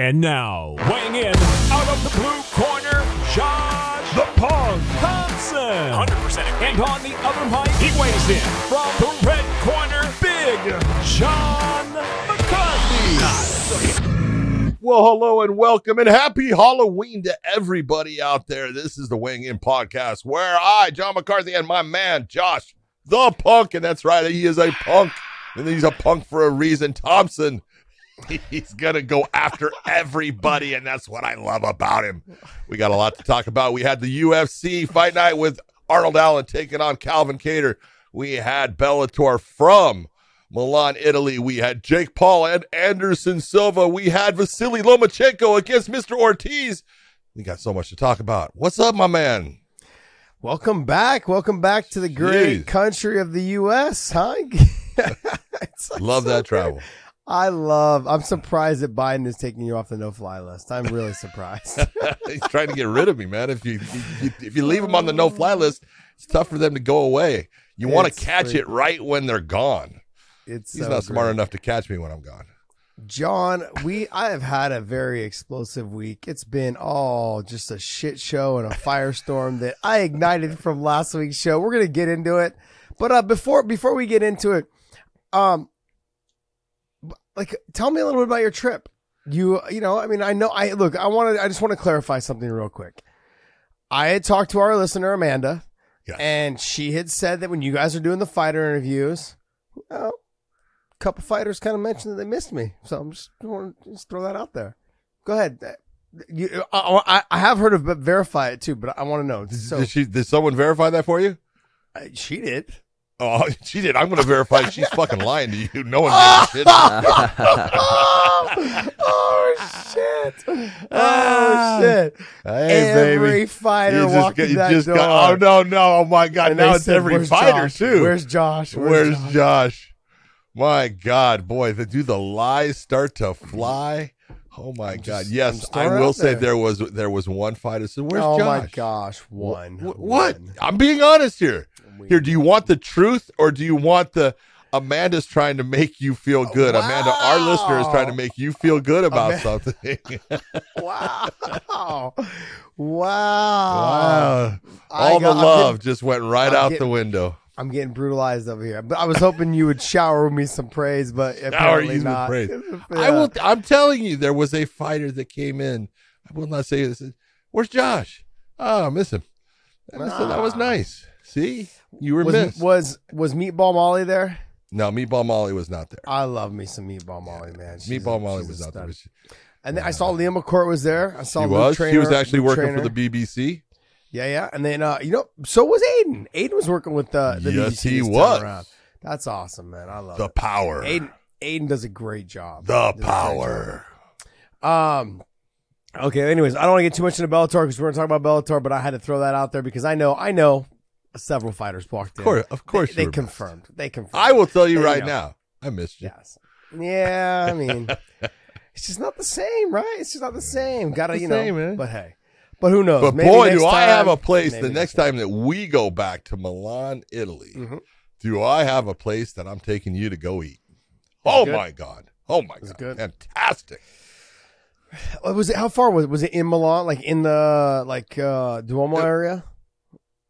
And now, weighing in out of the blue corner, Josh the Punk Thompson. 100% And on the other mic, he weighs in from the red corner, Big John McCarthy. Well, hello and welcome and happy Halloween to everybody out there. This is the Weighing In Podcast where I, John McCarthy, and my man, Josh, the punk, and that's right, he is a punk. And he's a punk for a reason. Thompson, he's going to go after everybody, and that's what I love about him. We got a lot to talk about. We had the UFC fight night with Arnold Allen taking on Calvin Kattar. We had Bellator from Milan, Italy. We had Jake Paul and Anderson Silva. We had Vasily Lomachenko against Mr. Ortiz. We got so much to talk about. What's up, my man? Welcome back. Welcome back to the great Jeez. country of the U.S., huh? Like Love so that travel. I love, I'm surprised that Biden is taking you off the no fly list. I'm really surprised. He's trying to get rid of me, man. If you if you, if you leave him on the no fly list, it's tough for them to go away. You want to catch freak- it right when they're gone. It's He's so not smart enough to catch me when I'm gone. John, we I have had a very explosive week. It's been all just a shit show and a firestorm that I ignited from last week's show. We're gonna get into it, but uh, before before we get into it, um, like tell me a little bit about your trip. You you know, I mean, I know I look. I want to. I just want to clarify something real quick. I had talked to our listener Amanda, Yes. and she had said that when you guys are doing the fighter interviews, well, a couple fighters kind of mentioned that they missed me. So I'm just want to just throw that out there. Go ahead. Uh, You, I, I- I have heard of but verify it too, but I want to know. Did, So did she? Did someone verify that for you? uh, she did. Oh, she did. I'm going to verify she's fucking lying to you. No one gave a shit. oh, oh shit! Oh ah. shit! Hey, Every baby. fighter You just you that just door. got- oh no, no! Oh my God! And now it's said, every fighter Josh? too. Where's Josh? Where's, Josh? Josh? My God, boy, the, do the lies start to fly? Oh my I'm God! just- yes, I will say there. there was there was one fighter. So where's oh Josh? my gosh! One. Wh- what? One. I'm being honest here. Here, do you want the truth or do you want the Amanda's trying to make you feel good? Amanda, our listener, is trying to make you feel good about something. Wow! wow! wow. All got- the love getting- just went right I'm out getting- the window. I'm getting brutalized over here, but I was hoping you would shower me some praise, but apparently not. praise. Yeah. I will. I'm telling you, there was a fighter that came in. I will not say this. Where's Josh? Oh, I miss him. I miss him. That was Ah. nice. See, you were Was, missed. was was Meatball Molly there? no, Meatball Molly was not there. I love me some Meatball Molly, man. She's Meatball a- Molly was not there. stud. And then I saw Liam McCourt was there. I saw He was. Trainer, he was actually Luke working Trainer. for the BBC. Yeah, yeah. And then uh, you know, so was Aiden. Aiden was working with the, the Yes, BBC he was. around. That's awesome, man. I love The it. power. Aiden Aiden does a great job. The power. job. Um. Okay. Anyways, I don't want to get too much into Bellator because we're going to talk about Bellator, but I had to throw that out there because I know I know several fighters walked in. Of course, of course. they, they confirmed. They confirmed. I will tell you There you right go. now. I missed you. Yes. Yeah, I mean, it's just not the same, right? It's just not the same. Gotta, the you know. same, man. But hey, but who knows? But Maybe boy, do I have a place the next time that we go back to Milan, Italy. Mhm. Do I have a place that I'm taking you to go eat? Oh good? my god! Oh my god! good? Fantastic! Was it how far was it? Was it in Milan, like in the like uh Duomo Uh, area?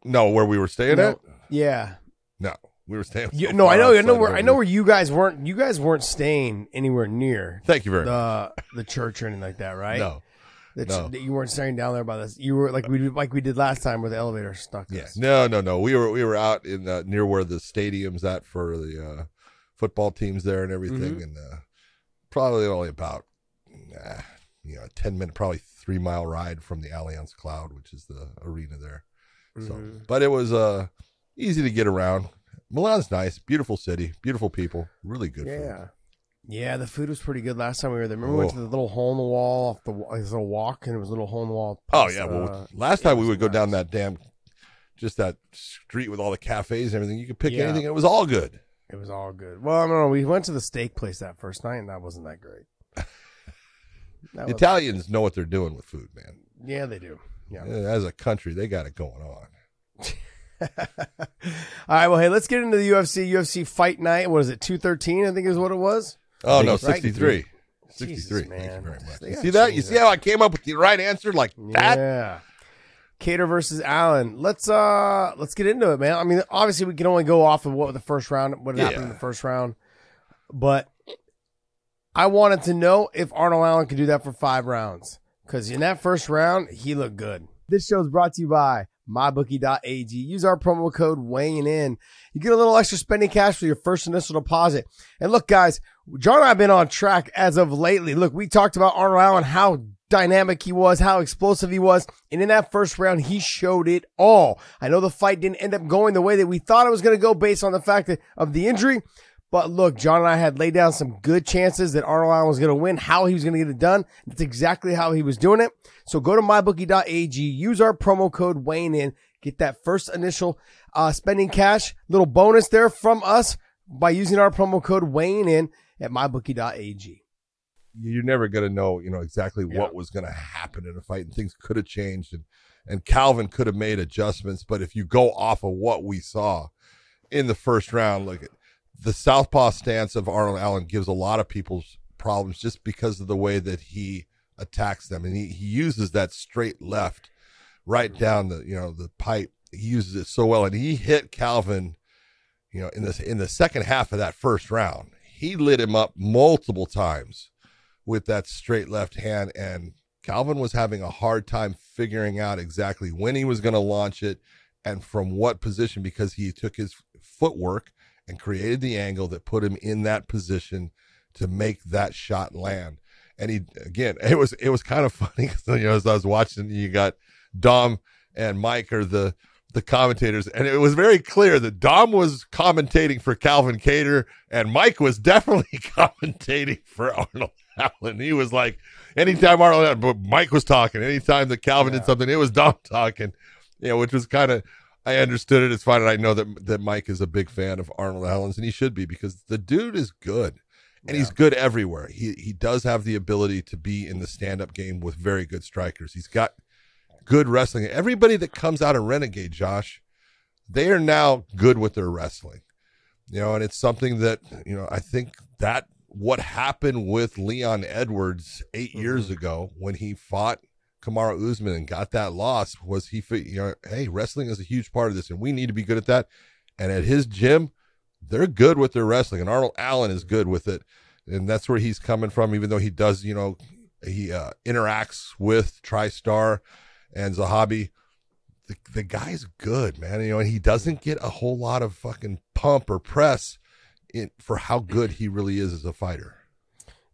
No, where we were staying No. at? Yeah. No, we were staying. You, no, I know. I know where I know where you guys weren't. You guys weren't staying anywhere near Thank you very much. the the church or anything like that, right? No, The ch- no. that you weren't staying down there by this. You were like we did- like we did last time where the elevator stuck. yeah, no, no, no. We were we were out in uh, near where the stadium's at for the uh, football teams there and everything, Mhm. and uh, probably only about you know a ten minute, probably three mile ride from the Allianz Cloud, which is the arena there. So, Mhm. but it was uh easy to get around. Milan's nice, beautiful city, beautiful people, really good Yeah. food. Yeah, the food was pretty good last time we were there. Remember we went Oh. to the little hole in the wall off the this little walk, and it was a little hole in the wall. Oh yeah, well, uh, last time we would go down that damn, just that street with all the cafes and everything. You could pick Yeah. anything; it was all good. It was all good. Well, I don't know. We went to the steak place that first night, and that wasn't that great. That Italians know what they're doing with food, man. yeah, they do. Yeah. As a country, they got it going on. All right. Well, hey, let's get into the UFC. UFC Fight Night. What is it? Two thirteen, I think is what it was. Oh no, sixty three. 63. Jesus, Thank you very much. You see that? You see how I came up with the right answer like that? Yeah. Kattar versus Allen. Let's uh let's get into it, man. I mean, obviously we can only go off of what the first round, what happened in the first round, but I wanted to know if Arnold Allen could do that for five rounds because in that first round he looked good. This show is brought to you by mybookie.ag. Use our promo code weighing in. You get a little extra spending cash for your first initial deposit. And look, guys, John and I have been on track as of lately. Look, we talked about Arnold Allen, how dynamic he was, how explosive he was. And in that first round, he showed it all. I know the fight didn't end up going the way that we thought it was going to go based on the fact that, of the injury. But look, John and I had laid down some good chances that Arnold Allen was going to win, how he was going to get it done. That's exactly how he was doing it. So go to mybookie.ag, use our promo code Wayne in, get that first initial uh, spending cash, little bonus there from us by using our promo code Wayne in at mybookie.ag. You're never going to know, you know, exactly Yeah. what was going to happen in a fight and things could have changed and and Calvin could have made adjustments, but if you go off of what we saw in the first round, look the southpaw stance of Arnold Allen gives a lot of people's problems just because of the way that he attacks them. And he, he uses that straight left right down the you know the pipe. He uses it so well. And he hit calvin you know in this in the second half of that first round. He lit him up multiple times with that straight left hand. And calvin was having a hard time figuring out exactly when he was going to launch it and from what position because he took his footwork and created the angle that put him in that position to make that shot land. And he again it was it was kind of funny because you know as i was watching you got dom and mike are the the commentators and it was very clear that dom was commentating for calvin kattar and mike was definitely commentating for arnold allen. He was like anytime arnold Allen- but mike was talking. Anytime that calvin Yeah. did something it was dom talking you know which was kind of I understood it. It's fine. And I know that that Mike is a big fan of Arnold Allen's, and he should be because the dude is good and he's good everywhere. He he does have the ability to be in the stand up game with very good strikers. He's got good wrestling. Everybody that comes out of Renegade, Josh, they are now good with their wrestling. You know, and it's something that you know. I think that what happened with Leon Edwards 8 years mm-hmm. ago when he fought Kamaru Usman and got that loss was he, you know, hey, wrestling is a huge part of this, and we need to be good at that. And at his gym, they're good with their wrestling, and Arnold Allen is good with it, and that's where he's coming from. Even though he does, you know, he uh, interacts with TriStar and Zahabi. The, the guy's good, man. You know, and he doesn't get a whole lot of fucking pump or press in for how good he really is as a fighter.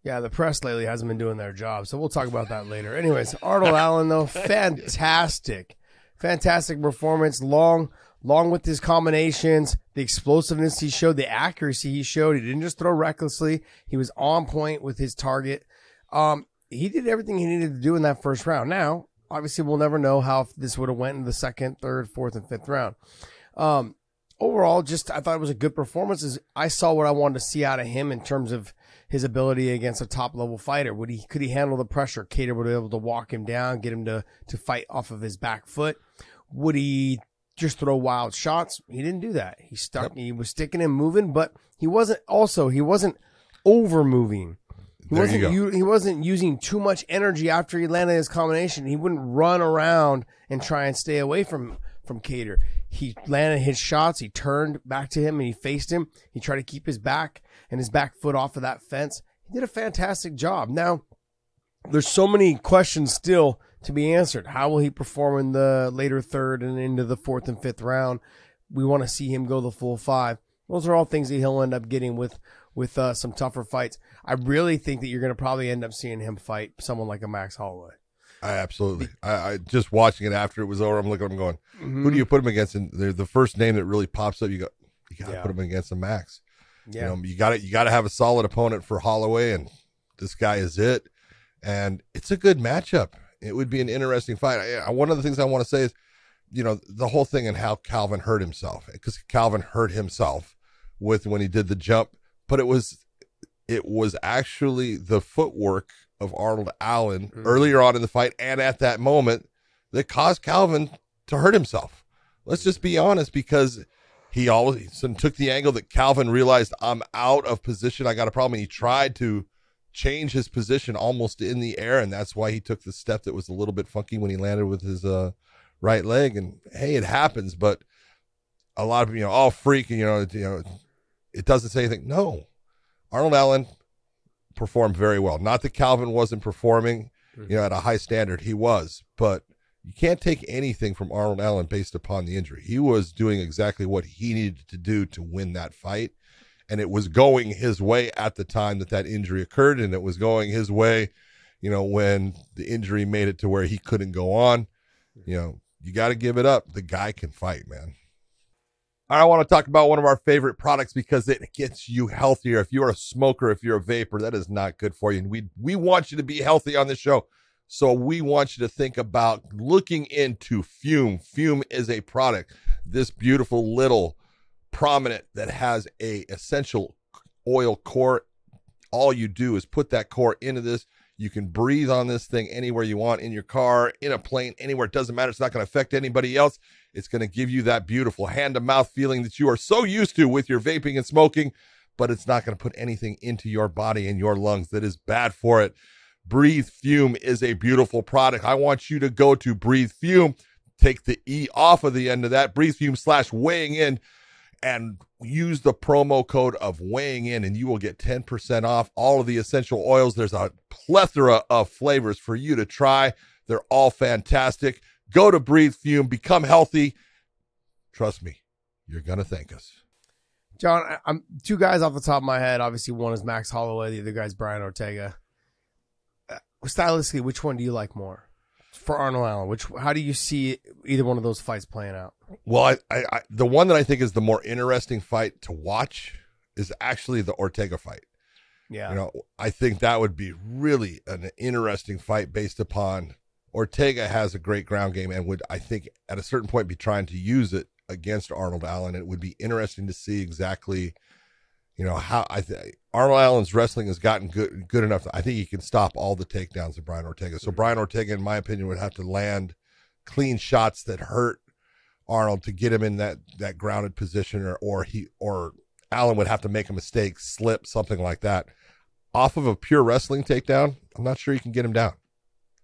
Yeah, the press lately hasn't been doing their job, so we'll talk about that later. Anyways, Arnold Allen though, fantastic, fantastic performance. Long, long with his combinations, the explosiveness he showed, the accuracy he showed. He didn't just throw recklessly; he was on point with his target. Um, he did everything he needed to do in that first round. Now, obviously, we'll never know how this would have went in the second, third, fourth, and fifth round. Um, overall, just I thought it was a good performance. I saw what I wanted to see out of him in terms of his ability against a top level fighter. Would he could he handle the pressure? Kattar would be able to walk him down, get him to to fight off of his back foot. Would he just throw wild shots? He didn't do that. He stuck. He was sticking and moving, but he wasn't. Also, he wasn't over moving. He There wasn't u- he wasn't using too much energy after he landed his combination. He wouldn't run around and try and stay away from from Kattar. He landed his shots. He turned back to him and he faced him. He tried to keep his back and his back foot off of that fence. He did a fantastic job. Now, there's so many questions still to be answered. How will he perform in the later third and into the fourth and fifth round? We want to see him go the full five. Those are all things that he'll end up getting with with uh, some tougher fights. I really think that you're going to probably end up seeing him fight someone like a Max Holloway. I absolutely. I, I just watching it after it was over. I'm looking. I'm going. Mm-hmm. Who do you put him against? And the first name that really pops up. You go. You got to Yeah. put him against a Max. Yeah. You know, you got to you got to have a solid opponent for Holloway, and this guy is it. And it's a good matchup. It would be an interesting fight. I, one of the things I want to say is, you know, the whole thing and how Calvin hurt himself because Calvin hurt himself with when he did the jump, but it was it was actually the footwork of Arnold Allen Mhm. earlier on in the fight and at that moment that caused Calvin to hurt himself. Let's just be honest because he always took the angle that Calvin realized I'm out of position. I got a problem. And he tried to change his position almost in the air, and that's why he took the step that was a little bit funky when he landed with his uh, right leg. And hey, it happens, but a lot of you know, all freak, you know, you know, it doesn't say anything. No, Arnold Allen performed very well. Not that Calvin wasn't performing, you know, at a high standard. He was, but you can't take anything from Arnold Allen based upon the injury. He was doing exactly what he needed to do to win that fight. And it was going his way at the time that that injury occurred. And it was going his way, you know, when the injury made it to where he couldn't go on. You know, you got to give it up. The guy can fight, man. I want to talk about one of our favorite products because it gets you healthier. If you're a smoker, if you're a vapor, that is not good for you. And we we want you to be healthy on this show. So we want you to think about looking into Fume. Fume is a product, this beautiful little prominent that has a essential oil core. All you do is put that core into this. You can breathe on this thing anywhere you want in your car, in a plane, anywhere. It doesn't matter. It's not going to affect anybody else. It's going to give you that beautiful hand to mouth feeling that you are so used to with your vaping and smoking, but it's not going to put anything into your body and your lungs that is bad for it. Breathe Fume is a beautiful product. I want you to go to Breathe Fume, take the E off of the end of that, Breathe Fume slash weighing in, and use the promo code of weighing in, and you will get 10% off all of the essential oils. There's a plethora of flavors for you to try. They're all fantastic. Go to Breathe Fume, become healthy. Trust me, you're going to thank us. John, I'm two guys off the top of my head. Obviously, one is Max Holloway, the other guy's Brian Ortega. Stylistically, which one do you like more for Arnold Allen? Which how do you see either one of those fights playing out? Well, I, I, I the one that I think is the more interesting fight to watch is actually the Ortega fight. Yeah, You know, I think that would be really an interesting fight based upon Ortega has a great ground game and would I think at a certain point be trying to use it against Arnold Allen. It would be interesting to see exactly, you know, how I think Arnold Allen's wrestling has gotten good good enough. I think he can stop all the takedowns of Brian Ortega. So Brian Ortega, in my opinion, would have to land clean shots that hurt Arnold to get him in that that grounded position, or or he or Allen would have to make a mistake, slip, something like that. Off of a pure wrestling takedown, I'm not sure you can get him down.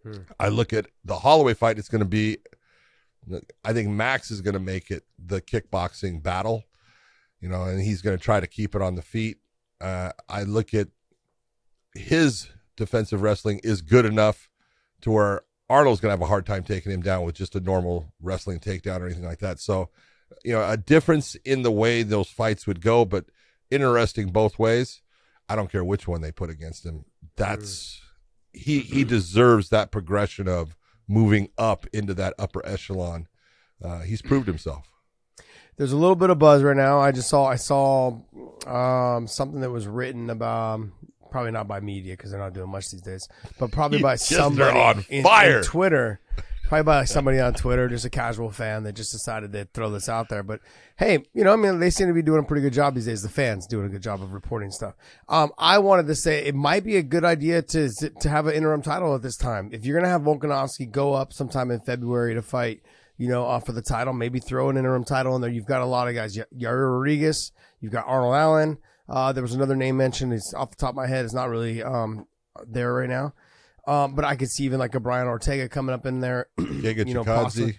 Hmm. I look at the Holloway fight, it's going to be, I think Max is going to make it the kickboxing battle, you know, and he's going to try to keep it on the feet. Uh, I look at his defensive wrestling is good enough to where Arnold's going to have a hard time taking him down with just a normal wrestling takedown or anything like that. So, you know, a difference in the way those fights would go, but interesting both ways. I don't care which one they put against him. That's he he deserves that progression of moving up into that upper echelon. Uh, he's proved himself. There's a little bit of buzz right now. I just saw I saw um, something that was written about um, probably not by media because they're not doing much these days, but probably by somebody on in, in. Twitter. Probably by somebody on Twitter, just a casual fan that just decided to throw this out there. But hey, you know, I mean, they seem to be doing a pretty good job these days. The fans doing a good job of reporting stuff. Um, I wanted to say it might be a good idea to to have an interim title at this time. If you're gonna have Volkanovski go up sometime in February to fight, you know, uh, for the title, maybe throw an interim title in there. You've got a lot of guys. Yair Rodriguez, you've got Arnold Allen. Uh, there was another name mentioned. It's off the top of my head. It's not really um, there right now. Um, but I could see even like a Brian Ortega coming up in there. Giga You know, possibly-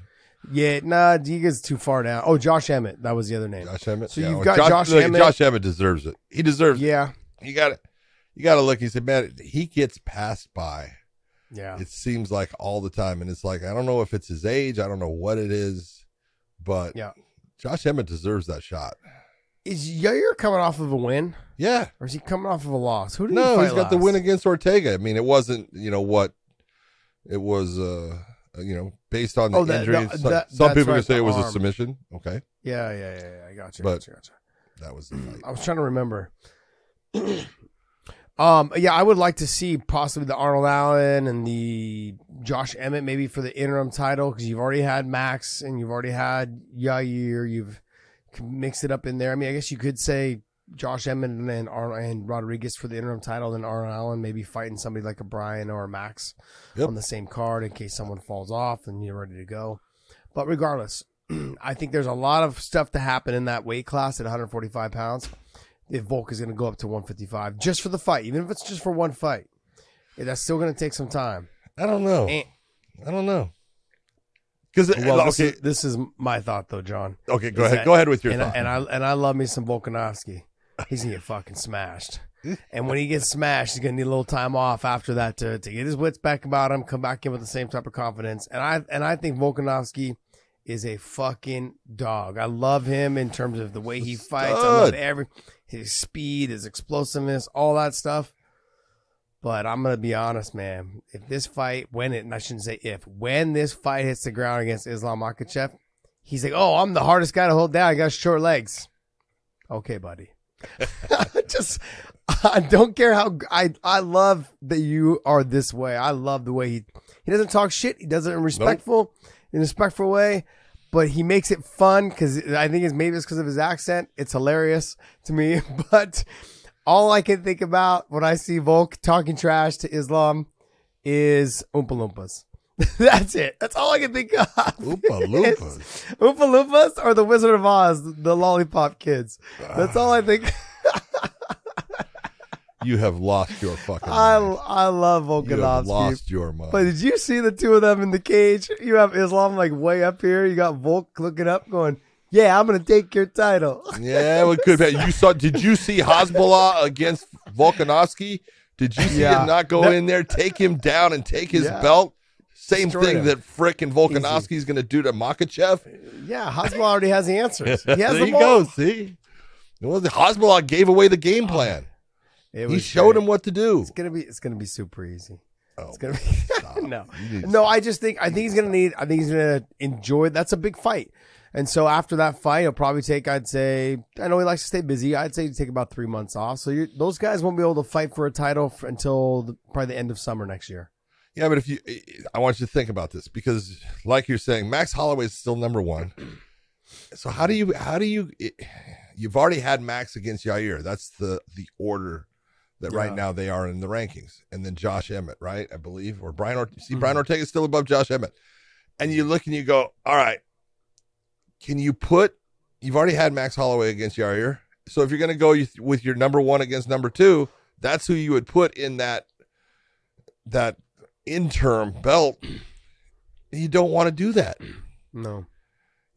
Yeah, nah, Giga's too far down. Oh, Josh Emmett. That was the other name. Josh Emmett. So Yeah, you've got Josh look, Emmett. Josh Emmett deserves it. He deserves it. Yeah. You got to You got to look. He said, "Man, he gets passed by." Yeah. It seems like all the time, and it's like I don't know if it's his age. I don't know what it is, but Yeah. Josh Emmett deserves that shot. Is Yair coming off of a win? Yeah. Or is he coming off of a loss? Who did he No, he's got the win against Ortega. I mean, it wasn't you know what it was. uh You know, based on the Oh, that- injury. that- some that- some people right, can say it was a submission. Okay, Yeah, yeah, yeah, yeah. I got you. But- got you, got you. that was the fight. I was trying to remember. um, yeah, I would like to see possibly the Arnold Allen and the Josh Emmett maybe for the interim title because you've already had Max and you've already had Yair. You've mixed it up in there. I mean, I guess you could say Josh Emmett and then Arnold and Rodriguez for the interim title, then Arnold Allen maybe fighting somebody like a Brian or a Max Yep. on the same card in case someone falls off and you're ready to go. But regardless, I think there's a lot of stuff to happen in that weight class at 145 pounds. If Volk is going to go up to 155 just for the fight, even if it's just for one fight. Yeah, that's still going to take some time. I don't know. Eh. I don't know. Because Well, okay, this, is, this is my thought though, John. okay, go is ahead. that- Go ahead with your and, I- thought. and I and I love me some Volkanovski. He's gonna get fucking smashed. And when he gets smashed, he's gonna need a little time off after that to, to get his wits back about him, come back in with the same type of confidence. And I and I think Volkanovski is a fucking dog. I love him in terms of the way he fights. I love every his speed, his explosiveness, all that stuff. But I'm gonna be honest, man. If this fight, when it, and I shouldn't say if, when this fight hits the ground against Islam Makhachev, he's like, "Oh, I'm the hardest guy to hold down. I got short legs." Okay, buddy. Just, I don't care how I I love that you are this way. I love the way he he doesn't talk shit. He does it in respectful, in a respectful way, but he makes it fun because I think it's maybe it's because of his accent. It's hilarious to me, but all I can think about when I see Volk talking trash to Islam is Oompa Loompas. That's it. That's all I can think of. Oompa Loompas. Oompa Loompas or the Wizard of Oz, the lollipop kids. That's all I think. You have lost your fucking I, mind. I love Volkanovski. You have lost your mind. But did you see the two of them in the cage? You have Islam like way up here. You got Volk looking up, going, "Yeah, I'm gonna take your title." yeah, it could be. You saw? Did you see Hezbollah against Volkanovski? Did you see Yeah. him not go in there, take him down, and take his Yeah. belt? Same Destroy thing him. that frickin' Volkanovski is going to do to Makhachev. Yeah, Hezbollah already has the answers. He has there them you all. go. See, well, the Hezbollah gave away the game oh, plan. It He showed great. him what to do. It's gonna be. It's gonna be super easy. Oh, It's gonna be. no, You need to no. I just think. I think he's gonna need. I think he's gonna enjoy. That's a big fight. And so after that fight, he'll probably take. I'd say. I know he likes to stay busy. I'd say take about three months off. So those guys won't be able to fight for a title f until the, probably the end of summer next year. Yeah, but if you, eh, eh, I want you to think about this because, like you're saying, Max Holloway is still number one. So how do you, how do you, eh, you've already had Max against Yair. That's the the order that right now they are in the rankings, and then Josh Emmett, right? I believe, or Brian. Or- see, Mhm. Brian Ortega is still above Josh Emmett, and you look and you go, all right, can you put? You've already had Max Holloway against Yair. So if you're going to go with your number one against number two, that's who you would put in that that interim belt. You don't want to do that. No.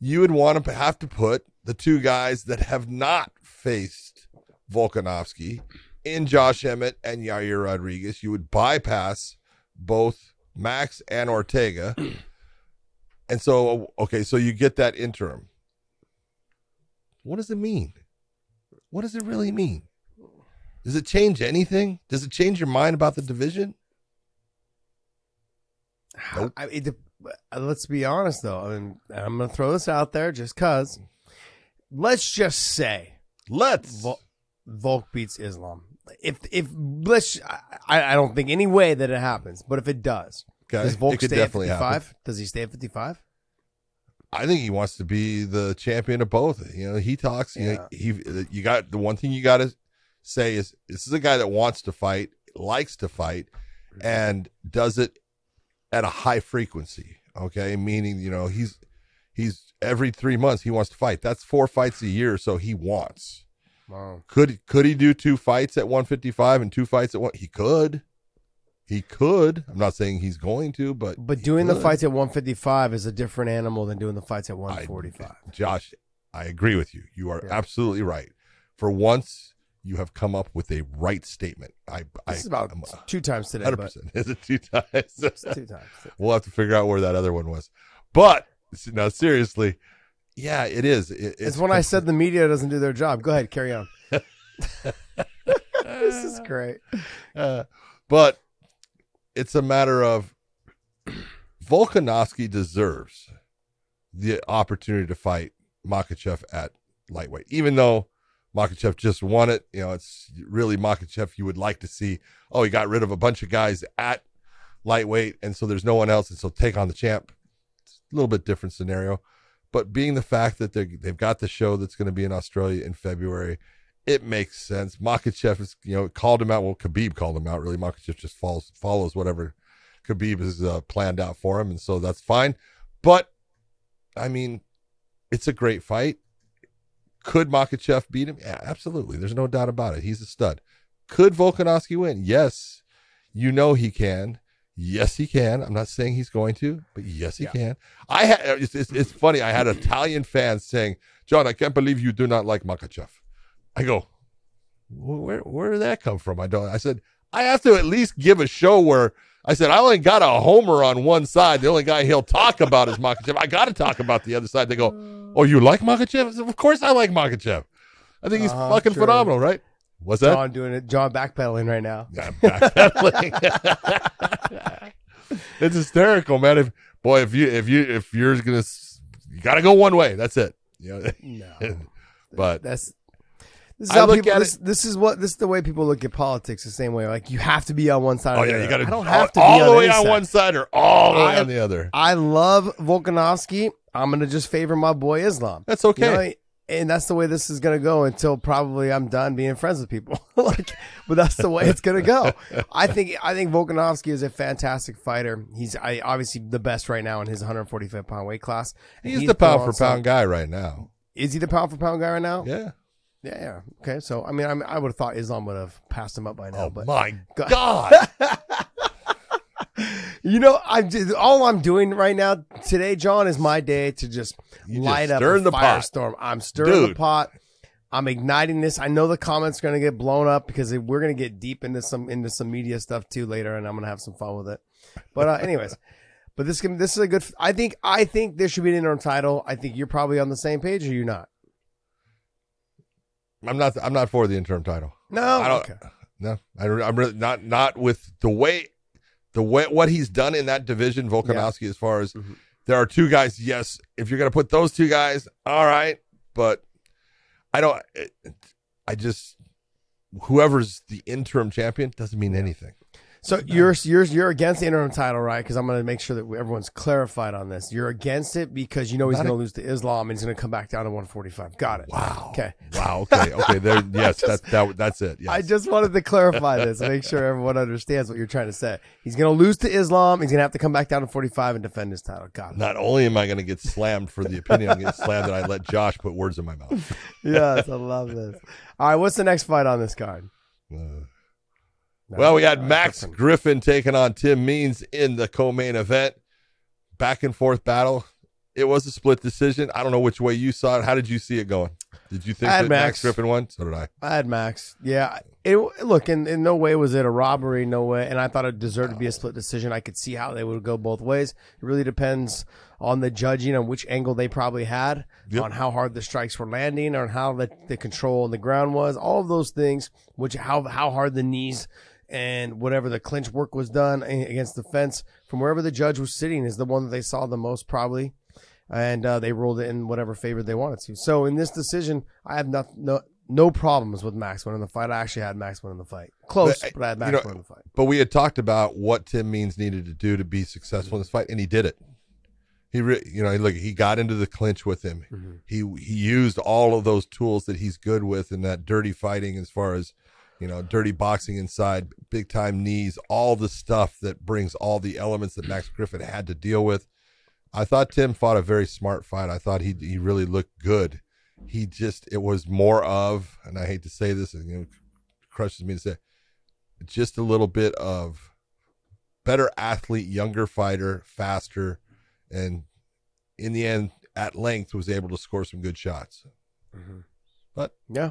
You would want to have to put the two guys that have not faced Volkanovski in Josh Emmett and Yair Rodriguez. You would bypass both Max and Ortega. And so, okay, so you get that interim. What does it mean? What does it really mean? Does it change anything? Does it change your mind about the division? Nope. I, it, uh, let's be honest though. I mean, I'm gonna throw this out there just cause. Let's just say Let's. Vol- Volk beats Islam. If if let's, I, I don't think any way that it happens, but if it does, Okay, does Volk stay at 55? Does he stay at 55? I think he wants to be the champion of both. You know, he talks. You know, he you got the one thing you got to say is this is a guy that wants to fight, likes to fight, mm-hmm. and does it at a high frequency. Okay, meaning you know he's he's every three months he wants to fight. That's four fights a year, so he wants. Wow. Could could he do two fights at 155 and two fights at one? He could. He could. I'm not saying he's going to, but But doing the fights at 155 is a different animal than doing the fights at I- 145. Josh, I agree with you. You are Yeah. absolutely right. For once, you have come up with a right statement. I, I this is about I'm two times today, 100%. Is it two times? it's two times. we'll have to figure out where that other one was. But now, seriously, yeah, it is. It- It's, it's when I said the media doesn't do their job. Go ahead, carry on. this is great. Uh, but it's a matter of Volkanovski deserves the opportunity to fight Makhachev at lightweight, even though Makhachev just won it. You know, it's really Makhachev you would like to see. Oh, he got rid of a bunch of guys at lightweight, and so there's no one else, and so take on the champ. It's a little bit different scenario. But being the fact that they they've got the show that's going to be in Australia in February, it makes sense. Makhachev is, you know, called him out. Well, Khabib called him out. Really, Makhachev just follows follows whatever Khabib has uh, planned out for him, and so that's fine. But I mean, it's a great fight. Could Makhachev beat him? Yeah, absolutely. There's no doubt about it. He's a stud. Could Volkanovski win? Yes. You know he can. Yes, he can. I'm not saying he's going to, but yes, he Yeah. can. I had. It's, it's, it's funny. I had Italian fans saying, "John, I can't believe you do not like Makhachev." I go, "Where where did that come from?" I don't. I said, "I have to at least give a show where." I said, I only got a homer on one side. The only guy he'll talk about is Makhachev. I got to talk about the other side. They go, Oh, you like Makhachev? I said, Of course I like Makhachev. I think he's Uh-huh, fucking sure. phenomenal, right? What's that? John doing it. John backpedaling right now. Yeah, backpedaling. it's hysterical, man. If boy, if you if you if you're gonna, you gotta go one way. That's it. You know, No, but that's this is I how look people. at This, this is what this is the way people look at politics. The same way, like you have to be on one side. oh yeah, you gotta I don't have to all be the on way on side. one side or all the way I- on the other. I love Volkanovski. I'm gonna just favor my boy Islam. That's You okay. know, and that's the way this is gonna go until probably I'm done being friends with people. like, but that's the way it's gonna go. I think I think Volkanovski is a fantastic fighter. He's I, obviously the best right now in his 145 pound weight class. And he's, the pound for pound guy right now. Is he the pound for pound guy right now? Yeah. yeah. yeah. Okay, so I mean, I'm, I would have thought Islam would have passed him up by now, Oh but my God. You know, I'm just, all I'm doing right now today, John, is my day to just You just light up stirring a the pot. firestorm. I'm stirring the pot. I'm igniting this. I know the comments are going to get blown up because we're going to get deep into some into some media stuff too later, and I'm going to have some fun with it. But uh, anyways, but this can this is a good. I think I think there should be an interim title. I think you're probably on the same page, or you're not. I'm not. I'm not for the interim title. No, I don't. okay. No, I, am really not. Not with the way, the way what he's done in that division, Volkanovski. As far as Mhm. there are two guys. Yes, if you're gonna put those two guys, all right. But I don't. It, I just whoever's the interim champion doesn't mean anything. So you're you're you're against the interim title, right? Because I'm going to make sure that everyone's clarified on this. You're against it because you know he's going to lose to Islam and he's going to come back down to 145. Got it. Wow. Okay. Wow. Okay. Okay. There. Yes. just- that, that. That's it. Yes. I just wanted to clarify this, make sure everyone understands what you're trying to say. He's going to lose to Islam. He's going to have to come back down to 45 and defend his title. Got it. Not only am I going to get slammed for the opinion, I'm going to get slammed that I let Josh put words in my mouth. Yes, I love this. All right, what's the next fight on this card? Uh, No, Well, we had uh, Max Griffin. Griffin taking on Tim Means in the co-main event. Back and forth battle. It was a split decision. I don't know which way you saw it. How did you see it going? Did you think that Max. Max. Griffin won? So did I. I had Max. Yeah. It look in, in no way was it a robbery, no way. And I thought it deserved to be a split decision. I could see how they would go both ways. It really depends on the judging on which angle they probably had, Yep. on how hard the strikes were landing, on how the, the control on the ground was, all of those things, which how how hard the knees and whatever the clinch work was done against the fence from wherever the judge was sitting is the one that they saw the most probably and uh, they ruled it in whatever favor they wanted to. So in this decision, I have not, no no problems with Max winning the fight. I actually had Max winning the fight, close, But, but, I had you Max know, winning the fight. But we had talked about what Tim Means needed to do to be successful in this fight, and he did it. He, re- you know, look, he got into the clinch with him. Mhm. He he used all of those tools that he's good with in that dirty fighting, as far as you know, dirty boxing inside, big time knees, all the stuff that brings all the elements that Max Griffin had to deal with. I thought Tim fought a very smart fight. I thought he he really looked good. He just it was more of, and I hate to say this, and you know, it crushes me to say, just a little bit of better athlete, younger fighter, faster, and in the end, at length, was able to score some good shots. Mm-hmm. But Yeah.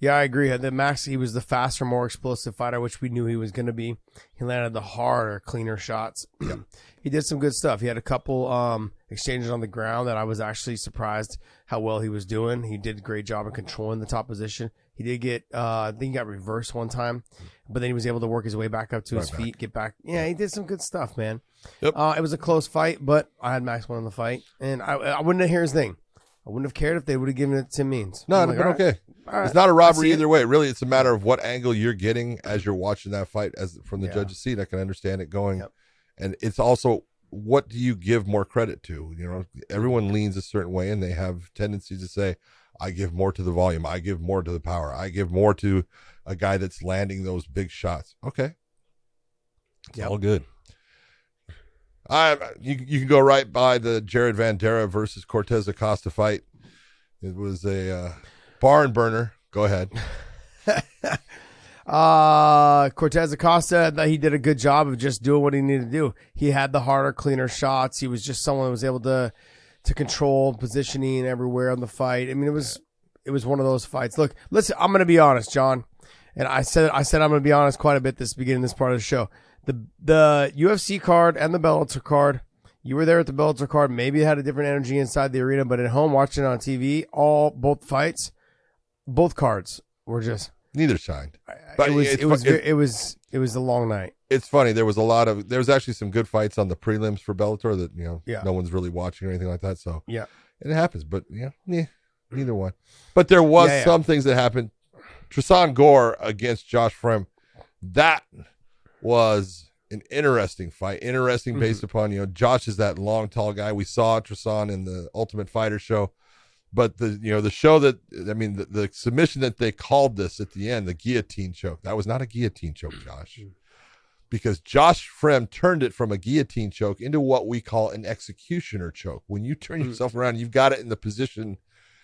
Yeah, I agree. The Max, he was the faster, more explosive fighter, which we knew he was going to be. He landed the harder, cleaner shots. he did some good stuff. He had a couple um, exchanges on the ground that I was actually surprised how well he was doing. He did a great job of controlling the top position. He did get, uh, I think he got reversed one time, but then he was able to work his way back up to his back. feet, get back. Yeah, he did some good stuff, man. Yep. Uh, it was a close fight, but I had Max winning the fight, and I, I wouldn't have. Here's the thing. I wouldn't have cared if they would have given it to Means. no, like, all right, okay. All It's not a robbery either way. Really, it's a matter of what angle you're getting as you're watching that fight. As from the Yeah. judge's seat, I can understand it going, Yep. and it's also what do you give more credit to? You know, everyone leans a certain way, and they have tendencies to say, "I give more to the volume. I give more to the power. I give more to a guy that's landing those big shots." Okay, it's Yep. all good. I you you can go right by the Jared Vanderaa versus Cortes Acosta fight. It was a uh, barn burner. Go ahead. Uh, Cortes Acosta, that he did a good job of just doing what he needed to do. He had the harder, cleaner shots. He was just someone that was able to to control positioning everywhere on the fight. I mean, it was it was one of those fights. Look, listen, I'm gonna be honest, John, and I said I said I'm gonna be honest quite a bit this beginning this part of the show. The the UFC card and the Bellator card. You were there at the Bellator card. Maybe it had a different energy inside the arena, but at home watching it on TV, all both fights, both cards were just Neither shined. But it was it was it- it was it was a long night. It's funny. There was a lot of. There was actually some good fights on the prelims for Bellator that you know Yeah. no one's really watching or anything like that. So Yeah. it happens. But yeah, yeah, neither one. But there was Yeah, yeah. some things that happened. Tristan Gore against Josh Fremd. That was an interesting fight. Interesting Mm-hmm. based upon you know Josh is that long tall guy. We saw Tristan in the Ultimate Fighter show. But the you know the show that I mean the, the submission that they called this at the end the guillotine choke that was not a guillotine choke mm. Josh mm. because Josh Fremd turned it from a guillotine choke into what we call an executioner choke. When you turn mm. yourself around, you've got it in the position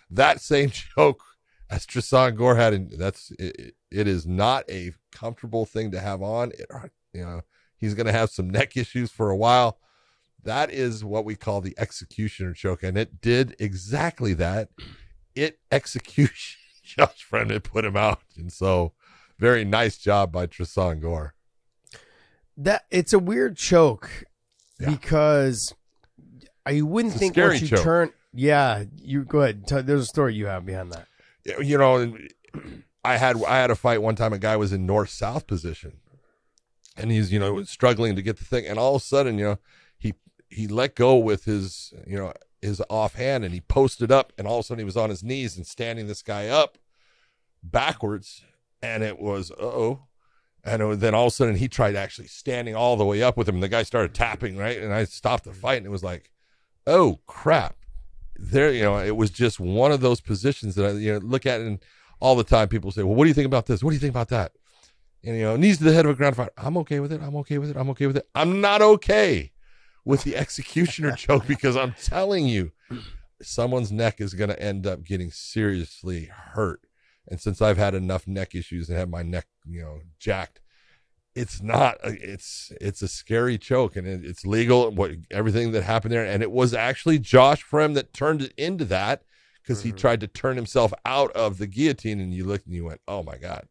that same choke as Tristan Gore had, and that's it, it is not a comfortable thing to have on. It, you know, he's going to have some neck issues for a while. That is what we call the executioner choke, and it did exactly that. It execution Josh it put him out, and so very nice job by Tristan Gore. That it's a weird choke Yeah. because I wouldn't think once you choke. turn. Yeah, you go ahead. Tell, there's a story you have behind that. you know i had i had a fight one time a guy was in north south position and he's you know struggling to get the thing and all of a sudden you know he let go with his you know his offhand and he posted up and all of a sudden he was on his knees and standing this guy up backwards and it was uh-oh. And was, then all of a sudden he tried actually standing all the way up with him and the guy started tapping right? And i stopped the fight and it was like oh crap. There you know it was just one of those positions that i you know look at and all the time people say well what do you think about this? What do you think about that? And you know knees to the head of a ground fight. I'm okay with it. I'm okay with it. I'm okay with it. I'm not okay with the executioner choke because i'm telling you someone's neck is going to end up getting seriously hurt. And since i've had enough neck issues and had my neck you know jacked it's not it's it's a scary choke and it, it's legal what everything that happened there. And it was actually josh fremd that turned it into that because he mm-hmm. tried to turn himself out of the guillotine and you looked and you went oh my god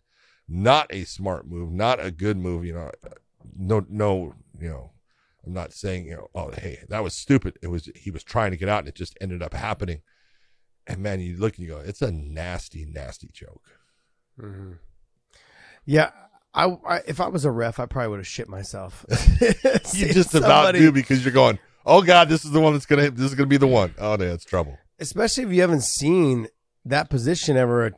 not a smart move not a good move you know no no you know i'm not saying you know oh hey that was stupid. It was he was trying to get out and it just ended up happening. And man you look and you go it's a nasty nasty choke mm-hmm. Yeah, I, I if I was a ref, I probably would have shit myself. you Seeing just about somebody- do because you're going oh god this is the one that's gonna this is gonna be the one. Oh no it's trouble. Especially if you haven't seen that position ever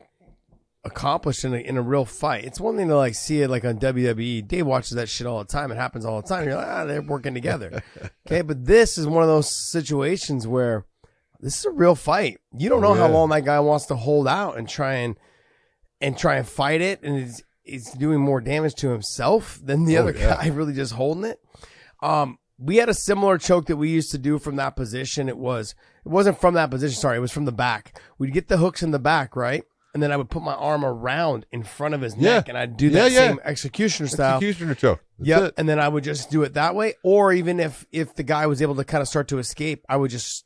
accomplished in a, in a real fight. It's one thing to like see it like on WWE. Dave watches that shit all the time. It happens all the time. You're like, ah, they're working together. okay, but this is one of those situations where this is a real fight. You don't know Oh, how long that guy wants to hold out and try and and try and fight it, and it's it's doing more damage to himself than the Oh, other yeah. guy really just holding it. Um, we had a similar choke that we used to do from that position. It was it wasn't from that position. Sorry, it was from the back. We'd get the hooks in the back, right? And then I would put my arm around in front of his Yeah. neck, and I'd do that Yeah, yeah. same executioner style. executioner choke Yep. And then I would just do it that way. Or even if if the guy was able to kind of start to escape, I would just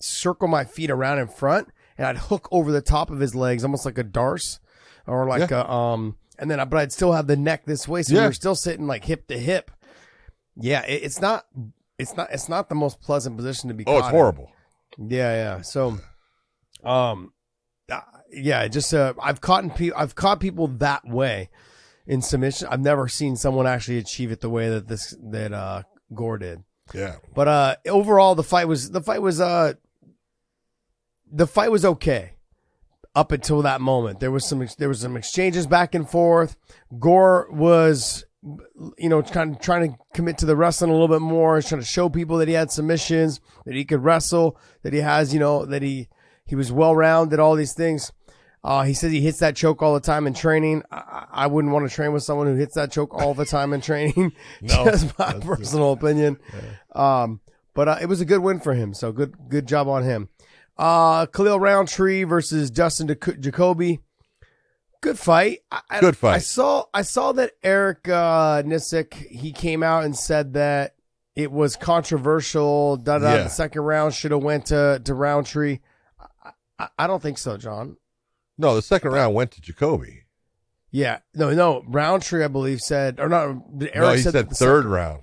circle my feet around in front and I'd hook over the top of his legs, almost like a darce or like a um. And then, I, but I'd still have the neck this way, so we Yeah. were still sitting like hip to hip. Yeah, it, it's not. It's not. It's not the most pleasant position to be. oh it's caught in. horrible Yeah, yeah. So, um, uh, yeah, just uh, I've caught people. I've caught people that way in submission. I've never seen someone actually achieve it the way that this that uh Gore did. yeah But uh, overall, the fight was the fight was uh, the fight was okay up until that moment. There was some there was some exchanges back and forth. Gore was you know kind of trying to commit to the wrestling a little bit more, trying to show people that he had submissions, that he could wrestle, that he has you know that he he was well rounded, all these things. Uh, he says he hits that choke all the time in training. I, I wouldn't want to train with someone who hits that choke all the time in training. No, just my personal opinion. Um, but uh, it was a good win for him. So good, good job on him. Uh, Khalil Rountree versus Dustin Jac- Jacoby. Good fight. I, Good fight. I saw I saw that Eric uh, he came out and said that it was controversial. Da da. Yeah. The second round should have went to to Rountree. I, don't think so, John. No, the second round went to Jacoby. Yeah, no, no. Rountree, I believe, said or not. Eric no, he said, the third round.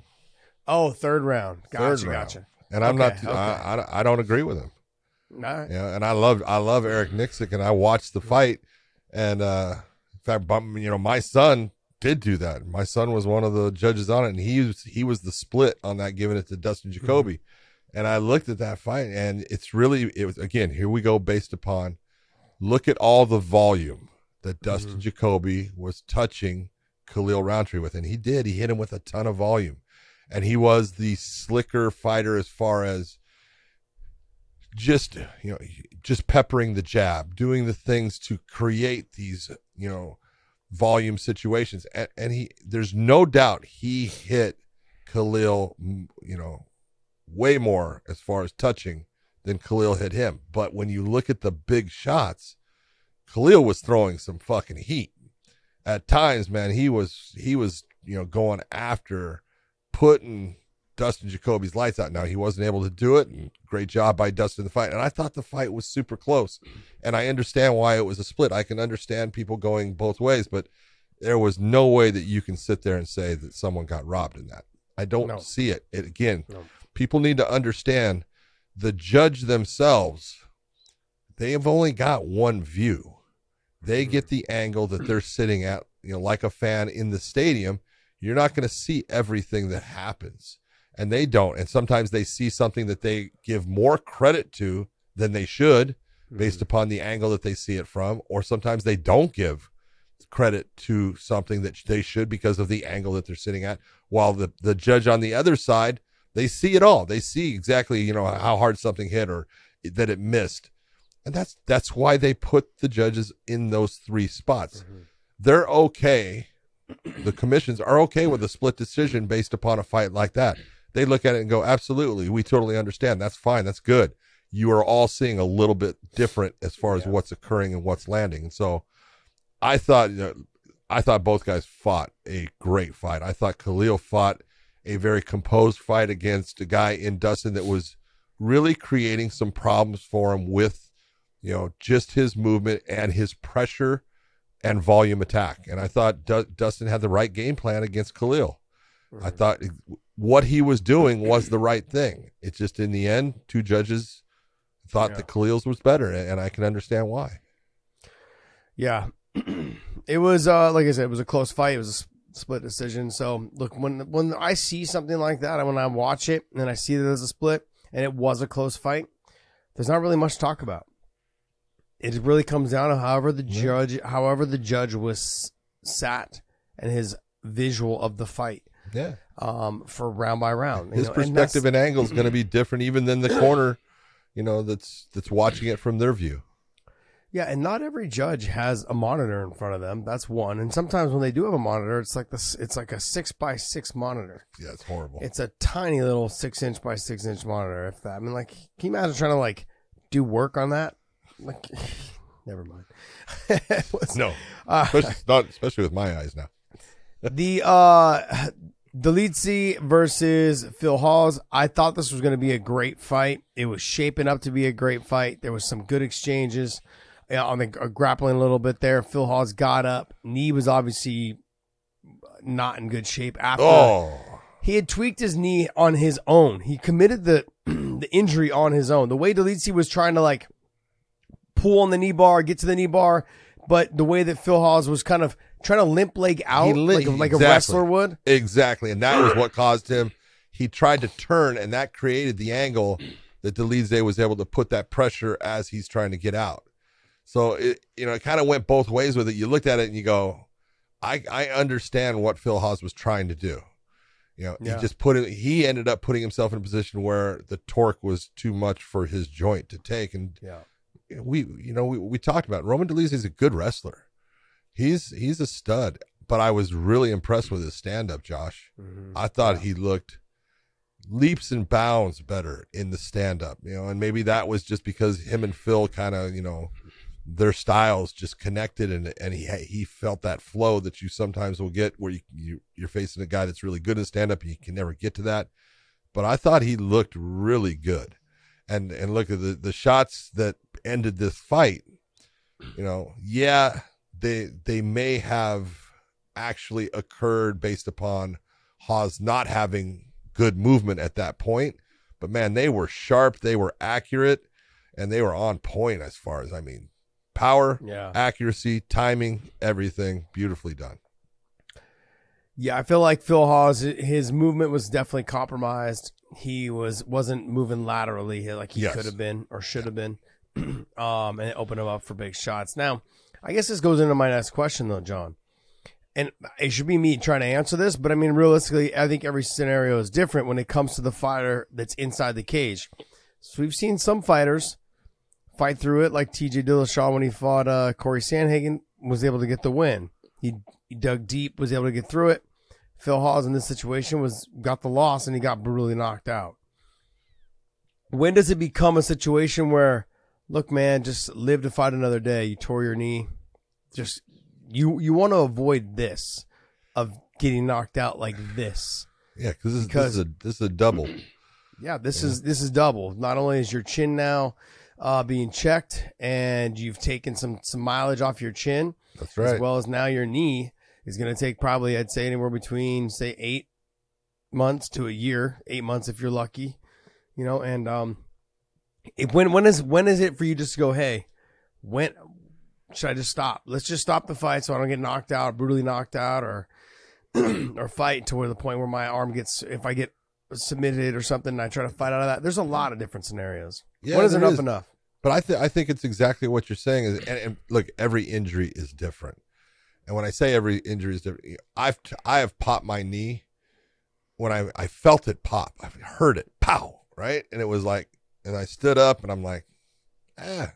oh, third round. Gotcha, third round. gotcha. And I'm Okay, not. okay. I, I, I don't agree with him. Right. Yeah, and I love I love Eric Nicksick, and I watched the fight, and uh, in fact, you know, my son did do that. My son was one of the judges on it, and he was he was the split on that, giving it to Dustin Jacoby. And I looked at that fight, and it's really it was again here we go based upon look at all the volume that Dustin mm-hmm. Jacoby was touching Khalil Rountree with, and he did. He hit him with a ton of volume, and he was the slicker fighter as far as just you know just peppering the jab doing the things to create these you know volume situations. And, and he there's no doubt he hit khalil you know way more as far as touching than khalil hit him but when you look at the big shots khalil was throwing some fucking heat at times man he was he was you know going after putting Dustin Jacoby's lights out. Now he wasn't able to do it, and great job by Dustin in the fight. And I thought the fight was super close, and I understand why it was a split. I can understand people going both ways, but there was no way that you can sit there and say that someone got robbed in that. I don't No. see it. It again, No. People need to understand the judge themselves. They have only got one view. They mm-hmm. get the angle that they're sitting at, you know, like a fan in the stadium. You're not going to see everything that happens and they don't. And sometimes they see something that they give more credit to than they should based mm-hmm. upon the angle that they see it from, or sometimes they don't give credit to something that they should because of the angle that they're sitting at. While the, the judge on the other side, they see it all. They see exactly, you know, how hard something hit or that it missed. And that's that's why they put the judges in those three spots. Mm-hmm. They're okay. The commissions are okay with a split decision based upon a fight like that they look at it and go, absolutely, we totally understand. That's fine. That's good. You are all seeing a little bit different as far as what's occurring and what's landing. And so I thought, you know, I thought both guys fought a great fight. I thought Khalil fought a very composed fight against a guy in Dustin that was really creating some problems for him with, you know, just his movement and his pressure and volume attack. And I thought Du- Dustin had the right game plan against Khalil. I thought what he was doing was the right thing. It's just in the end, two judges thought Yeah. that Khalil's was better, and I can understand why. Yeah. it was uh like I said, it was a close fight. It was split decision. So look, when when I see something like that, and when I watch it and I see that there's a split and it was a close fight, there's not really much to talk about. It really comes down to however the Yeah. judge, however the judge was sat and his visual of the fight Yeah, um for round by round. his know, perspective that's- and angle is going to be different, even than the corner, you know, that's that's watching it from their view. Yeah, and not every judge has a monitor in front of them. That's one. And sometimes when they do have a monitor, it's like this. It's like a six by six monitor. Yeah, it's horrible. It's a tiny little six inch by six inch monitor. If that, I mean, like, can you imagine trying to like do work on that? Like, never mind. Was- no, uh, especially not especially with my eyes now. the uh, Dolidze versus Phil Hawes. I thought this was going to be a great fight. It was shaping up to be a great fight. There was some good exchanges on the uh, grappling a little bit there. Phil Hawes got up. Knee was obviously not in good shape after Oh, he had tweaked his knee on his own. He committed the the injury on his own. The way Dolidze was trying to like pull on the knee bar, get to the knee bar, but the way that Phil Hawes was kind of trying to limp leg out li- like, like a exactly. wrestler would. exactly, and that was what caused him. He tried to turn, and that created the angle that Dolidze was able to put that pressure as he's trying to get out. So it, you know, it kind of went both ways with it. You looked at it and you go, I, I understand what Phil Hawes was trying to do. You know, Yeah. he just put it, he ended up putting himself in a position where the torque was too much for his joint to take. And Yeah. we, you know, we, we talked about it. Roman Dolidze is a good wrestler. He's, he's a stud, but I was really impressed with his stand up, Josh. Mm-hmm. I thought he looked leaps and bounds better in the stand up, you know, and maybe that was just because him and Phil kind of, you know, their styles just connected and and he he felt that flow that you sometimes will get where you, you you're facing a guy that's really good in stand up, you can never get to that. But I thought he looked really good. And and look at the the shots that ended this fight, you know, yeah, they they may have actually occurred based upon Hawes not having good movement at that point. But man, they were sharp, they were accurate, and they were on point as far as I mean, power, Yeah. accuracy, timing, everything beautifully done. Yeah, I feel like Phil Hawes, his movement was definitely compromised. He was wasn't moving laterally like he Yes. could have been or should have been, um, and it opened him up for big shots. Now, I guess this goes into my next question though, John, and it should be me trying to answer this, but I mean realistically, I think every scenario is different when it comes to the fighter that's inside the cage. So we've seen some fighters fight through it, like T.J. Dillashaw when he fought uh, Corey Sandhagen, was able to get the win. He, he dug deep, was able to get through it. Phil Hawes in this situation was got the loss and he got brutally knocked out. When does it become a situation where, look, man, just live to fight another day? You tore your knee, just you you want to avoid this of getting knocked out like this. Yeah, this, is- Because- this is a this is a double. Yeah, this is this is double. Not only is your chin now uh, being checked, and you've taken some some mileage off your chin, That's right. as well as now your knee is going to take probably I'd say anywhere between say eight months to a year, eight months if you're lucky, you know. And um, it, when when is when is it for you just to go, hey, when should I just stop? Let's just stop the fight so I don't get knocked out, brutally knocked out, or or fight to where the point where my arm gets if I get submitted or something and I try to fight out of that. There's a lot of different scenarios. Yeah, when is enough is. enough? But I think I think it's exactly what you're saying. Is and, and look, every injury is different. And when I say every injury is different, I've I have popped my knee when I I felt it pop. I heard it, pow, right, and it was like, and I stood up and I'm like, ah,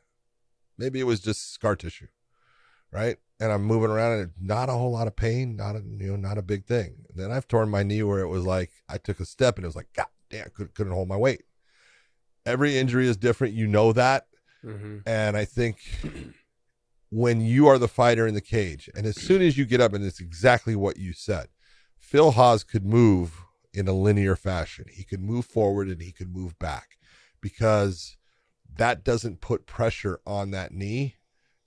maybe it was just scar tissue, right? And I'm moving around and not a whole lot of pain, not a you know not a big thing. then I've torn my knee where it was like I took a step and it was like, God damn, couldn't couldn't hold my weight. Every injury is different. You know that. Mm-hmm. And I think when you are the fighter in the cage, and as soon as you get up, and it's exactly what you said, Phil Hawes could move in a linear fashion. He could move forward and he could move back because that doesn't put pressure on that knee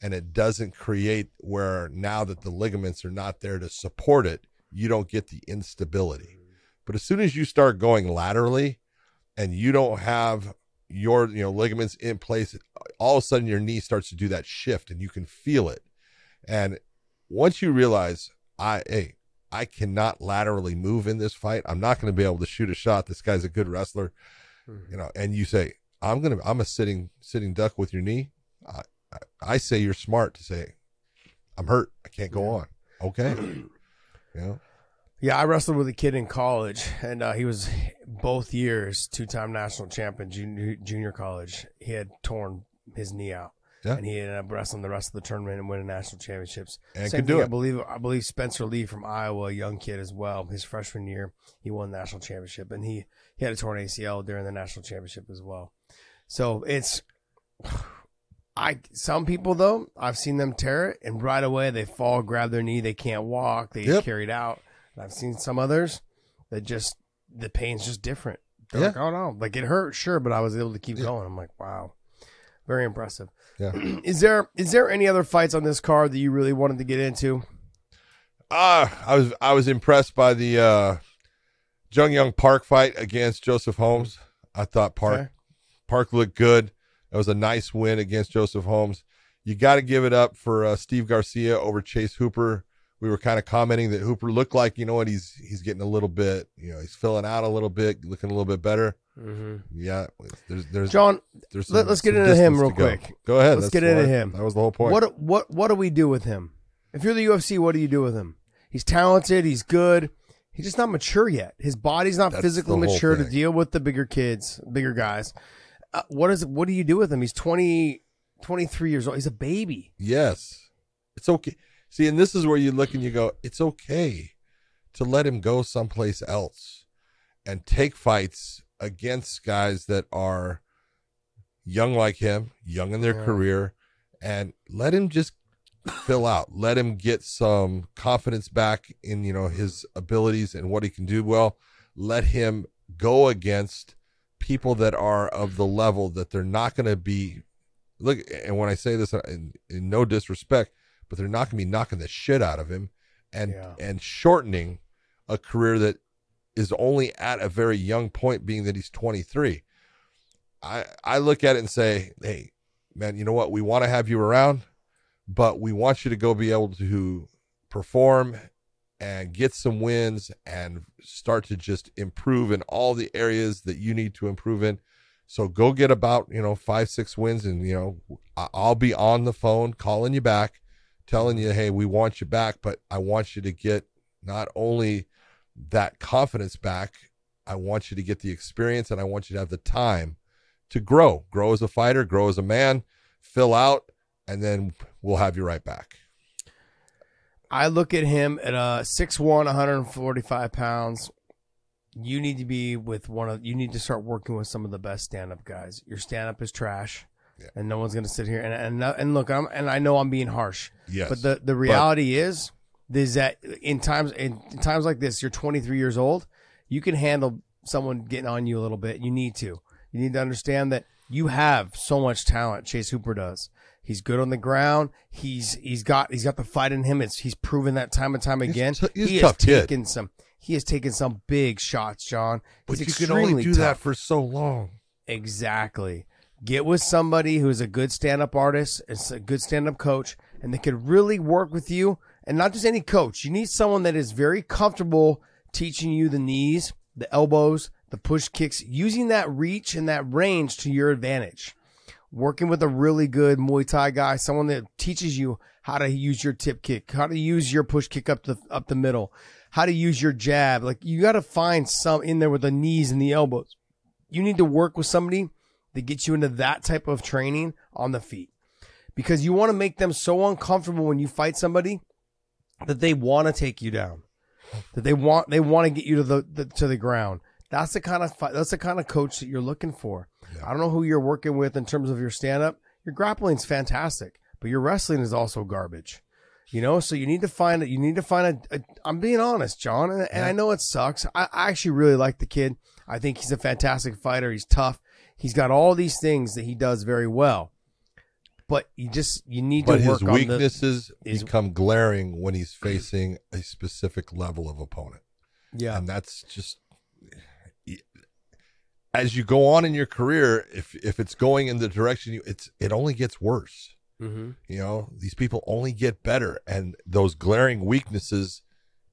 and it doesn't create where now that the ligaments are not there to support it, you don't get the instability. But as soon as you start going laterally and you don't have your you know ligaments in place all of a sudden your knee starts to do that shift and you can feel it. And once you realize i hey i cannot laterally move in this fight. I'm not going to be able to shoot a shot. This guy's a good wrestler hmm. you know and you say i'm going to i'm a sitting sitting duck with your knee. I, I i say you're smart to say i'm hurt. I can't go on. Okay. You know Yeah, I wrestled with a kid in college, and uh, he was both years two-time national champion junior, junior college. He had torn his knee out, Yeah. and he ended up wrestling the rest of the tournament and winning national championships. And Same could do it. I believe. I believe Spencer Lee from Iowa, a young kid as well. His freshman year, he won the national championship, and he he had a torn ACL during the national championship as well. So it's. I some people though I've seen them tear it and right away they fall, grab their knee, they can't walk, they Yep. get carried out. I've seen some others that just the pain's just different. They're Yeah. like, oh no, like it hurt, sure, but I was able to keep Yeah. going. I'm like, wow, very impressive. Yeah. is there is there any other fights on this card that you really wanted to get into? Uh, I was I was impressed by the uh Jun Yong Park fight against Joseph Holmes. I thought Park Okay. Park looked good. That was a nice win against Joseph Holmes. You got to give it up for uh, Steve Garcia over Chase Hooper. We were kind of commenting that Hooper looked like you know what he's he's getting a little bit you know he's filling out a little bit, looking a little bit better. Mm-hmm. Yeah, there's there's John, there's let- let's get into him real go. quick. Go ahead. Let's get into him. That was the whole point. what what what do we do with him? If you're the UFC, what do you do with him? He's talented, he's good. He's just not mature yet. His body's not That's physically mature to deal with the bigger kids, bigger guys. Uh, what is what do you do with him? He's 20 23 years old. He's a baby. Yes. It's okay. See, and this is where you look and you go, it's okay to let him go someplace else. and take fights against guys that are young like him, young in their Yeah. career, and let him just fill out. Let him get some confidence back in you know his abilities and what he can do well. Let him go against people that are of the level that they're not going to be. Look, and when I say this in, in no disrespect, but they're not going to be knocking the shit out of him and Yeah. and shortening a career that is only at a very young point, being that he's 23. I I look at it and say, hey, man, you know what? We want to have you around, but we want you to go be able to perform and get some wins and start to just improve in all the areas that you need to improve in. So go get about, you know, five, six wins and, you know, I'll be on the phone calling you back, telling you, hey, we want you back, but I want you to get not only that confidence back, I want you to get the experience and I want you to have the time to grow, grow as a fighter, grow as a man, fill out, and then we'll have you right back. I look at him at a 6'1", 145 pounds. You need to be with one of. You need to start working with some of the best stand up guys. Your stand up is trash, Yeah. and no one's gonna sit here and and and look. I'm and I know I'm being harsh, Yes. but the the reality is is that in times in, times like this, you're 23 years old. You can handle someone getting on you a little bit. You need to. You need to understand that you have so much talent. Chase Hooper does. He's good on the ground. He's he's got he's got the fight in him. It's he's proven that time and time He's again. t- he's he tough has kid. taken some he has taken some big shots, John. but He's you can only do that for so long. Exactly. Get with somebody who's a good stand up artist, is a good stand up coach, and they could really work with you. And not just any coach. You need someone that is very comfortable teaching you the knees, the elbows, the push kicks, using that reach and that range to your advantage. Working with a really good Muay Thai guy, someone that teaches you how to use your tip kick, how to use your push kick up the up the middle, how to use your jab. Like you got to find some in there with the knees and the elbows you need to work with somebody that gets you into that type of training on the feet. Because you want to make them so uncomfortable when you fight somebody that they want to take you down. That they want they want to get you to the, the to the ground. That's the kind of fight that's the kind of coach that you're looking for. Yeah. i don't know who you're working with in terms of your stand up your grappling's fantastic but your wrestling is also garbage. You know so you need to find it you need to find a, a i'm being honest john and, and i know it sucks. I, I actually really like the kid. I think he's a fantastic fighter. He's tough he's got all these things that he does very well. But you just you need But to his work on the weaknesses his- become glaring when he's facing a specific level of opponent. yeah. And that's just as you go on in your career if if it's going in the direction you it's it only gets worse. Mm-hmm. you know these people only get better and those glaring weaknesses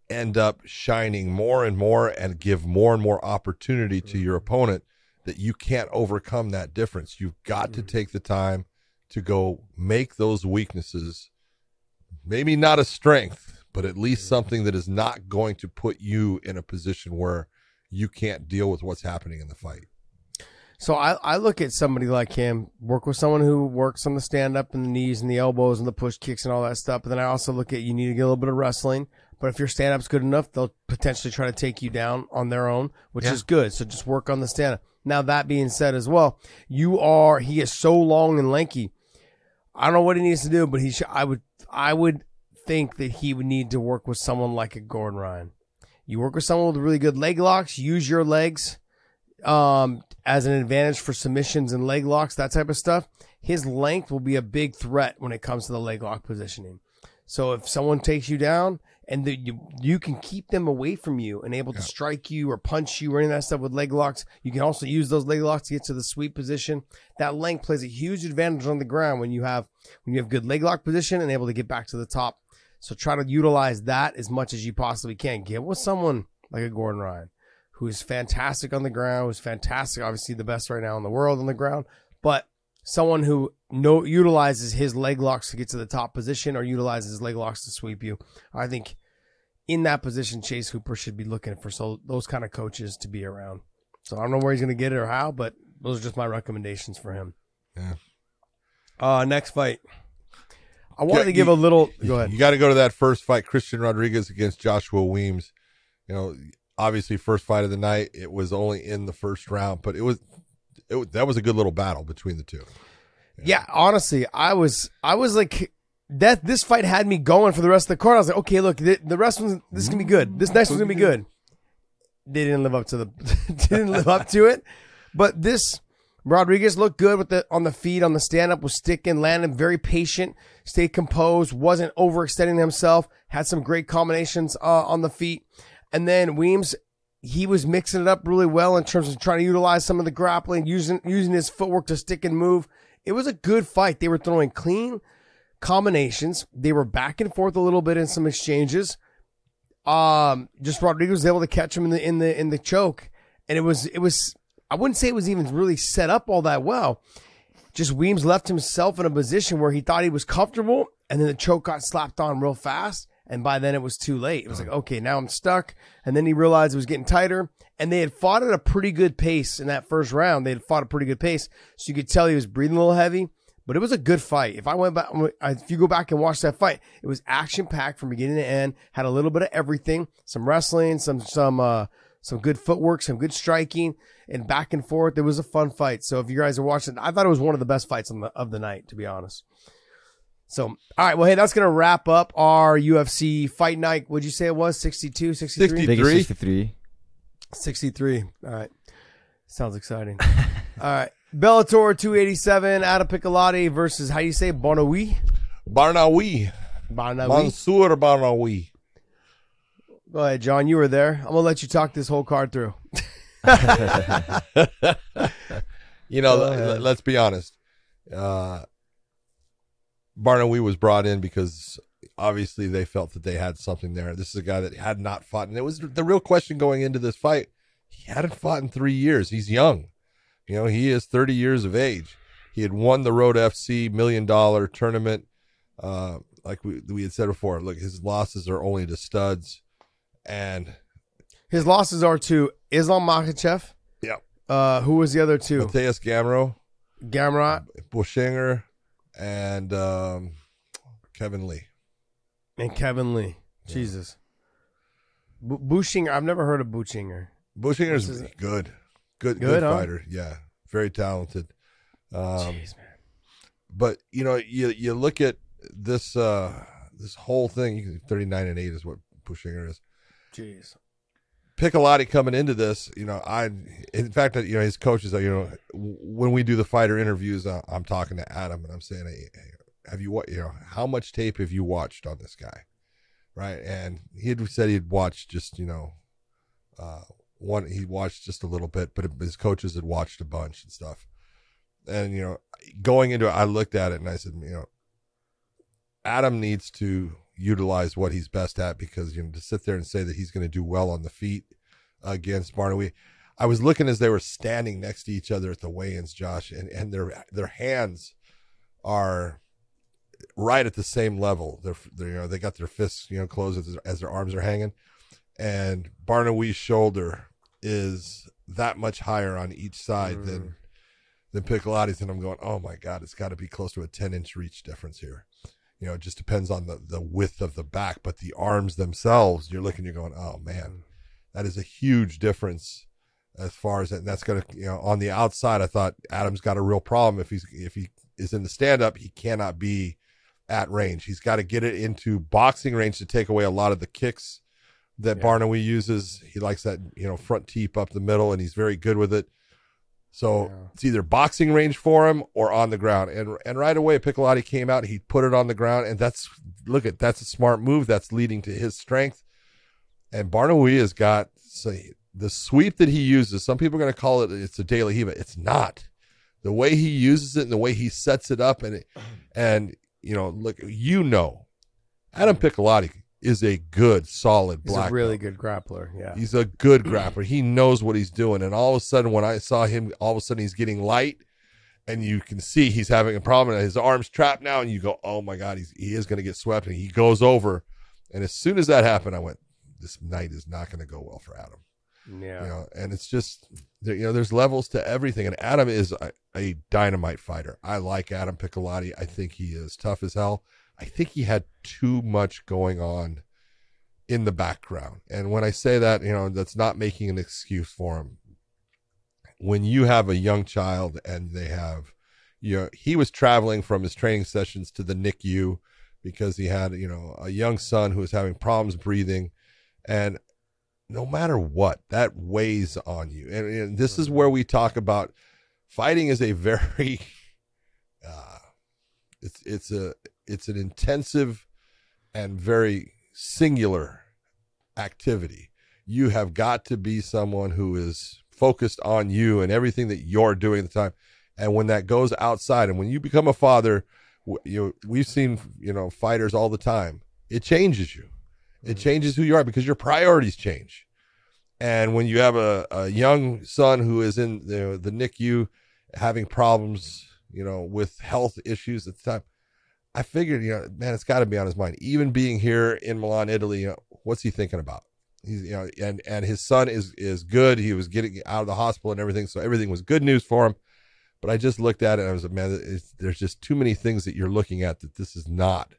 end up shining more and more and give more and more opportunity to your opponent that you can't overcome that difference you've got to mm. take the time to go make those weaknesses maybe not a strength but at least mm. something that is not going to put you in a position where you can't deal with what's happening in the fight So I, I look at somebody like him, work with someone who works on the stand up and the knees and the elbows and the push kicks and all that stuff. But then I also look at you need to get a little bit of wrestling. But if your stand up's good enough, they'll potentially try to take you down on their own, which Yeah. is good. So just work on the stand up. Now that being said as well, you are he is so long and lanky. I don't know what he needs to do, but he should I would I would think that he would need to work with someone like a Gordon Ryan. You work with someone with really good leg locks, use your legs um, as an advantage for submissions and leg locks, that type of stuff, his length will be a big threat when it comes to the leg lock positioning. So if someone takes you down and the, you you can keep them away from you and able to Yeah. strike you or punch you or any of that stuff with leg locks, you can also use those leg locks to get to the sweep position. That length plays a huge advantage on the ground when you have when you have good leg lock position and able to get back to the top. So try to utilize that as much as you possibly can. Get with someone like a Gordon Ryan who is fantastic on the ground, who's fantastic, obviously the best right now in the world on the ground, but someone who no utilizes his leg locks to get to the top position or utilizes his leg locks to sweep you. I think in that position, Chase Hooper should be looking for so those kind of coaches to be around. So I don't know where he's going to get it or how, but those are just my recommendations for him. Yeah. Uh, next fight. I wanted Yeah, to give you- a little. Go ahead. You got to go to that first fight, Christian Rodriguez against Joshua Weems. You know, obviously first fight of the night. It was only in the first round, but it was it that was a good little battle between the two. Yeah, honestly, I was I was like that. This fight had me going for the rest of the card. I was like, okay, look, the, the rest one's this is gonna be good. This next one's gonna be good. They didn't live up to the didn't live up to it, but this Rodriguez looked good with the on the feet on the stand up was sticking, landing very patient, stayed composed, wasn't overextending himself, had some great combinations uh, on the feet, and then Weems he was mixing it up really well in terms of trying to utilize some of the grappling, using using his footwork to stick and move. It was a good fight. They were throwing clean combinations. They were back and forth a little bit in some exchanges. Um, just Rodriguez was able to catch him in the in the in the choke, and it was it was I wouldn't say it was even really set up all that well. Just Weems left himself in a position where he thought he was comfortable, and then the choke got slapped on real fast, and by then it was too late. It was like, okay, now I'm stuck. And then he realized it was getting tighter, and they had fought at a pretty good pace in that first round. They had fought a pretty good pace, so you could tell he was breathing a little heavy. But it was a good fight. If I went back, if you go back and watch that fight, it was action packed from beginning to end. Had a little bit of everything, some wrestling, some some uh, some good footwork, some good striking, and back and forth. It was a fun fight. So if you guys are watching, I thought it was one of the best fights the, of the night, to be honest. So, all right. Well, hey, that's going to wrap up our UFC fight night. Would you say it was 62, 63? 63. 63. 63. All right. Sounds exciting. all right. Bellator 287, Adam Piccolotti versus, how do you say, Bonawi? Barnaoui. Bonawi. Mansour Barnaoui. Go ahead, John. You were there. I'm going to let you talk this whole card through. you know, let, let's be honest. Uh, Barnaoui was brought in because obviously they felt that they had something there. This is a guy that had not fought, and it was the real question going into this fight. He hadn't fought in three years. He's young. You know, he is 30 years of age. He had won the Road FC million dollar tournament. Uh, like we, we had said before, look, his losses are only to studs. And His losses are to Islam Makhachev. Yeah. Uh, who was the other two? Mateusz Gamro, Gamrot Bushinger, and um, Kevin Lee. and Kevin Lee. Jesus. Bu Bushinger. I've never heard of Bushinger. Bushinger's is- good, good, good, Good, huh? fighter. Yeah, very talented. Um, Jeez, man. but you know, you you look at this uh, this whole thing. Thirty nine and eight is what Bushinger is. Jeez. Piccolotti coming into this, you know, I, in fact, you know, his coaches, you know, when we do the fighter interviews, uh, I'm talking to Adam and I'm saying, hey, have you, what, you know, how much tape have you watched on this guy? Right. And he had said he'd watched just, you know, uh, one, he watched just a little bit, but his coaches had watched a bunch and stuff. And, you know, going into it, I looked at it and I said, you know, Adam needs to utilize what he's best at because you know to sit there and say that he's going to do well on the feet against Barnaoui. I was looking as they were standing next to each other at the weigh-ins, Josh, and and their their hands are right at the same level. They're, they're you know they got their fists you know closed as, as their arms are hanging, and Barnaoui's shoulder is that much higher on each side Mm. than than Piccolotti's, and I'm going, oh my god, it's got to be close to a 10 inch reach difference here you know, it just depends on the, the width of the back, but the arms themselves, you're looking, you're going, oh man, mm. that is a huge difference as far as that. And that's going to, you know, on the outside, I thought Adam's got a real problem. If he's, if he is in the stand up, he cannot be at range. He's got to get it into boxing range to take away a lot of the kicks that Yeah. Barnaoui uses. He likes that, you know, front teep up the middle and he's very good with it. So Yeah. it's either boxing range for him or on the ground. And and right away Piccolotti came out, he put it on the ground, and that's look at that's a smart move. That's leading to his strength. And Barnaoui has got so the sweep that he uses. Some people are going to call it it's a La Hiva. It's not. The way he uses it and the way he sets it up, and it, and you know, look, you know, Adam Piccolotti is a good, solid He's black a really belt. good grappler. Yeah. He's a good grappler. He knows what he's doing. And all of a sudden, when I saw him, all of a sudden he's getting light, and you can see he's having a problem. His arms trapped now, and you go, "Oh my god, he's he is going to get swept." And he goes over, and as soon as that happened, I went, "This night is not going to go well for Adam." Yeah. You know, and it's just you know, there's levels to everything. And Adam is a, a dynamite fighter. I like Adam Piccolotti. I think he is tough as hell. I think he had too much going on in the background. And when I say that, you know, that's not making an excuse for him. When you have a young child and they have, you know, he was traveling from his training sessions to the NICU because he had, you know, a young son who was having problems breathing. And no matter what, that weighs on you. And, and this is where we talk about fighting is a very, uh, it's, it's a, it's an intensive and very singular activity. You have got to be someone who is focused on you and everything that you're doing at the time. And when that goes outside, and when you become a father, you know, we've seen you know fighters all the time. It changes you. It mm-hmm. changes who you are because your priorities change. And when you have a, a young son who is in the, the NICU having problems, you know, with health issues at the time, I figured, you know, man, it's got to be on his mind. Even being here in Milan, Italy, you know, what's he thinking about? He's, you know, and and his son is is good. He was getting out of the hospital and everything, so everything was good news for him. But I just looked at it and I was like, man, there's just too many things that you're looking at that this is not,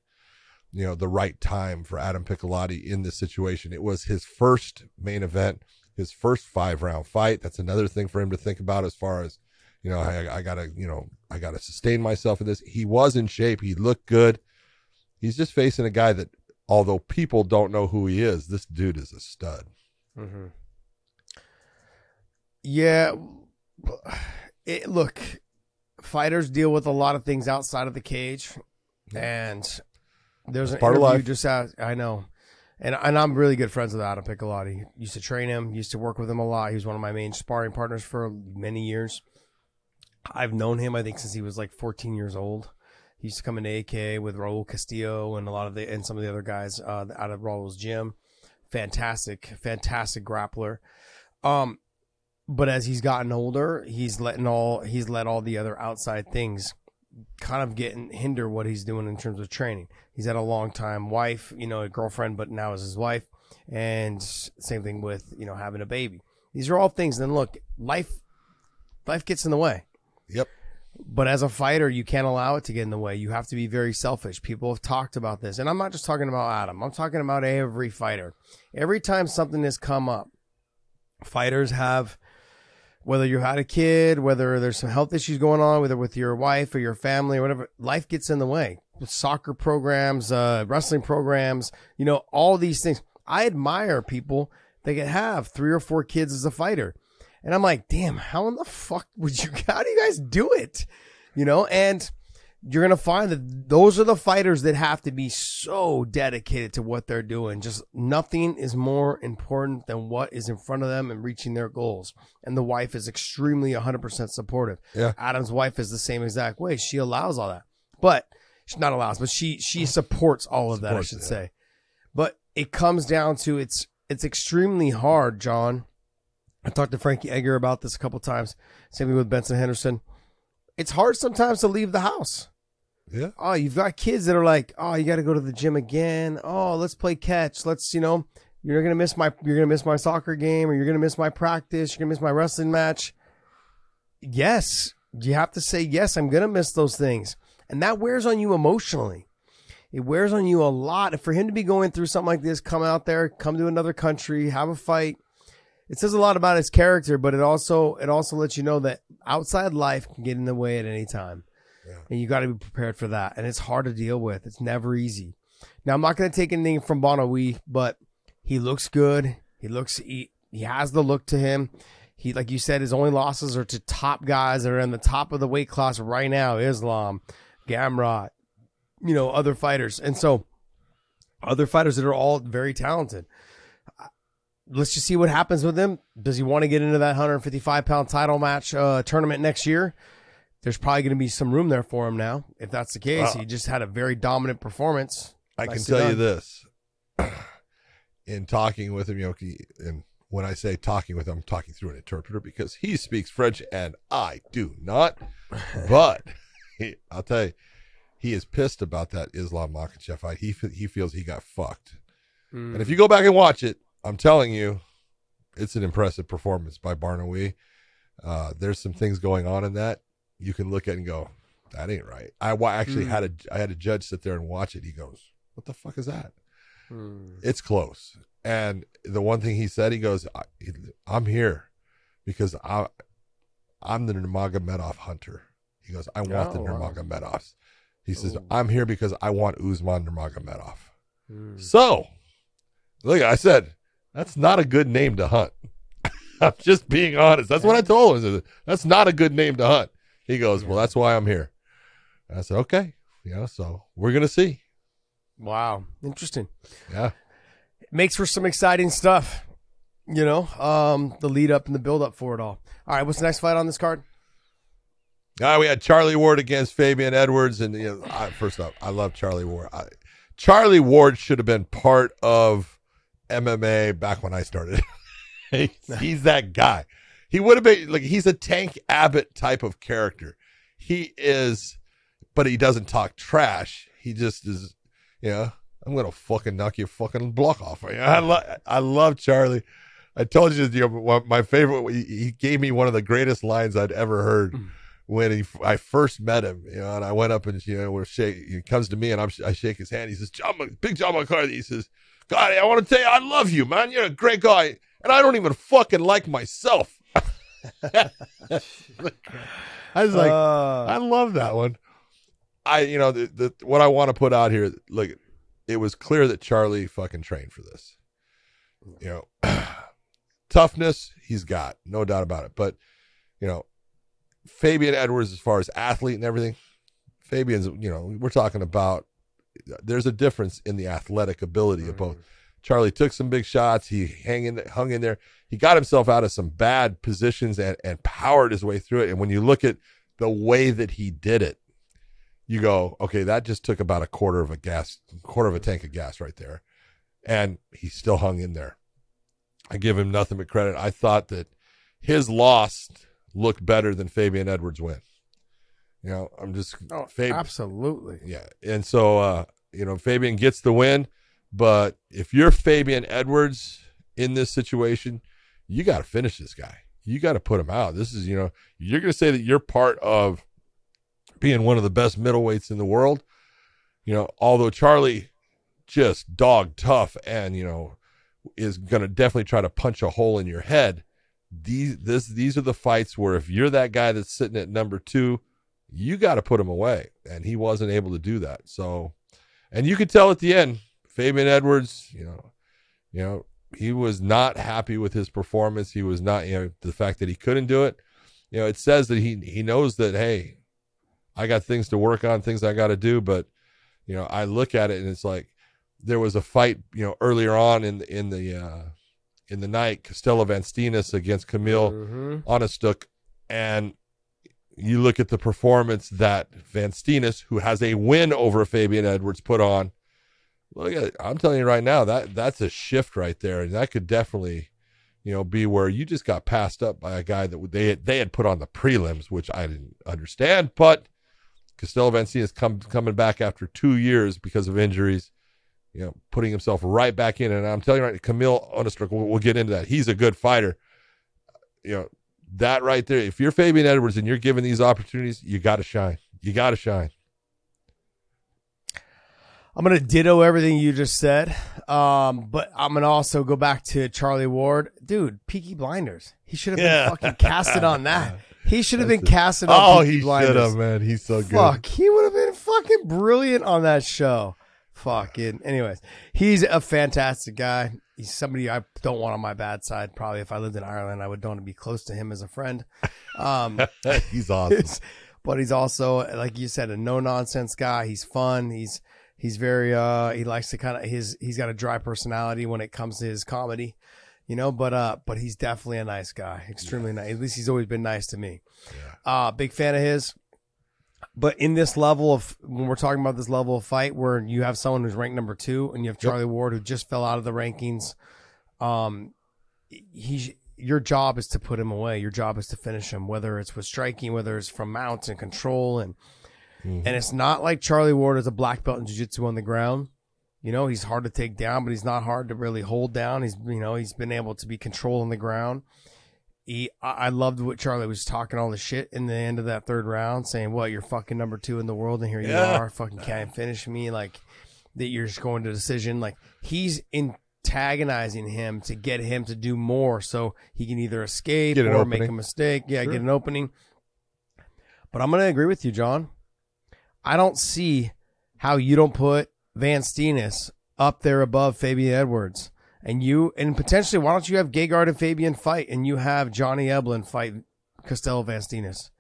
you know, the right time for Adam Piccolotti in this situation. It was his first main event, his first five round fight. That's another thing for him to think about as far as, you know, I, I gotta, you know, I gotta sustain myself in this. He was in shape. He looked good. He's just facing a guy that, although people don't know who he is, this dude is a stud. Mm-hmm. Yeah. It, look, fighters deal with a lot of things outside of the cage, and there's an part of interview life. just out. I know, and and I'm really good friends with Adam Piccolotti. Used to train him. Used to work with him a lot. He was one of my main sparring partners for many years. I've known him, I think, since he was like 14 years old. He used to come into AK with Raul Castillo and a lot of the and some of the other guys uh, out of Raul's gym. Fantastic, fantastic grappler. Um, but as he's gotten older, he's letting all he's let all the other outside things kind of get and hinder what he's doing in terms of training. He's had a long time wife, you know, a girlfriend, but now is his wife, and same thing with you know having a baby. These are all things. Then look, life life gets in the way. Yep. But as a fighter, you can't allow it to get in the way. You have to be very selfish. People have talked about this. And I'm not just talking about Adam. I'm talking about every fighter. Every time something has come up, fighters have whether you had a kid, whether there's some health issues going on, whether with your wife or your family or whatever, life gets in the way. Soccer programs, uh, wrestling programs, you know, all these things. I admire people that can have three or four kids as a fighter. And I'm like, damn, how in the fuck would you, how do you guys do it? You know, and you're going to find that those are the fighters that have to be so dedicated to what they're doing. Just nothing is more important than what is in front of them and reaching their goals. And the wife is extremely 100% supportive. Yeah. Adam's wife is the same exact way. She allows all that, but she not allows, but she, she supports all of that, I should it, yeah. say. But it comes down to it's, it's extremely hard, John. I talked to Frankie Edgar about this a couple times. Same thing with Benson Henderson. It's hard sometimes to leave the house. Yeah. Oh, you've got kids that are like, oh, you got to go to the gym again. Oh, let's play catch. Let's, you know, you're gonna miss my, you're gonna miss my soccer game, or you're gonna miss my practice. You're gonna miss my wrestling match. Yes, you have to say yes. I'm gonna miss those things, and that wears on you emotionally. It wears on you a lot. And for him to be going through something like this, come out there, come to another country, have a fight. It says a lot about his character, but it also it also lets you know that outside life can get in the way at any time and you got to be prepared for that. And it's hard to deal with. It's never easy. Now I'm not going to take anything from Bonawi, but he looks good. He looks he, he has the look to him. He like you said, his only losses are to top guys that are in the top of the weight class right now: Islam, Gamrot, you know, other fighters, and so other fighters that are all very talented. Let's just see what happens with him. Does he want to get into that 155 pound title match uh, tournament next year? there's probably going to be some room there for him now. If that's the case, he just had a very dominant performance. I can tell you this. In talking with him, Yoki, and when I say talking with him, I'm talking through an interpreter because he speaks French and I do not. But he, I'll tell you, he is pissed about that Islam Makhachev fight. He he feels he got fucked. And if you go back and watch it, I'm telling you, it's an impressive performance by Barnaoui. Uh, there's some things going on in that you can look at and go, that ain't right. I actually Mm. had a I had a judge sit there and watch it. He goes, what the fuck is that? It's close. And the one thing he said, he goes, I, "I'm here because I, I'm the Nurmagomedov hunter." He goes, "I want the Oh, wow. He says, Ooh. "I'm here because I want Usman Nurmagomedov." Hmm. So, look, I said that's not a good name to hunt. I'm just being honest. That's what I told him. I said, That's not a good name to hunt. He goes, "Well, that's why I'm here." I said, "Okay, you know, so we're gonna see." Wow, interesting. Yeah. It makes for some exciting stuff. You know, um, the lead up and the build up for it all. All right, what's the next fight on this card? Uh, we had Charlie Ward against Fabian Edwards, and you know, I, first off, I love Charlie Ward. I, Charlie Ward should have been part of MMA back when I started. He's- he's that guy. He would have been like he's a Tank Abbott type of character. He is, but he doesn't talk trash. He just is. You know, I'm gonna fucking knock your fucking block off. I love, I love Charlie. I told you, you know, my favorite. He, he gave me one of the greatest lines I'd ever heard hmm. when he I first met him. You know, and I went up and you know we're shake. He comes to me and I'm I shake his hand. He says, "John, Mc- Big John McCarthy." He says, "God, I want to tell you, I love you, man. You're a great guy, and I don't even fucking like myself." I was like, Uh, I love that one. I, you know, the, the what I want to put out here, look, it was clear that Charlie fucking trained for this. You know, toughness he's got, no doubt about it. But you know, Fabian Edwards, as far as athlete and everything, Fabian's, you know, we're talking about. There's a difference in the athletic ability of both. Mm-hmm. Charlie took some big shots. He hang in, hung in there. He got himself out of some bad positions and, and powered his way through it. And when you look at the way that he did it, you go, okay, that just took about a quarter of a gas, quarter of a tank of gas right there. And he still hung in there. I give him nothing but credit. I thought that his loss looked better than Fabian Edwards' win. You know, I'm just oh, absolutely. yeah. And so uh, you know, Fabian gets the win, but if you're Fabian Edwards in this situation, you got to finish this guy. You got to put him out. This is, you know, you're going to say that you're part of being one of the best middleweights in the world. You know, although Charlie just dog tough and, you know, is going to definitely try to punch a hole in your head. These this these are the fights where if you're that guy that's sitting at number 2, you got to put him away and he wasn't able to do that. So and you could tell at the end Fabian Edwards, you know, you know, he was not happy with his performance. He was not, you know, the fact that he couldn't do it. You know, it says that he he knows that hey, I got things to work on, things I got to do, but you know, I look at it and it's like there was a fight, you know, earlier on in the in the uh in the night, Costello Van Steenis against Kamil Mhm. Oniszczuk, and you look at the performance that Van Steenis, who has a win over Fabian Edwards, put on. Look at, I'm telling you right now that that's a shift right there, and that could definitely, you know, be where you just got passed up by a guy that they had, they had put on the prelims, which I didn't understand. But Costello Van Steenis come coming back after two years because of injuries, you know, putting himself right back in. And I'm telling you right, Kamil Oniszczuk, we'll, we'll get into that. He's a good fighter. You know, that right there. If you're Fabian Edwards and you're given these opportunities, you got to shine. You got to shine. I'm gonna ditto everything you just said, um, but I'm gonna also go back to Charlie Ward, dude. Peaky Blinders. He should have been Yeah. fucking casted on that. He should have been casted on. Oh, Peaky he Blinders. should have, man. He's so good. Fuck, he would have been fucking brilliant on that show. Fucking. Anyways, he's a fantastic guy. He's somebody I don't want on my bad side. Probably if I lived in Ireland, I would want to be close to him as a friend. Um, He's awesome. But he's also like you said a no nonsense guy he's fun he's he's very uh he likes to kind of his he's got a dry personality when it comes to his comedy you know but uh but he's definitely a nice guy extremely nice at least he's always been nice to me uh big fan of his but in this level of when we're talking about this level of fight where you have someone who's ranked number two and you have charlie ward who just fell out of the rankings um he's your job is to put him away. Your job is to finish him, whether it's with striking, whether it's from mounts and control, and and it's not like Charlie Ward is a black belt in jiu-jitsu on the ground. You know, he's hard to take down, but he's not hard to really hold down. He's you know he's been able to be controlled on the ground. He, I loved what Charlie was talking all the shit in the end of that third round, saying, "What you're fucking number two in the world, and here you Yeah. are, fucking can't finish me." Like, that you're just going to decision. Like he's antagonizing him to get him to do more, so he can either escape or make a mistake. Yeah, Sure. get an opening. But I'm going to agree with you, John. I don't see how you don't put Van Steenis up there above Fabian Edwards. And you and potentially why don't you have Gegard and Fabian fight and you have Johnny Eblen fight Costello Van Steenis?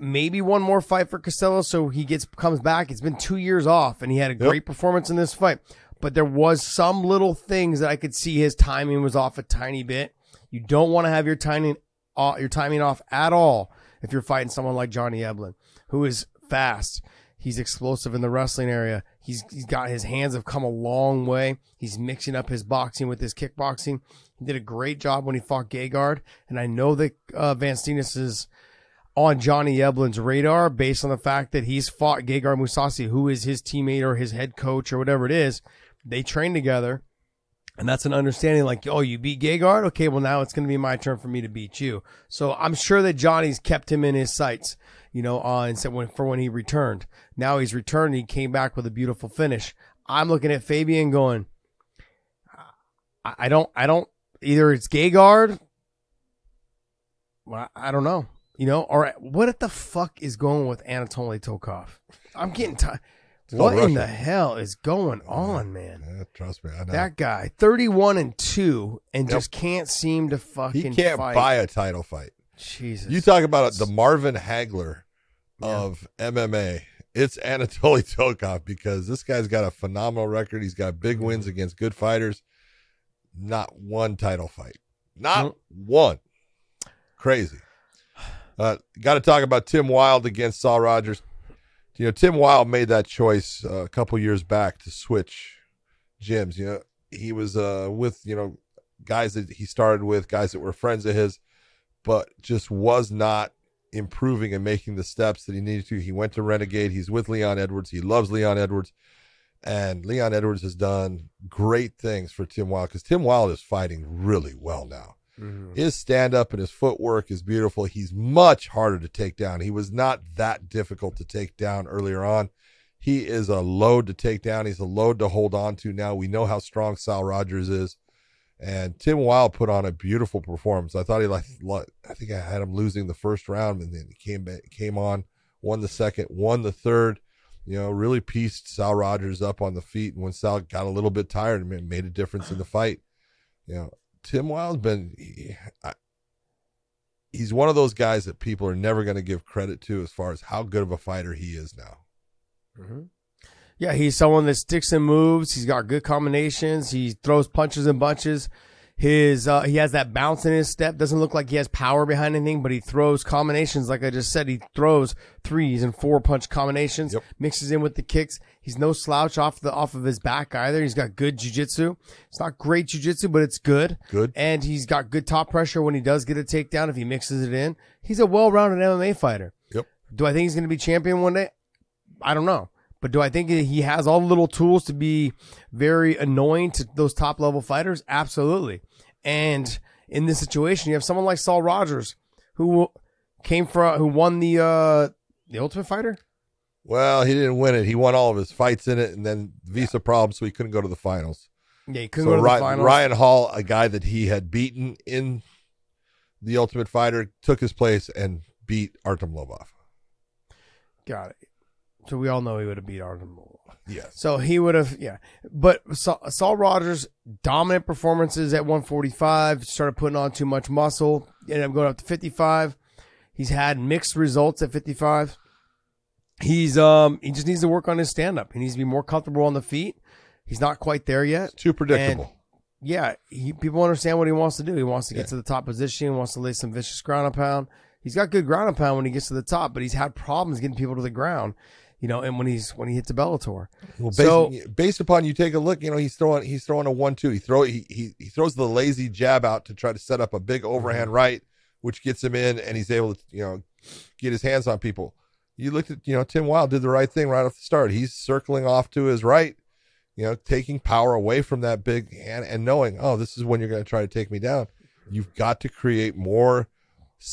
Maybe one more fight for Costello so he gets comes back. It's been two years off and he had a great performance in this fight. But there was some little things that I could see his timing was off a tiny bit. You don't want to have your timing uh, your timing off at all if you're fighting someone like Johnny Eblen, who is fast. He's explosive in the wrestling area. He's he's got his hands have come a long way. He's mixing up his boxing with his kickboxing. He did a great job when he fought Gegard, and I know that uh, Van Steenis is on Johnny Eblen's radar based on the fact that he's fought Gegard Mousasi, who is his teammate or his head coach or whatever it is. They train together. And that's an understanding like, oh, you beat Gegard? Okay, well, now it's going to be my turn for me to beat you. So I'm sure that Johnny's kept him in his sights, you know, uh, and said when, for when he returned. Now he's returned. He came back with a beautiful finish. I'm looking at Fabian going, I, I don't, I don't, either it's Gegard. Well, I don't know, you know, or what the fuck is going with Anatoly Tokov? I'm getting tired. What in the hell is going on, man? Yeah, trust me, I know. That guy, 31 and 2, and Yep. just can't seem to fucking he can't fight. buy a title fight. Jesus. You talk about the Marvin Hagler Yeah. of MMA. It's Anatoly Tokov because this guy's got a phenomenal record. He's got big wins against good fighters. Not one title fight. Not Nope. one. Crazy. Uh, got to talk about Tim Wilde against Saul Rogers. You know, Tim Wilde made that choice uh, a couple years back to switch gyms. You know, he was uh, with you know guys that he started with, guys that were friends of his, but just was not improving and making the steps that he needed to. He went to Renegade. He's with Leon Edwards. He loves Leon Edwards. And Leon Edwards has done great things for Tim Wilde because Tim Wilde is fighting really well now. Mhm. His stand up and his footwork is beautiful. He's much harder to take down. He was not that difficult to take down earlier on. He is a load to take down. He's a load to hold on to now. We know how strong Sal Rogers is. And Tim Wilde put on a beautiful performance. I thought he like, I think I had him losing the first round, and then he came back, came on, won the second, won the third. You know, really pieced Sal Rogers up on the feet. And when Sal got a little bit tired, it made a difference in the fight. You know, Tim Wilde's been, he, I, he's one of those guys that people are never going to give credit to as far as how good of a fighter he is now. Mhm. Yeah, he's someone that sticks and moves. He's got good combinations. He throws punches and bunches. His uh, he has that bounce in his step. Doesn't look like he has power behind anything, but he throws combinations. Like I just said, he throws threes and four punch combinations. Yep. Mixes in with the kicks. He's no slouch off the off of his back either. He's got good jujitsu. It's not great jujitsu, but it's good. Good. And he's got good top pressure when he does get a takedown. If he mixes it in, he's a well-rounded MMA fighter. Yep. Do I think he's going to be champion one day? I don't know. But do I think he has all the little tools to be very annoying to those top level fighters? Absolutely. And in this situation, you have someone like Saul Rogers, who came from, who won the uh the Ultimate Fighter. Well, he didn't win it. He won all of his fights in it, and then visa problems, so he couldn't go to the finals. Yeah, he couldn't So go to Ryan, the finals. Ryan Hall, a guy that he had beaten in the Ultimate Fighter, took his place and beat Artem Lobov. Got it. So we all know he would have beat Artem. Yeah. So he would have, yeah. But Saul, Saul Rogers, dominant performances at 145, started putting on too much muscle, ended up going up to 55. He's had mixed results at 55. He's um he just needs to work on his stand up. He needs to be more comfortable on the feet. He's not quite there yet. Too predictable. Yeah, he, people understand what he wants to do. He wants to get Yeah. to the top position. He wants to lay some vicious ground and pound. He's got good ground and pound when he gets to the top, but he's had problems getting people to the ground. You know, and when he's when he hits a Bellator. Well, based, So- based upon you take a look, you know he's throwing he's throwing a one two. He throw he, he he throws the lazy jab out to try to set up a big overhand Mm-hmm. right, which gets him in, and he's able to you know get his hands on people. You looked at you know Tim Wilde did the right thing right off the start. He's circling off to his right, you know, taking power away from that big hand and knowing, oh, this is when you're going to try to take me down. You've got to create more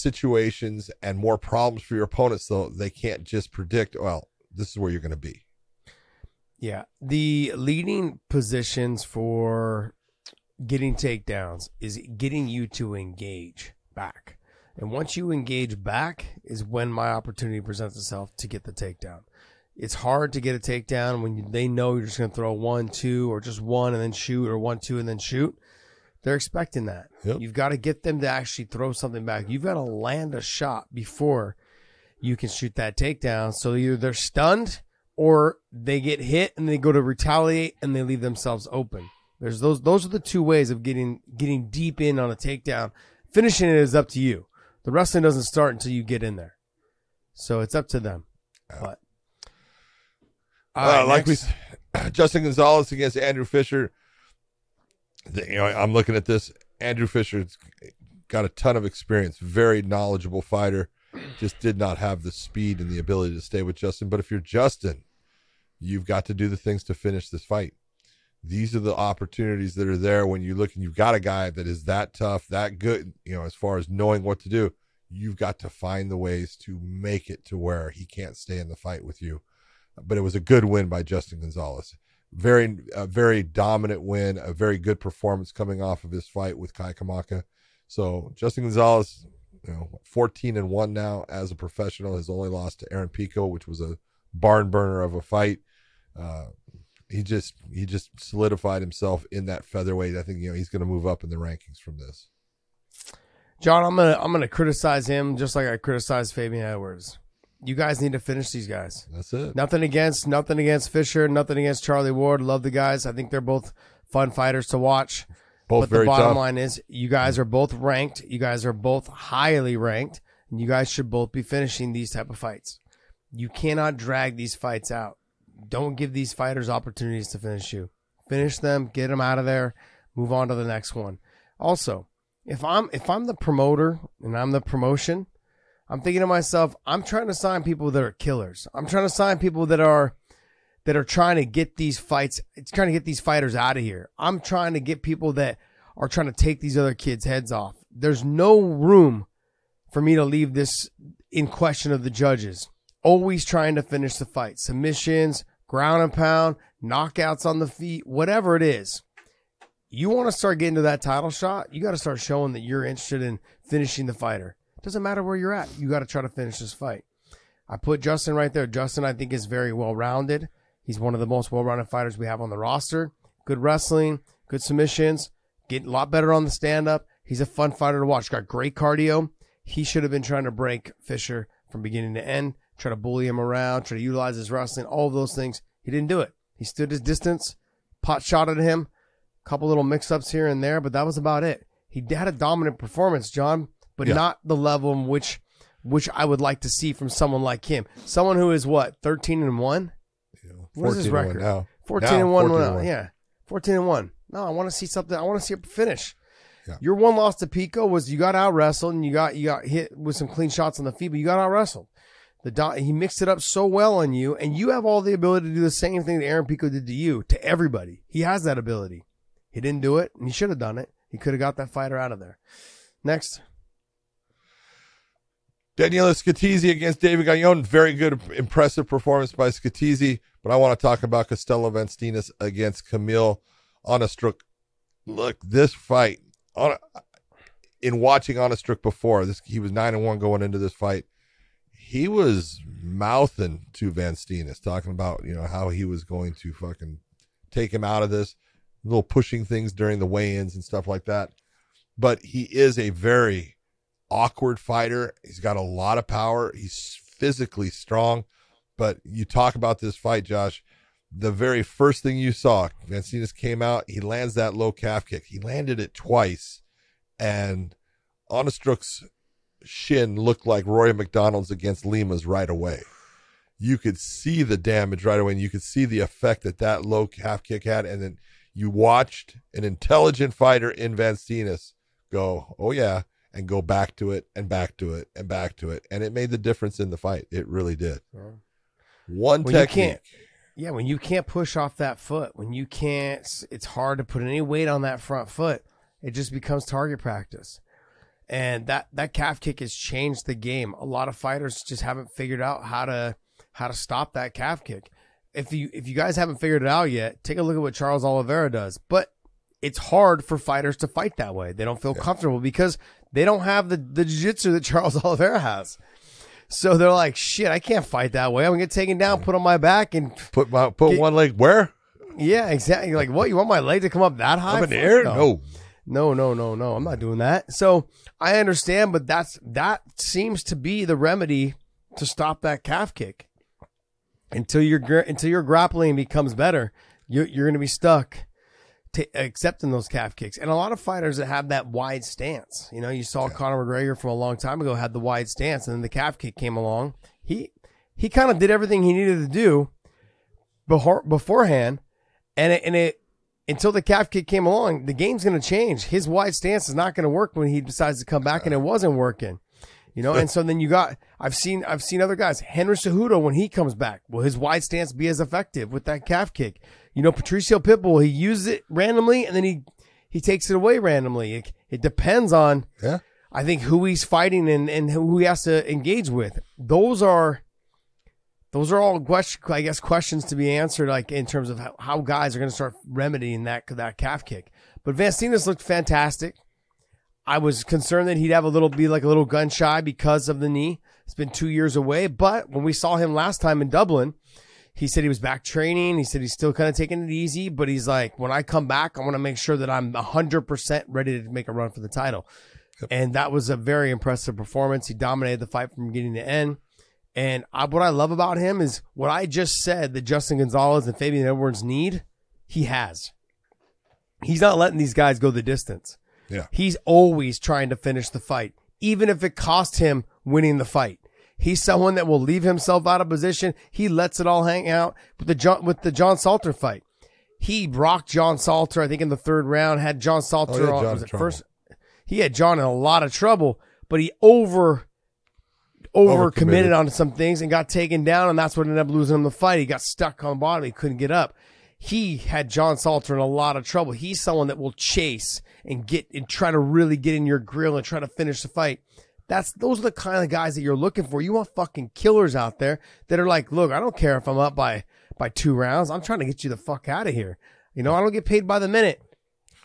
situations and more problems for your opponents so they can't just predict, well, this is where you're going to be. Yeah. The leading positions for getting takedowns is getting you to engage back. And once you engage back is when my opportunity presents itself to get the takedown. It's hard to get a takedown when they know you're just going to throw one, two, or just one and then shoot, or one, two, and then shoot. They're expecting that. Yep. You've got to get them to actually throw something back. You've got to land a shot before you can shoot that takedown. So either they're stunned or they get hit and they go to retaliate and they leave themselves open. There's those those are the two ways of getting getting deep in on a takedown. Finishing it is up to you. The wrestling doesn't start until you get in there. So it's up to them. But All Uh, right, like next. we, Justin Gonzalez against Andrew Fisher. The- you know, I'm looking at this. Andrew Fisher's got a ton of experience, very knowledgeable fighter. Just did not have the speed and the ability to stay with Justin. But if you're Justin, you've got to do the things to finish this fight. These are the opportunities that are there when you look and you've got a guy that is that tough, that good, you know, as far as knowing what to do. You've got to find the ways to make it to where he can't stay in the fight with you but it was a good win by Justin Gonzalez. Very, a very dominant win, a very good performance coming off of his fight with Kai Kamaka. So Justin Gonzalez, you know, 14 and one now as a professional, His only loss to Aaron Pico, which was a barn burner of a fight. Uh, he just he just solidified himself in that featherweight. I think you know he's going to move up in the rankings from this. John, I'm gonna I'm gonna criticize him just like I criticized Fabian Edwards. You guys need to finish these guys. That's it. Nothing against nothing against Fisher, nothing against Charlie Ward. Love the guys. I think they're both fun fighters to watch. Both but the bottom tough. line is you guys are both ranked. You guys are both highly ranked, and you guys should both be finishing these type of fights. You cannot drag these fights out. Don't give these fighters opportunities to finish you. Finish them, get them out of there, move on to the next one. Also, if I'm if I'm the promoter and I'm the promotion, I'm thinking to myself, I'm trying to sign people that are killers. I'm trying to sign people that are that are trying to get these fights, it's trying to get these fighters out of here. I'm trying to get people that are trying to take these other kids' heads off. There's no room for me to leave this in question of the judges. Always trying to finish the fight. Submissions, ground and pound, knockouts on the feet, whatever it is. You want to start getting to that title shot, you got to start showing that you're interested in finishing the fighter. Doesn't matter where you're at. You got to try to finish this fight. I put Justin right there. Justin, I think, is very well rounded. He's one of the most well rounded fighters we have on the roster. Good wrestling, good submissions, getting a lot better on the stand up. He's a fun fighter to watch. Got great cardio. He should have been trying to break Fisher from beginning to end, try to bully him around, try to utilize his wrestling, all of those things. He didn't do it. He stood his distance, pot shot at him, a couple little mix ups here and there, but that was about it. He had a dominant performance, John, but Yeah. not the level in which which I would like to see from someone like him. Someone who is what, 13 and 1? What is his 14 and one record? now. 14 Now, and 1 14 and one. Yeah. 14 and 1. No, I want to see something. I want to see a finish. Yeah. Your one loss to Pico was you got out wrestled and you got you got hit with some clean shots on the feet, but you got out wrestled. The do- he mixed it up so well on you, and you have all the ability to do the same thing that Aaron Pico did to you, to everybody. He has that ability. He didn't do it, and he should have done it. He could have got that fighter out of there. Next, Daniela Scatizzi against David Gagnon. Very good, impressive performance by Scatizzi. But I want to talk about Costello van Steenis against Kamil Oniszczuk. Look, this fight, on in watching Oniszczuk before, this he was nine and one going into this fight. He was mouthing to van Steenis, talking about you know how he was going to fucking take him out of this, little pushing things during the weigh-ins and stuff like that. But he is a very awkward fighter. He's got a lot of power. He's physically strong. But you talk about this fight, Josh. The very first thing you saw, van Steenis came out. He lands that low calf kick. He landed it twice, and Oniszczuk's shin looked like Rory MacDonald's against Lima's right away. You could see the damage right away, and you could see the effect that that low calf kick had. And then you watched an intelligent fighter in van Steenis go, "Oh yeah," and go back to it and back to it and back to it, and it made the difference in the fight. It really did. One Well, you can't- yeah, when you can't push off that foot, when you can't, it's hard to put any weight on that front foot. It just becomes target practice. And that, that calf kick has changed the game. A lot of fighters just haven't figured out how to, how to stop that calf kick. if you if you guys haven't figured it out yet, take a look at what Charles Oliveira does. But it's hard for fighters to fight that way. They don't feel comfortable because they don't have the the jiu-jitsu that Charles Oliveira has. So they're like, shit, I can't fight that way. I'm gonna get taken down, put on my back, and Put my put Get- one leg where? yeah, exactly. Like, what? You want my leg to come up that high? Up in the Fuck air? no. No. No, no, no. I'm not doing that. So I understand, but that's that seems to be the remedy to stop that calf kick. Until your until your grappling becomes better, you're you're going to be stuck to accepting those calf kicks. And a lot of fighters that have that wide stance, you know, you saw Conor McGregor from a long time ago had the wide stance, and then the calf kick came along. He he kind of did everything he needed to do before, beforehand, and it, and it until the calf kick came along, the game's going to change. His wide stance is not going to work when he decides to come back, and it wasn't working. You know, and so then you got I've seen I've seen other guys. Henry Cejudo when he comes back, will his wide stance be as effective with that calf kick? You know, Patricio Pitbull, he uses it randomly and then he he takes it away randomly. It, it depends on Yeah. I think who he's fighting and, and who he has to engage with. Those are those are all question, I guess questions to be answered, like in terms of how, how guys are going to start remedying that that calf kick. But van Steenis looked fantastic. I was concerned that he'd have a little be like a little gun shy because of the knee. It's been two years away, but when we saw him last time in Dublin, he said he was back training. He said he's still kind of taking it easy, but he's like, when I come back, I want to make sure that I'm 100% ready to make a run for the title. And that was a very impressive performance. He dominated the fight from beginning to end. And I, what I love about him is what I just said that Justin Gonzalez and Fabian Edwards need, he has. He's not letting these guys go the distance. Yeah. He's always trying to finish the fight, even if it cost him winning the fight. He's someone that will leave himself out of position. He lets it all hang out with the John, with the John Salter fight. He rocked John Salter, I think, in the third round. Had John Salter yeah, on John was it first. He had John in a lot of trouble, but he over over committed Overcommitted. on some things and got taken down, and that's what ended up losing him the fight. He got stuck on the bottom. He couldn't get up. He had John Salter in a lot of trouble. He's someone that will chase and get and try to really get in your grill and try to finish the fight. That's those are the kind of guys that you're looking for. You want fucking killers out there that are like, look, I don't care if I'm up by by two rounds. I'm trying to get you the fuck out of here. You know, I don't get paid by the minute.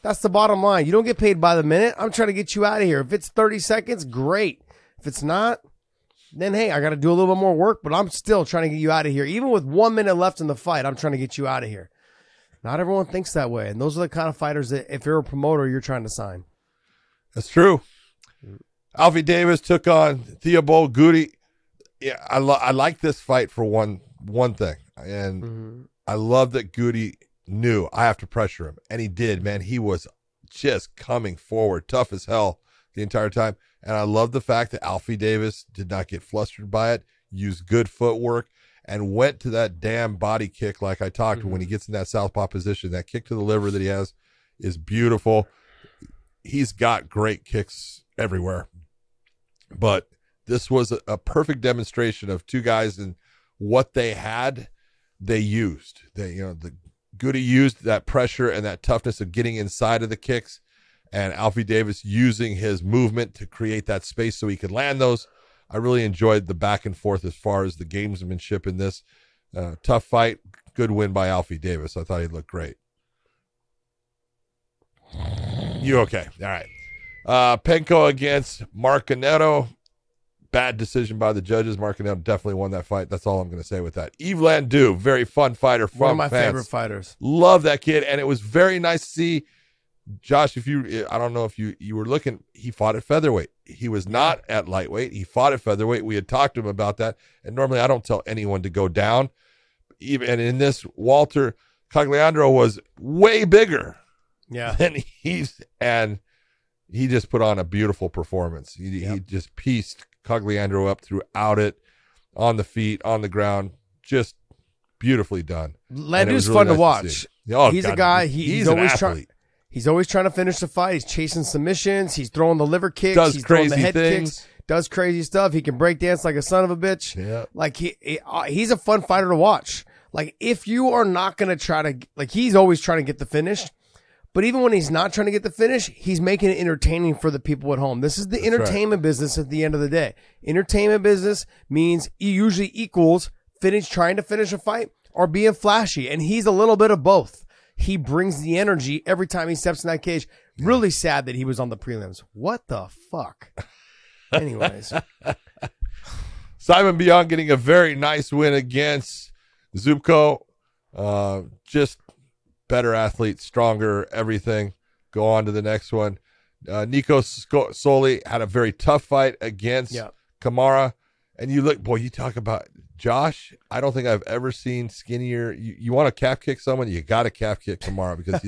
That's the bottom line. You don't get paid by the minute. I'm trying to get you out of here. If it's 30 seconds, great. If it's not, then hey, I got to do a little bit more work, but I'm still trying to get you out of here. Even with one minute left in the fight, I'm trying to get you out of here. Not everyone thinks that way. And those are the kind of fighters that if you're a promoter, you're trying to sign. That's true. Alfie Davis took on Theobald Goody. Yeah, I lo- I like this fight for one one thing, and mm-hmm. I love that Goody knew I have to pressure him, and he did. Man, he was just coming forward, tough as hell the entire time, and I love the fact that Alfie Davis did not get flustered by it, used good footwork, and went to that damn body kick like I talked when he mm-hmm. gets in that southpaw position. That kick to the liver that he has is beautiful. He's got great kicks everywhere but this was a, a perfect demonstration of two guys and what they had they used. They you know the goody used that pressure and that toughness of getting inside of the kicks and alfie davis using his movement to create that space so he could land those. I really enjoyed the back and forth as far as the gamesmanship in this. Uh, tough fight good win by alfie davis. I thought he looked great. You okay? All right uh, Penko against Marcaneto. Bad decision by the judges. Marcaneto definitely won that fight. That's all I'm going to say with that. Yves Landu, very fun fighter from One of my fans. favorite fighters. Love that kid, and it was very nice to see. Josh, if you, I don't know if you you were looking, he fought at featherweight. He was not at lightweight. He fought at featherweight. We had talked to him about that, and normally I don't tell anyone to go down. Even and in this, Walter Cogliandro was way bigger Yeah. than he's and he just put on a beautiful performance. He, he just pieced Cogliandro up throughout it, on the feet, on the ground, just beautifully done. Landu's really fun nice to watch. see. Oh, he's a guy. He, he's, an always trying. He's always trying to finish the fight. He's chasing submissions. He's throwing the liver kicks. Does he's throwing the crazy head things. kicks. Does crazy stuff. He can break dance like a son of a bitch. Yeah. Like he, he uh, he's a fun fighter to watch. Like if you are not gonna try to like he's always trying to get the finish. But even when he's not trying to get the finish, he's making it entertaining for the people at home. This is the right. entertainment business at the end of the day. Entertainment business means usually equals finish trying to finish a fight or being flashy. And he's a little bit of both. He brings the energy every time he steps in that cage. Really sad that he was on the prelims. What the fuck? Anyways, Simon Biyong getting a very nice win against Zubko. Uh, just better athlete, stronger, everything. Go on to the next one. Uh, Nico Soli had a very tough fight against Yeah. Kamara. And you look, boy, you talk about Josh. I don't think I've ever seen skinnier. You, you want to calf kick someone, you got to calf kick Kamara because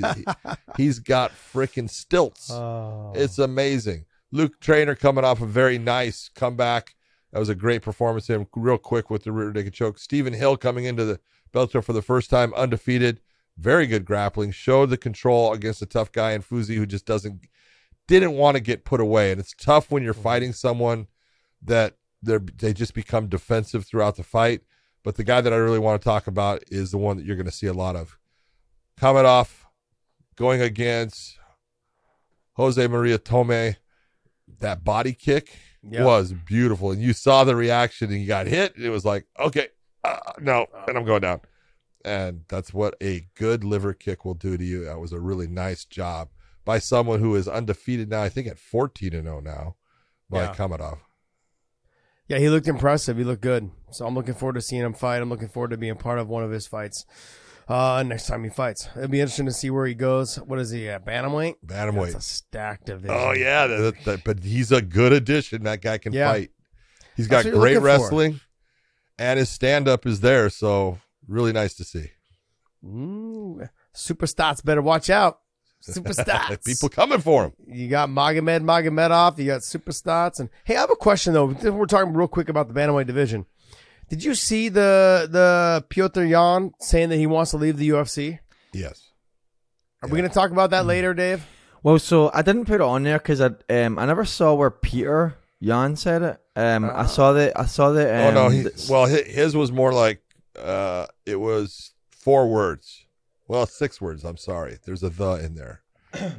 he, has got freaking stilts. oh, It's amazing. Luke Trainer coming off a very nice comeback. That was a great performance. Him real quick with the rear naked choke. Stephen Hill coming into the Bellator for the first time, undefeated. Very good grappling. Showed the control against a tough guy in Fuzi who just doesn't didn't want to get put away. And it's tough when you're fighting someone that they they just become defensive throughout the fight. But the guy that I really want to talk about is the one that you're going to see a lot of. Coming off, going against Jose Maria Tome, that body kick Yeah. was beautiful, and you saw the reaction, and he got hit. It was like, okay, uh, no, and I'm going down, and that's what a good liver kick will do to you. That was a really nice job by someone who is undefeated now. I think at 14 and 0 now by Yeah. Kamadov. yeah, he looked impressive. He looked good. So I'm looking forward to seeing him fight. I'm looking forward to being part of one of his fights. Uh, next time he fights, it'll be interesting to see where he goes. What is he at? Bantamweight. That's a Bantamweight. stacked division. Oh yeah, that, that- but he's a good addition. That guy can Yeah. fight. He's That's got great looking for. wrestling, and his stand up is there. So really nice to see. Ooh, super stats better watch out. Super stats. People coming for him. You got Magomed Magomedov. You got super stats. And hey, I have a question though. We're talking real quick about the bantamweight division. Did you see the the Petr Yan saying that he wants to leave the UFC? Yes. Are we going to talk about that later, Dave? Well, so I didn't put it on there because I um I never saw where Peter Yan said it. Um, I saw that I saw the. oh Um, no. He, well, his was more like uh, it was four words. Well, six words. I'm sorry. There's a the in there.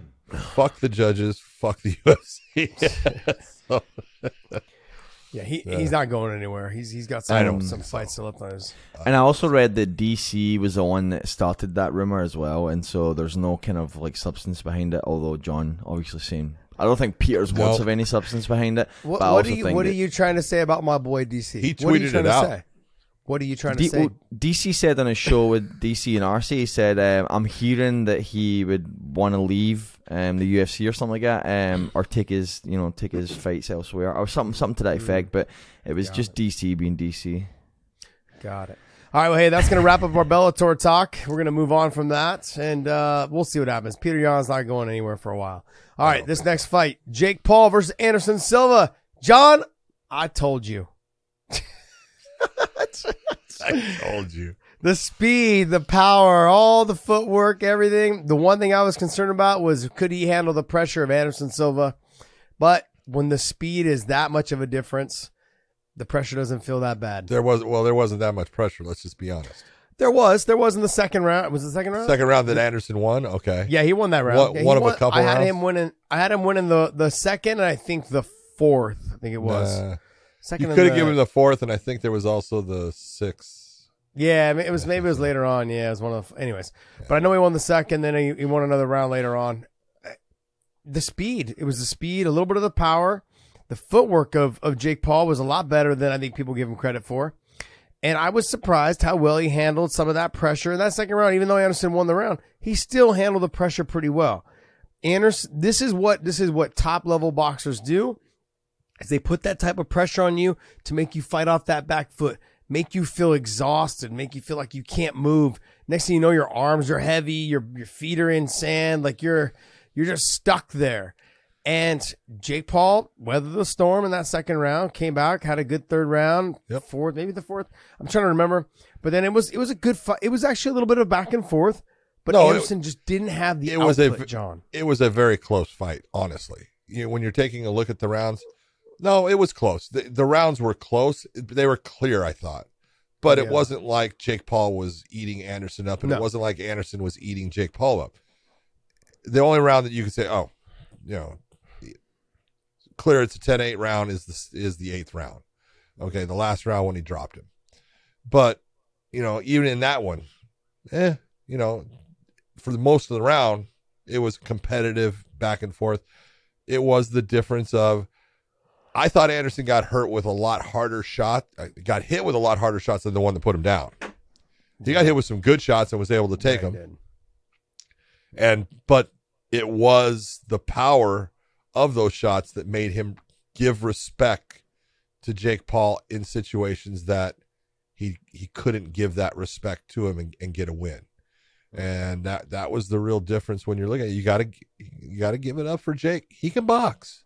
fuck the judges. Fuck the UFC. So, Yeah, he, he's not going anywhere. He's he's got some I don't some think fights still up on his. and I also read that DC was the one that started that rumor as well, and so there's no kind of like substance behind it. Although John obviously saying, I don't think Peter's No. words have any substance behind it. What, what are you think What are you trying to say about my boy DC? He What are you tweeted trying it to out. What are you trying to D- say? well, DC said on a show with DC and RC, he said, um, "I'm hearing that he would want to leave um, the UFC or something like that, um, or take his, you know, take his fights elsewhere, or something, something to that effect." But it was Got just DC being DC. Got it. All right, well, hey, that's going to wrap up our Bellator talk. We're going to move on from that, and uh, we'll see what happens. Peter Yan's not going anywhere for a while. All right, this next fight Jake Paul versus Anderson Silva. John, I told you. I told you. The speed, the power, all the footwork, everything. The one thing I was concerned about was could he handle the pressure of Anderson Silva? But when the speed is that much of a difference, the pressure doesn't feel that bad. There was well, there wasn't that much pressure. Let's just be honest. There was, there was in the second round. Was the second round? Second round that Anderson won. Okay. Yeah, he won that round. One- Yeah, one of a couple I had rounds? him winning. I had him winning the the second, and I think the fourth. I think it was Nah. Second. you could have given him the fourth, and I think there was also the sixth. Yeah, it was maybe it was later on. Yeah, it was one of. The, anyways, but I know he won the second. Then he, he won another round later on. Uh, the speed. It was the speed, a little bit of the power. The footwork of of Jake Paul was a lot better than I think people give him credit for. And I was surprised how well he handled some of that pressure in that second round. Even though Anderson won the round, he still handled the pressure pretty well. Anderson, this is what this is what top level boxers do. Is they put that type of pressure on you to make you fight off that back foot, make you feel exhausted, make you feel like you can't move. Next thing you know, your arms are heavy, your your feet are in sand, like you're you're just stuck there. And Jake Paul weathered the storm in that second round, came back, had a good third round, Yep. fourth, maybe the fourth. I'm trying to remember, but then it was it was a good fight. It was actually a little bit of back and forth, but No, it- Anderson just didn't have the it was a John. It was a very close fight, honestly. You know, when you're taking a look at the rounds, no, it was close. The, the rounds were close. They were clear, I thought, but it wasn't like Jake Paul was eating Anderson up, and No. it wasn't like Anderson was eating Jake Paul up. The only round that you could say, oh, you know, clear it's a 10-8 round is the is the eighth round. Okay, the last round when he dropped him, but you know, even in that one, eh, you know, for the most of the round, it was competitive back and forth. It was the difference of I thought Anderson got hurt with a lot harder shot, uh, got hit with a lot harder shots than the one that put him down. He got hit with some good shots and was able to take Yeah, them. And but it was the power of those shots that made him give respect to Jake Paul in situations that he he couldn't give that respect to him and, and get a win. And that that was the real difference when you're looking at it. you got to you got to give it up for Jake. He can box.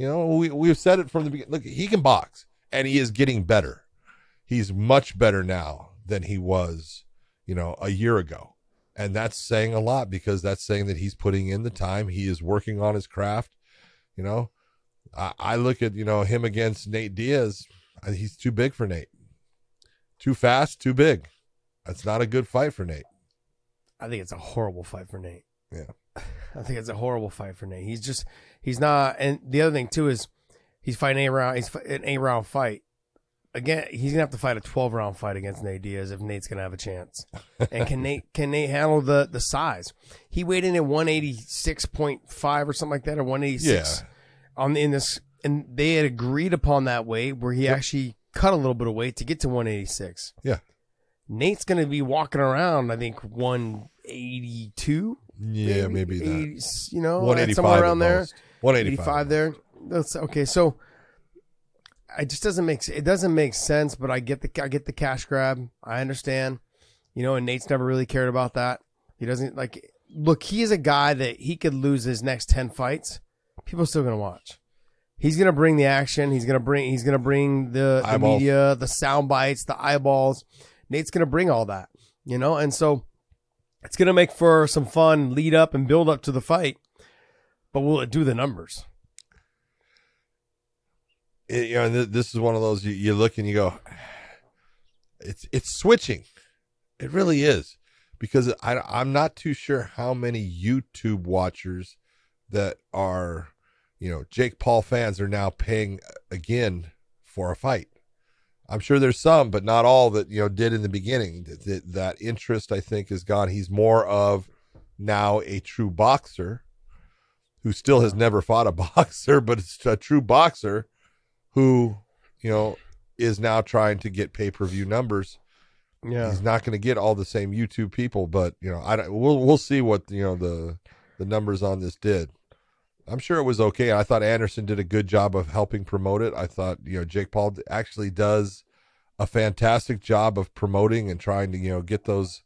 You know, we we've said it from the beginning. Look, he can box and he is getting better. He's much better now than he was, you know, a year ago. And that's saying a lot because that's saying that he's putting in the time. He is working on his craft. You know, I, I look at, you know, him against Nate Diaz. He's too big for Nate. Too fast, too big. That's not a good fight for Nate. I think it's a horrible fight for Nate. Yeah. I think it's a horrible fight for Nate. He's just he's not. And the other thing too is he's fighting a round. He's an eight round fight. Again, he's gonna have to fight a twelve round fight against Nate Diaz if Nate's gonna have a chance. And can Nate can Nate handle the the size? He weighed in at one eighty six point five or something like that, or one eighty six Yeah. on in this, and they had agreed upon that weight where he actually cut a little bit of weight to get to one eighty six. Yeah. Nate's gonna be walking around. I think one eighty two. Yeah, maybe, that. 80, you know, 185 somewhere around there. most. 185. there. That's okay. So it just doesn't make it doesn't make sense. But I get the I get the cash grab. I understand. You know, and Nate's never really cared about that. He doesn't like. Look, he is a guy that he could lose his next ten fights. People are still gonna watch. He's gonna bring the action. He's gonna bring. He's gonna bring the, the media, the sound bites, the eyeballs. Nate's gonna bring all that. You know, and so it's gonna make for some fun lead up and build up to the fight. But will it do the numbers? it, you know, this is one of those you, you look and you go, it's it's switching. It really is because I I'm not too sure how many YouTube watchers that are, you know, Jake Paul fans are now paying again for a fight. I'm sure there's some, but not all that you know did in the beginning. That, that, that interest, I think, is gone. He's more of now a true boxer who still has never fought a boxer, but it's a true boxer who, you know, is now trying to get pay per view numbers. Yeah. He's not going to get all the same YouTube people, but you know, I we'll we'll see what you know the the numbers on this did. I'm sure it was okay. I thought Anderson did a good job of helping promote it. I thought you know Jake Paul actually does a fantastic job of promoting and trying to you know get those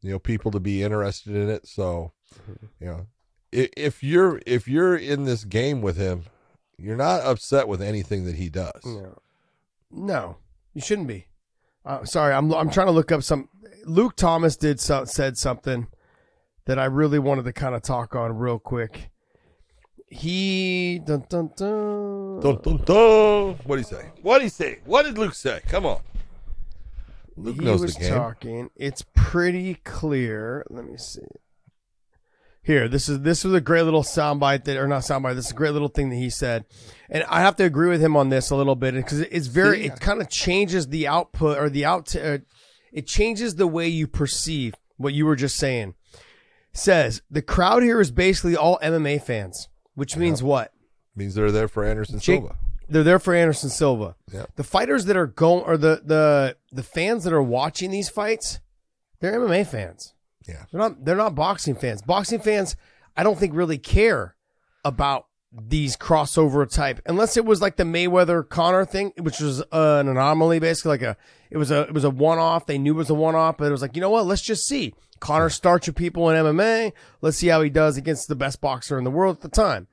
you know people to be interested in it. So mm-hmm. you know if you're if you're in this game with him, you're not upset with anything that he does. No, no, you shouldn't be. Uh, sorry, I'm I'm trying to look up some. Luke Thomas did so, said something that I really wanted to kind of talk on real quick. He dun, dun, dun. Dun, dun, dun. What did he say? What did he say? What did Luke say? Come on. Luke he knows was the game. talking. It's pretty clear. Let me see. Here, this is this was a great little soundbite that, or not soundbite. This is a great little thing that he said, and I have to agree with him on this a little bit because it's very. See? It kind of changes the output or the out. Uh, it changes the way you perceive what you were just saying. Says the crowd here is basically all MMA fans, which means what? Means they're there for Anderson Jake- Silva. They're there for Anderson Silva. Yeah. The fighters that are going, or the the the fans that are watching these fights, they're MMA fans. Yeah. They're not. They're not boxing fans. Boxing fans, I don't think really care about these crossover type, unless it was like the Mayweather Conor thing, which was uh, an anomaly, basically like a. It was a it was a one off. They knew it was a one off, but it was like you know what? Let's just see. Conor starts with people in MMA. Let's see how he does against the best boxer in the world at the time.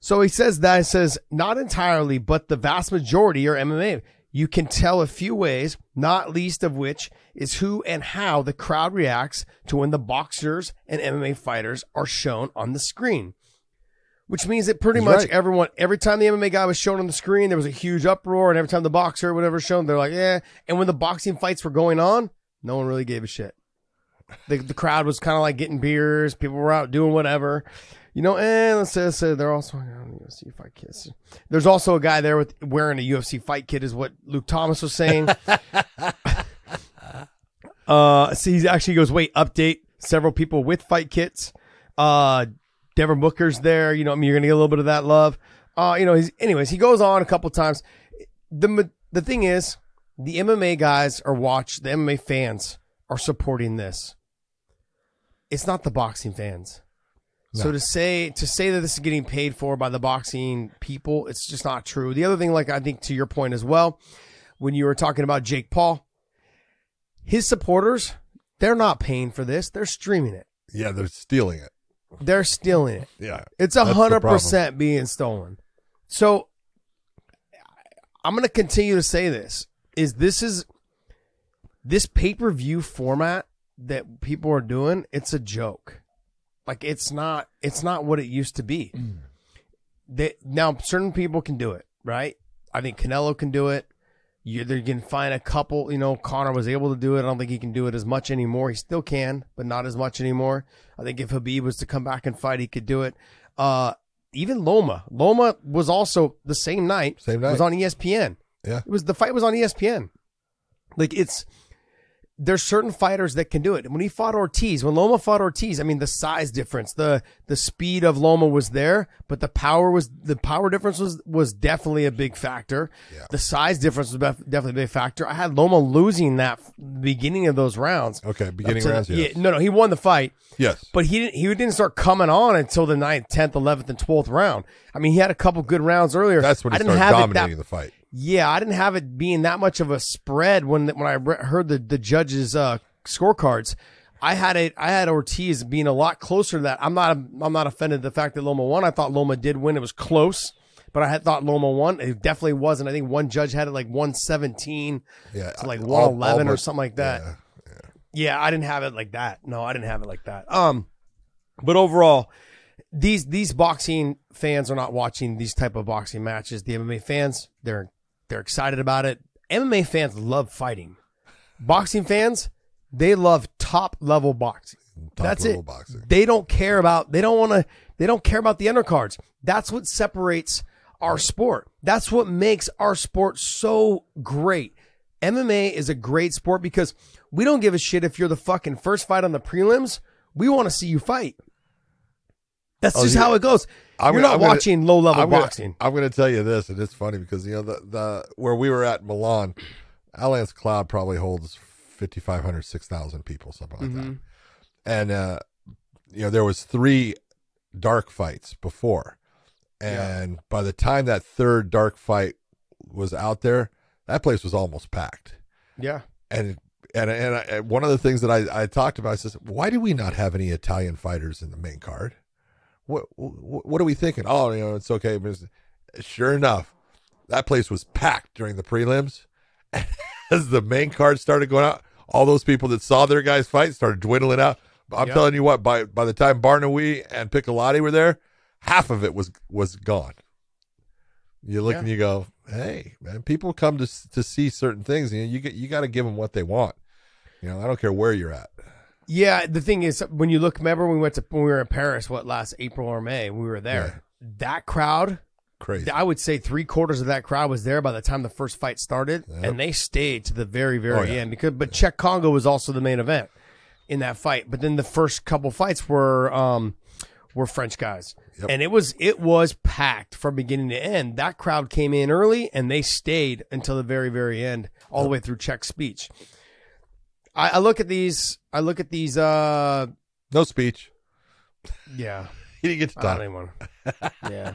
So he says that. He says not entirely, but the vast majority are MMA. You can tell a few ways, not least of which is who and how the crowd reacts to when the boxers and MMA fighters are shown on the screen. Which means that pretty He's much right. everyone, every time the MMA guy was shown on the screen, there was a huge uproar, and every time the boxer or whatever shown, they're like, yeah. And when the boxing fights were going on, no one really gave a shit. The, the crowd was kind of like getting beers, people were out doing whatever. You know, and let's say, let's say they're also on UFC fight kits. There's also a guy there with wearing a UFC fight kit, is what Luke Thomas was saying. Uh, so he actually goes, wait, update. Several people with fight kits. Uh, Devin Booker's there. You know, I mean, you're gonna get a little bit of that love. Uh, you know, he's anyways. He goes on a couple times. The the thing is, the MMA guys are watch. The MMA fans are supporting this. It's not the boxing fans. So to say to say that this is getting paid for by the boxing people, it's just not true. The other thing, like I think to your point as well, when you were talking about Jake Paul, his supporters, they're not paying for this; they're streaming it. Yeah, they're stealing it. They're stealing it. Yeah. It's a hundred percent being stolen. So I'm going to continue to say this: is this is this pay per view format that people are doing? It's a joke. Like it's not. It's not what it used to be. Mm. They, now certain people can do it, right? I think Canelo can do it. You, you can find a couple. You know, Conor was able to do it. I don't think he can do it as much anymore. He still can, but not as much anymore. I think if Khabib was to come back and fight, he could do it. Uh, even Loma, Loma was also the same night. Same night. was on ESPN. Yeah. it was the fight was on ESPN. Like it's there's certain fighters that can do it. When he fought Ortiz, when Loma fought Ortiz, I mean the size difference, the the speed of Loma was there, but the power was the power difference was was definitely a big factor. Yeah. The size difference was definitely a big factor. I had Loma losing that beginning of those rounds. Okay, beginning to- rounds, yes. yeah, no, no, he won the fight, Yes. but he didn't. He didn't start coming on until the 9th, tenth, eleventh, and twelfth round. I mean, he had a couple good rounds earlier. That's when I he didn't started have dominating that, the fight. Yeah, I didn't have it being that much of a spread when when I re- heard the the judges' uh, scorecards. I had it. I had Ortiz being a lot closer to that. I'm not. I'm not offended at the fact that Loma won. I thought Loma did win. It was close, but I had thought Loma won. It definitely wasn't. I think one judge had it like 117 Yeah. to like al- 111 or something like that. yeah. Yeah, I didn't have it like that. No, I didn't have it like that. Um, but overall, these these boxing fans are not watching these type of boxing matches. The MMA fans, they're they're excited about it. MMA fans love fighting. Boxing fans, they love top level boxing. Top That's level it. boxing. They don't care about they don't want to they don't care about the undercards. That's what separates our sport. That's what makes our sport so great. MMA is a great sport because we don't give a shit if you're the fucking first fight on the prelims. We want to see you fight. That's Oh, just yeah. how it goes. I'm you're gonna- not I'm gonna- watching low level I'm gonna- boxing. I'm going to tell you this, and it's funny because you know the the where we were at Milan, Allianz Cloud probably holds 5,500, 6,000 people, something like Mm-hmm. that. And uh, you know there was three dark fights before, and by the time that third dark fight was out there, that place was almost packed. Yeah. And and and, I, and one of the things that I, I talked about is why do we not have any Italian fighters in the main card? What what, are we thinking? Oh, you know, it's okay. Sure enough, that place was packed during the prelims. As the main card started going out, all those people that saw their guys fight started dwindling out. I'm Yep. telling you what, by by the time Barnaoui and Piccolotti were there, half of it was was gone. You look Yeah. and you go, "Hey, man, people come to to see certain things. You know, you get you got to give them what they want. You know, I don't care where you're at. Yeah, the thing is, when you look, remember when we went to when we were in Paris, what last April or May, we were there. That crowd, Crazy. I would say three quarters of that crowd was there by the time the first fight started, and they stayed to the very, very Oh, yeah. end. Because, but Cheick Kongo was also the main event in that fight. But then the first couple fights were um were French guys, Yep. and it was it was packed from beginning to end. That crowd came in early, and they stayed until the very, very end, all the way through Cheick speech. I, I look at these. I look at these. Uh, No speech. yeah. He didn't get to talk. even. Yeah,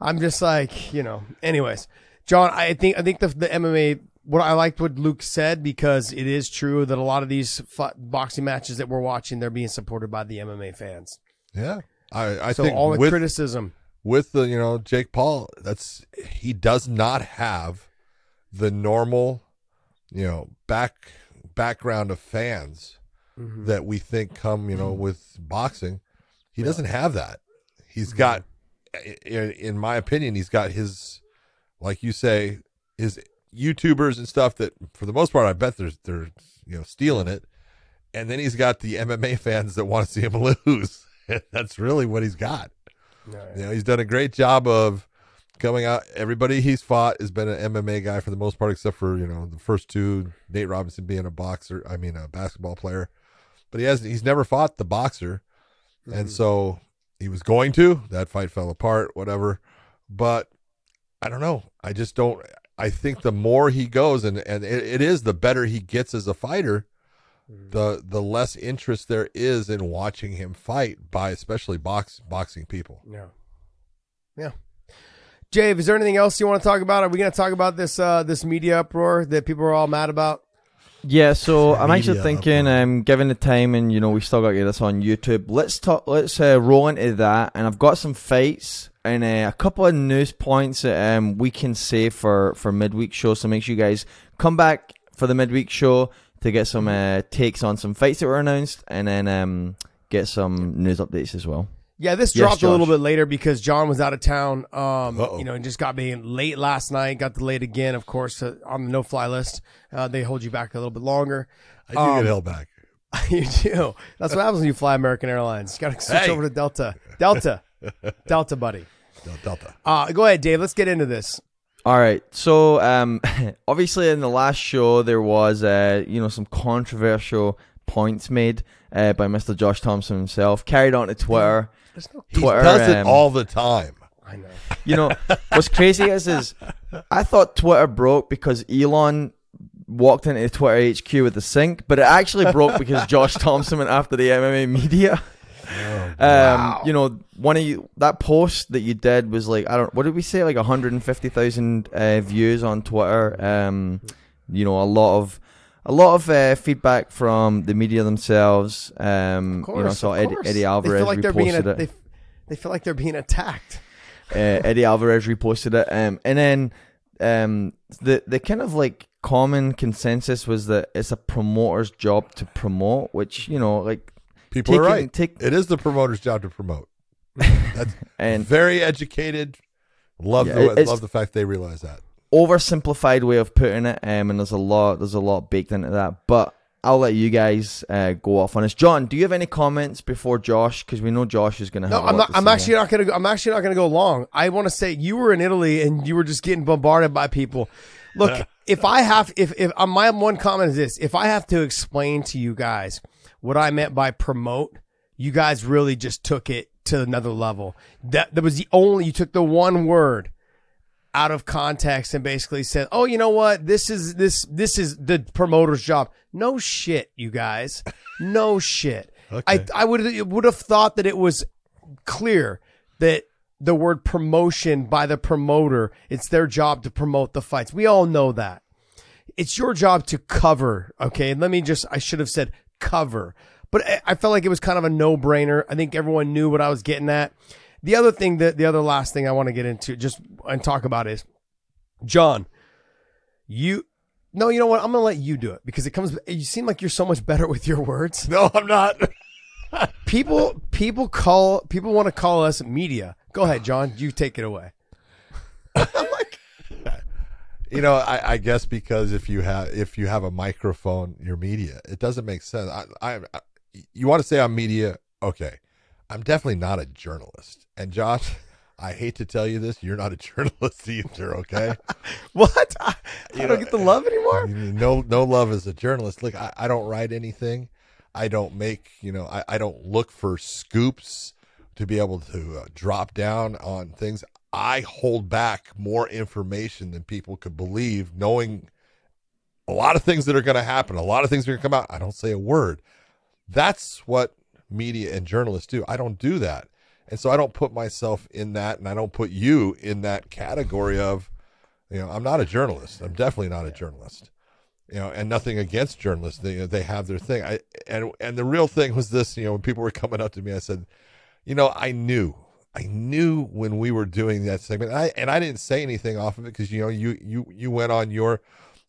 I'm just like you know. Anyways, John, I think I think the the MMA. What I liked what Luke said because it is true that a lot of these fu- boxing matches that we're watching, they're being supported by the MMA fans. Yeah, I I So think all the with criticism, with the you know Jake Paul, that's he does not have the normal, you know back background of fans Mm-hmm. that we think come you know with boxing. He doesn't have that. He's got, in, in my opinion, he's got his, like you say, his YouTubers and stuff that for the most part I bet they're they're you know stealing it, and then he's got the MMA fans that want to see him lose. That's really what he's got. You know, he's done a great job of coming out. Everybody he's fought has been an MMA guy for the most part, except for you know the first two. Nate Robinson being a boxer, I mean a basketball player, but he has he's never fought the boxer, and mm-hmm. so he was going to. That fight fell apart. Whatever, but I don't know. I just don't. I think the more he goes, and and it, it is the better he gets as a fighter, mm-hmm. the the less interest there is in watching him fight by especially box boxing people. Yeah. Yeah. Jave, is there anything else you want to talk about? Are we going to talk about this uh, this media uproar that people are all mad about? Yeah, so I'm actually thinking, uproar. um, given the time, and you know, we still got to get this on YouTube. Let's talk. Let's uh, roll into that, and I've got some fights and uh, a couple of news points that um, we can say for for midweek show. So make sure you guys come back for the midweek show to get some uh, takes on some fights that were announced, and then um, get some news updates as well. Yeah, this Yes, dropped a little bit later because John was out of town. Um, Uh-oh. you know, and just got me late last night. Got delayed again, of course, uh, on the no-fly list. Uh, they hold you back a little bit longer. I do Um, get held back. you do. That's what happens when you fly American Airlines. You got to switch Hey. over to Delta. Delta. Delta, buddy. Delta. Uh, go ahead, Dave. Let's get into this. All right. So, um, obviously, in the last show, there was, uh, you know, some controversial points made uh, by Mr. Josh Thompson himself, carried on to Twitter. There's no. He Twitter, does it um, all the time. I know. You know, what's crazy is, is I thought Twitter broke because Elon walked into Twitter HQ with the sink, but it actually broke because Josh Thompson went after the MMA media. Um, you know, one of you that post that you did was like I don't what did we say like 150,000 uh, views on Twitter. Um, you know, a lot of a lot of uh, feedback from the media themselves. Um, Of course, you know, so of Eddie, course. Eddie They Alvarez feel like they're being. reposted A, it. they, they feel like they're being attacked. uh, Eddie Alvarez reposted it, um, and then um, the the kind of like common consensus was that it's a promoter's job to promote, which you know, like People are right. take- it is the promoter's job to promote. That's and very educated. Love Yeah, the love the fact they realize that. Oversimplified way of putting it, um, and there's a lot there's a lot baked into that, but. I'll let you guys uh, go off on this. John, do you have any comments before Josh? Because we know Josh is going to have. No, a I'm not. to I'm say actually not gonna. Go, I'm actually not gonna go long. I want to say you were in Italy and you were just getting bombarded by people. Look, if I have, if if uh, my one comment is this, if I have to explain to you guys what I meant by promote, you guys really just took it to another level. That that was the only. You took the one word out of context and basically said, "Oh, you know what? This is this this is the promoter's job." No shit, you guys. No shit. I I would would have thought that it was clear that the word promotion by the promoter, it's their job to promote the fights. We all know that. It's your job to cover, okay? And let me just I should have said cover. But I- I felt like it was kind of a no-brainer. I think everyone knew what I was getting at. The other thing that the other last thing I want to get into just and talk about is John, you no, you know what? I'm gonna let you do it because it comes. You seem like you're so much better with your words. No, I'm not. People, people call people want to call us media. Go ahead, John. You take it away. I'm like, You know, I, I guess because if you have if you have a microphone, you're media. It doesn't make sense. I, I, I you want to say I'm media? Okay, I'm definitely not a journalist. And Josh, I hate to tell you this, you're not a journalist either. Okay, What? I, I You don't know, get the love anymore. no no love as a journalist. Look, I, I don't write anything. I don't make you know. I, I don't look for scoops to be able to uh, drop down on things. I hold back more information than people could believe, knowing a lot of things that are going to happen. A lot of things are going to come out. I don't say a word. That's what media and journalists do. I don't do that. And so I don't put myself in that and I don't put you in that category of, you know, I'm not a journalist. I'm definitely not a journalist. You know, and nothing against journalists. They they have their thing. I and and the real thing was this, you know, when people were coming up to me, I said, you know, I knew. I knew when we were doing that segment. And I and I didn't say anything off of it because you know, you you you went on your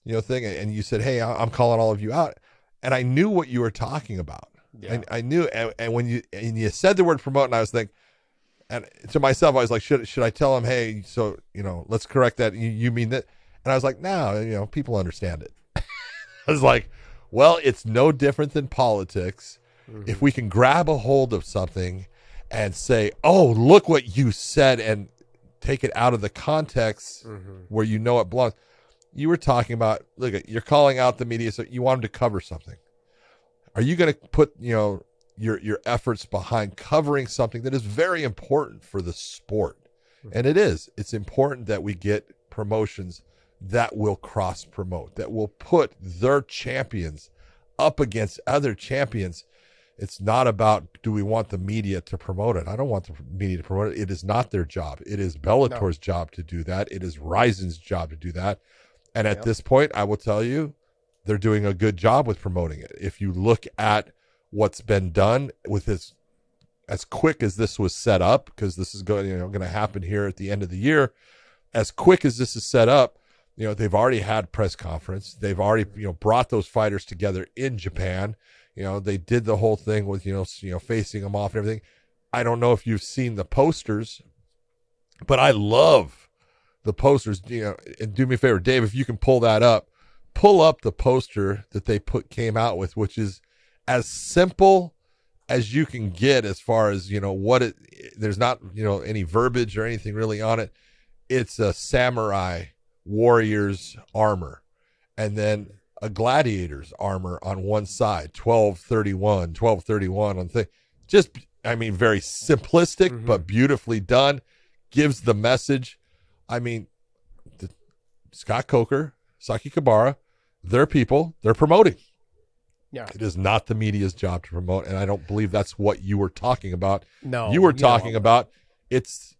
you know thing and you said, "Hey, I'm calling all of you out." And I knew what you were talking about. Yeah. I, I knew and, and when you and you said the word promote and I was thinking and to myself, I was like, should should I tell him, hey, so you know, let's correct that. You, you mean that? And I was like, no, you know, people understand it. I was like, well, it's no different than politics. Mm-hmm. If we can grab a hold of something and say, oh, look what you said, and take it out of the context mm-hmm. where you know it belongs. You were talking about look, you're calling out the media, so you want them to cover something. Are you going to put you know your your efforts behind covering something that is very important for the sport? And it is. It's important that we get promotions that will cross promote, that will put their champions up against other champions. It's not about do we want the media to promote it? I don't want the media to promote it. It is not their job. It is Bellator's job to do that. It is Rizin's job to do that. And at Yep. this point, I will tell you, they're doing a good job with promoting it. If you look at what's been done with this as quick as this was set up, because this is going, you know, going to happen here at the end of the year, as quick as this is set up, you know, they've already had press conference. They've already, you know, brought those fighters together in Japan. You know, they did the whole thing with, you know, you know, facing them off and everything. I don't know if you've seen the posters, but I love the posters. You know, and do me a favor, Dave, if you can pull that up, pull up the poster that they put came out with, which is as simple as you can get as far as you know what it. There's not you know any verbiage or anything really on it. It's a samurai warrior's armor, and then a gladiator's armor on one side 1231 1231 on thing just i mean very simplistic mm-hmm. but beautifully done gives the message i mean the, scott coker Sakakibara they're people. They're promoting. Yeah. it is not the media's job to promote and i don't believe that's what you were talking about. No, you were talking about it's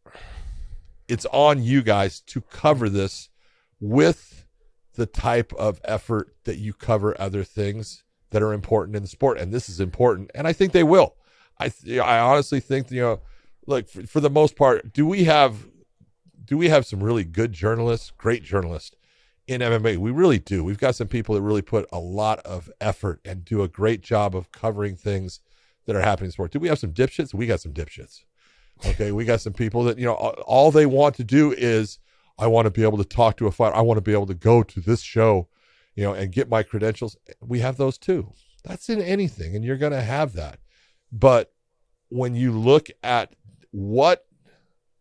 it's on you guys to cover this with the type of effort that you cover other things that are important in the sport and this is important and i think they will. I th- i honestly think you know look for, for the most part do we have do we have some really good journalists great journalists in MMA. We really do. We've got some people that really put a lot of effort and do a great job of covering things that are happening in sport. Do we have some dipshits? We got some dipshits. Okay, we got some people that you know all, they want to do is I want to be able to talk to a fighter. I want to be able to go to this show, you know, and get my credentials. We have those too. That's in anything, and you're going to have that. But when you look at what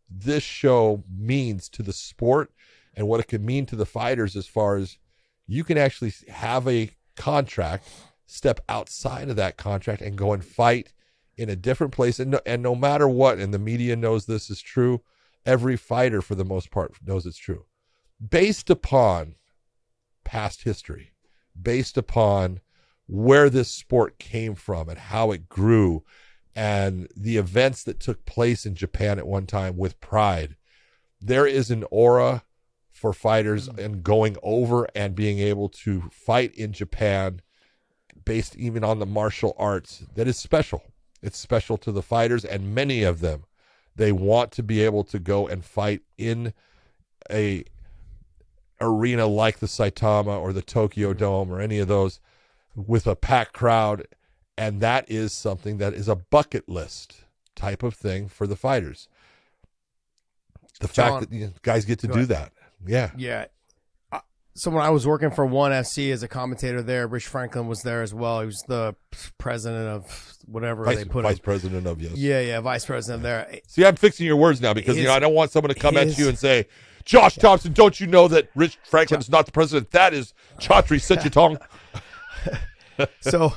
this show means to the sport and what it could mean to the fighters as far as you can actually have a contract, step outside of that contract and go and fight in a different place. And no, and no matter what, and the media knows this is true, every fighter for the most part knows it's true. Based upon past history, based upon where this sport came from and how it grew and the events that took place in Japan at one time with pride, there is an aura for fighters mm. and going over and being able to fight in Japan based even on the martial arts that is special. It's special to the fighters and many of them they want to be able to go and fight in a arena like the Saitama or the Tokyo mm. Dome or any of those with a packed crowd and that is something that is a bucket list type of thing for the fighters. The John- fact that you know, guys get to do ahead. that. Yeah. Yeah. Uh, So when I was working for One FC as a commentator there, Rich Franklin was there as well. He was the president of whatever Vice, they put vice him. president of yes. Yeah, yeah, vice president there. See, I'm fixing your words now because you know I don't want someone to come at you and say, "Josh Thompson, don't you know that Rich Franklin is not the president? That is Chatri Sityodtong." So,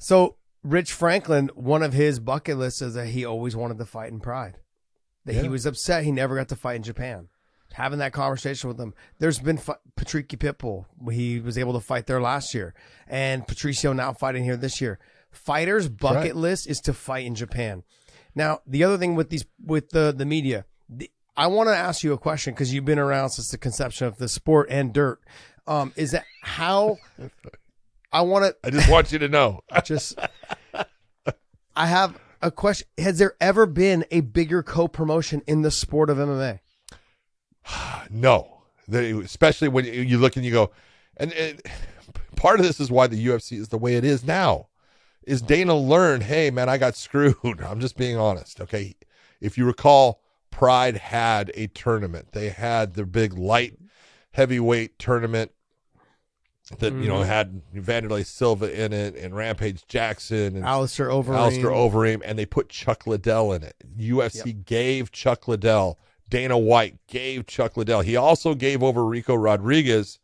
so Rich Franklin, one of his bucket lists is that he always wanted to fight in Pride. That he was upset he never got to fight in Japan. Having that conversation with them. there's been fi- Patricky Pitbull. He was able to fight there last year, and Patricio now fighting here this year. Fighters' bucket right. list is to fight in Japan. Now, the other thing with these with the the media, the, I want to ask you a question because you've been around since the conception of the sport and dirt. Um, is that how? I want to I just want you to know. just I have a question. Has there ever been a bigger co-promotion in the sport of MMA? No, especially when you look and you go, and, and part of this is why the UFC is the way it is now. Is Dana learned? Hey, man, I got screwed. I'm just being honest. Okay, if you recall, Pride had a tournament. They had their big light heavyweight tournament that you know mm-hmm. had Wanderlei Silva in it and Rampage Jackson and Alistair Overeem. Alistair Overeem, and they put Chuck Liddell in it. UFC gave Chuck Liddell Dana White gave Chuck Liddell. He also gave over Ricco Rodriguez,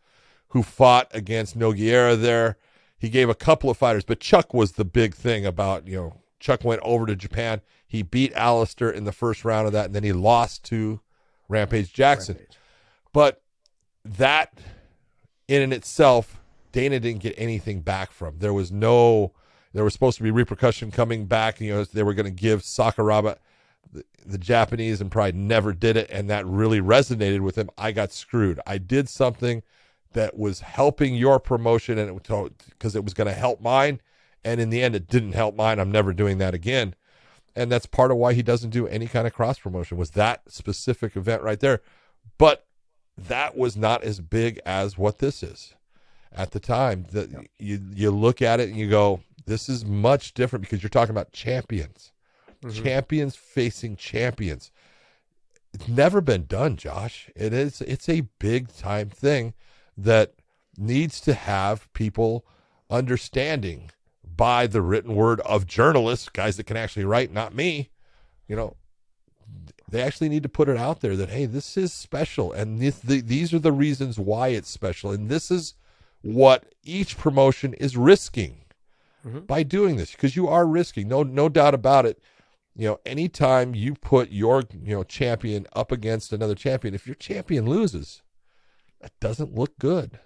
who fought against Nogueira there. He gave a couple of fighters, but Chuck was the big thing about, you know, Chuck went over to Japan. He beat Alistair in the first round of that, and then he lost to Rampage Jackson. Rampage. But that in and itself, Dana didn't get anything back from. There was no, there was supposed to be repercussion coming back. You know, they were going to give Sakuraba the, the Japanese and probably never did it. And that really resonated with him. I got screwed. I did something that was helping your promotion and it because it was going to help mine. And in the end, it didn't help mine. I'm never doing that again. And that's part of why he doesn't do any kind of cross promotion was that specific event right there. But that was not as big as what this is at the time. That you you look at it and you go, this is much different because you're talking about champions, Mm-hmm. champions facing champions. It's never been done, Josh. It is. It's a big time thing that needs to have people understanding by the written word of journalists, guys that can actually write, not me. You know, they actually need to put it out there that hey, this is special, and this, the, these are the reasons why it's special, and this is what each promotion is risking mm-hmm. by doing this because you are risking, no no doubt about it. You know, anytime you put your you know champion up against another champion, if your champion loses, that doesn't look good.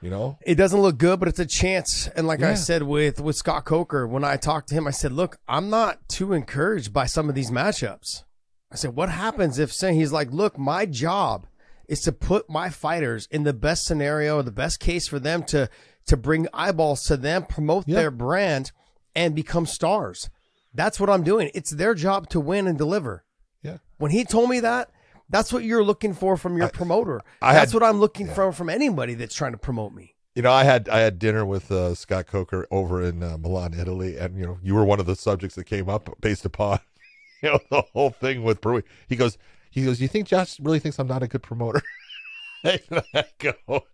You know, It doesn't look good, but it's a chance. And like I said with with Scott Coker, when I talked to him, I said, "Look, I'm not too encouraged by some of these matchups." I said, "What happens if say he's like, look, my job is to put my fighters in the best scenario, the best case for them to to bring eyeballs to them, promote Yeah. their brand, and become stars. That's what I'm doing. It's their job to win and deliver." yeah. When he told me that, that's what you're looking for from your promoter. I that's had- what I'm looking for from anybody that's trying to promote me. You know, I had I had dinner with uh, Scott Coker over in uh, Milan, Italy, and you know, you were one of the subjects that came up based upon you know the whole thing with Peru. He goes, he goes, you think Josh really thinks I'm not a good promoter? I go,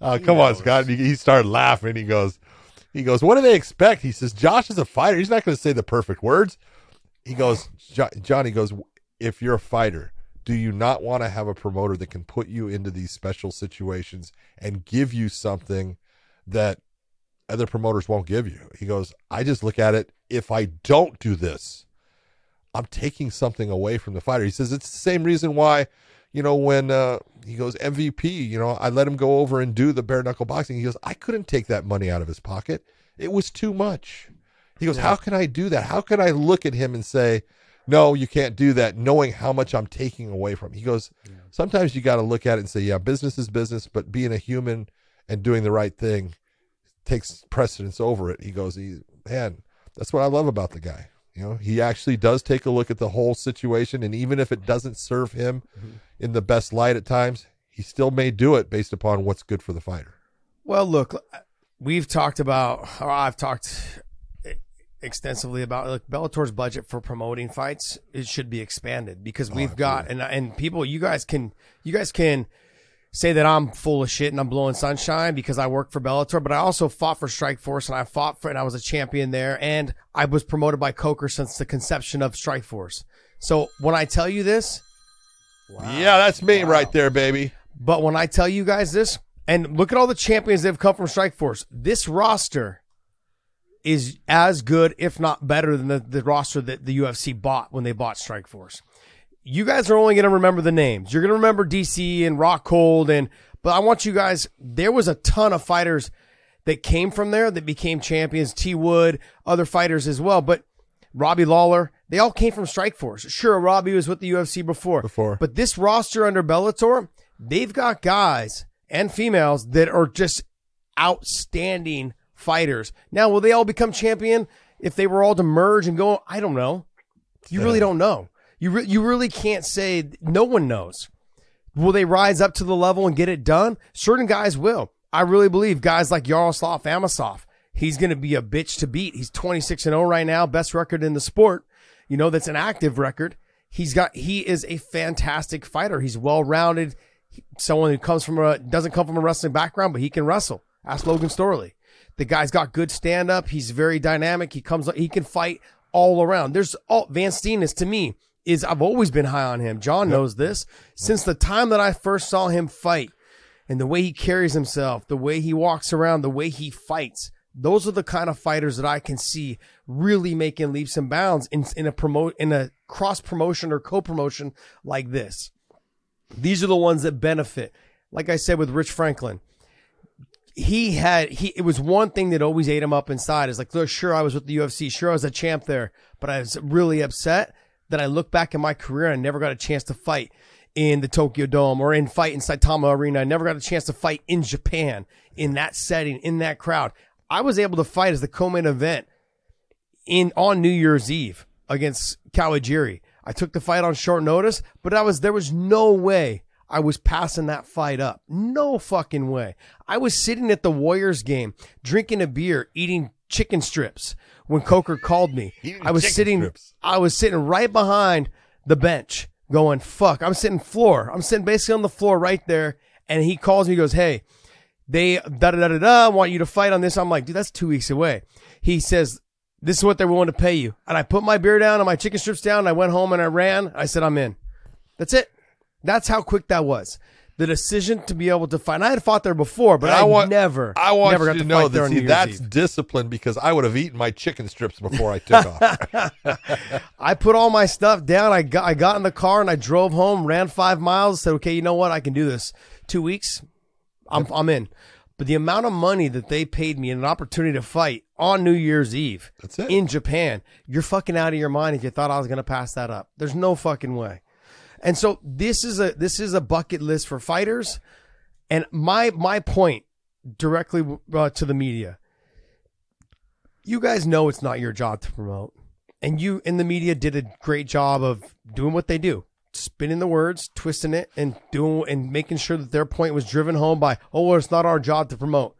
uh, come on, Scott. And he, he started laughing. He goes, he goes, what do they expect? He says, Josh is a fighter. He's not going to say the perfect words. He goes, "Jo- Johnny goes, if you're a fighter, do you not want to have a promoter that can put you into these special situations and give you something that other promoters won't give you? He goes, I just look at it. If I don't do this, I'm taking something away from the fighter. He says it's the same reason why, you know, when uh, he goes MVP, you know, I let him go over and do the bare knuckle boxing. He goes, I couldn't take that money out of his pocket. It was too much. He goes, How can I do that? How can I look at him and say, No, you can't do that, knowing how much I'm taking away from him? He goes, Sometimes you got to look at it and say, Yeah, business is business, but being a human and doing the right thing takes precedence over it. He goes, he, Man, that's what I love about the guy. You know, he actually does take a look at the whole situation, and even if it doesn't serve him mm-hmm. in the best light at times, he still may do it based upon what's good for the fighter. Well, look, we've talked about, or I've talked extensively about like Bellator's budget for promoting fights. It should be expanded because we've oh, got and and people, you guys can you guys can say that I'm full of shit and I'm blowing sunshine because I work for Bellator, but I also fought for Strike Force and I fought for and I was a champion there and I was promoted by Coker since the conception of Strike Force. So when I tell you this, Yeah, that's me right there, baby. but when I tell you guys this, and look at all the champions that have come from Strike Force, this roster is as good, if not better, than the, the roster that the UFC bought when they bought Strike Force. You guys are only going to remember the names. You're going to remember DC and Rockhold, and but I want you guys. There was a ton of fighters that came from there that became champions. T Wood, other fighters as well, but Robbie Lawler, they all came from Strike Force. Sure, Robbie was with the UFC before, Before. but this roster under Bellator, they've got guys and females that are just outstanding fighters. Now, will they all become champion if they were all to merge and go? I don't know. You really don't know. You re- you really can't say. No one knows. Will they rise up to the level and get it done? Certain guys will. I really believe guys like Yaroslav Amosov. He's going to be a bitch to beat. He's 26 and 0 right now, best record in the sport. You know, that's an active record. He's got, he is a fantastic fighter. He's well rounded. Someone who comes from a, doesn't come from a wrestling background, but he can wrestle. Ask Logan Storley. The guy's got good stand up. He's very dynamic. He comes, he can fight all around. There's all, Van Steenis to me is I've always been high on him. John knows this. Since the time that I first saw him fight and the way he carries himself, the way he walks around, the way he fights, those are the kind of fighters that I can see really making leaps and bounds in, in a promote in a cross promotion or co promotion like this. These are the ones that benefit. Like I said with Rich Franklin, he had he it was one thing that always ate him up inside. Is like, look, sure, I was with the UFC, sure, I was a champ there, but I was really upset that I look back in my career and I never got a chance to fight in the Tokyo Dome or in fight in Saitama Arena. I never got a chance to fight in Japan in that setting, in that crowd. I was able to fight as the co-main event in on New Year's Eve against Kawajiri. I took the fight on short notice, but I was there was no way I was passing that fight up. No fucking way. I was sitting at the Warriors game, drinking a beer, eating chicken strips when Coker called me. I was sitting strips. I was sitting right behind the bench going, fuck. I'm sitting floor. I'm sitting basically on the floor right there. And he calls me, he goes, Hey, they da da da da da want you to fight on this. I'm like, dude, that's two weeks away. He says, This is what they're willing to pay you. And I put my beer down and my chicken strips down. And I went home and I ran. I said, I'm in. That's it. That's how quick that was. The decision to be able to fight. And I had fought there before, but I, I want- never, I want never you got to to know fight there that see that's Eve. discipline because I would have eaten my chicken strips before I took off. I put all my stuff down. I got I got in the car and I drove home, ran five miles, said, okay, you know what? I can do this. Two weeks, I'm I'm in. But the amount of money that they paid me and an opportunity to fight on New Year's Eve That's it. in Japan, you're fucking out of your mind if you thought I was gonna pass that up. There's no fucking way. And so this is a this is a bucket list for fighters. And my my point directly uh, to the media. You guys know it's not your job to promote. And you in the media did a great job of doing what they do. Spinning the words, twisting it, and doing and making sure that their point was driven home by, oh well, it's not our job to promote.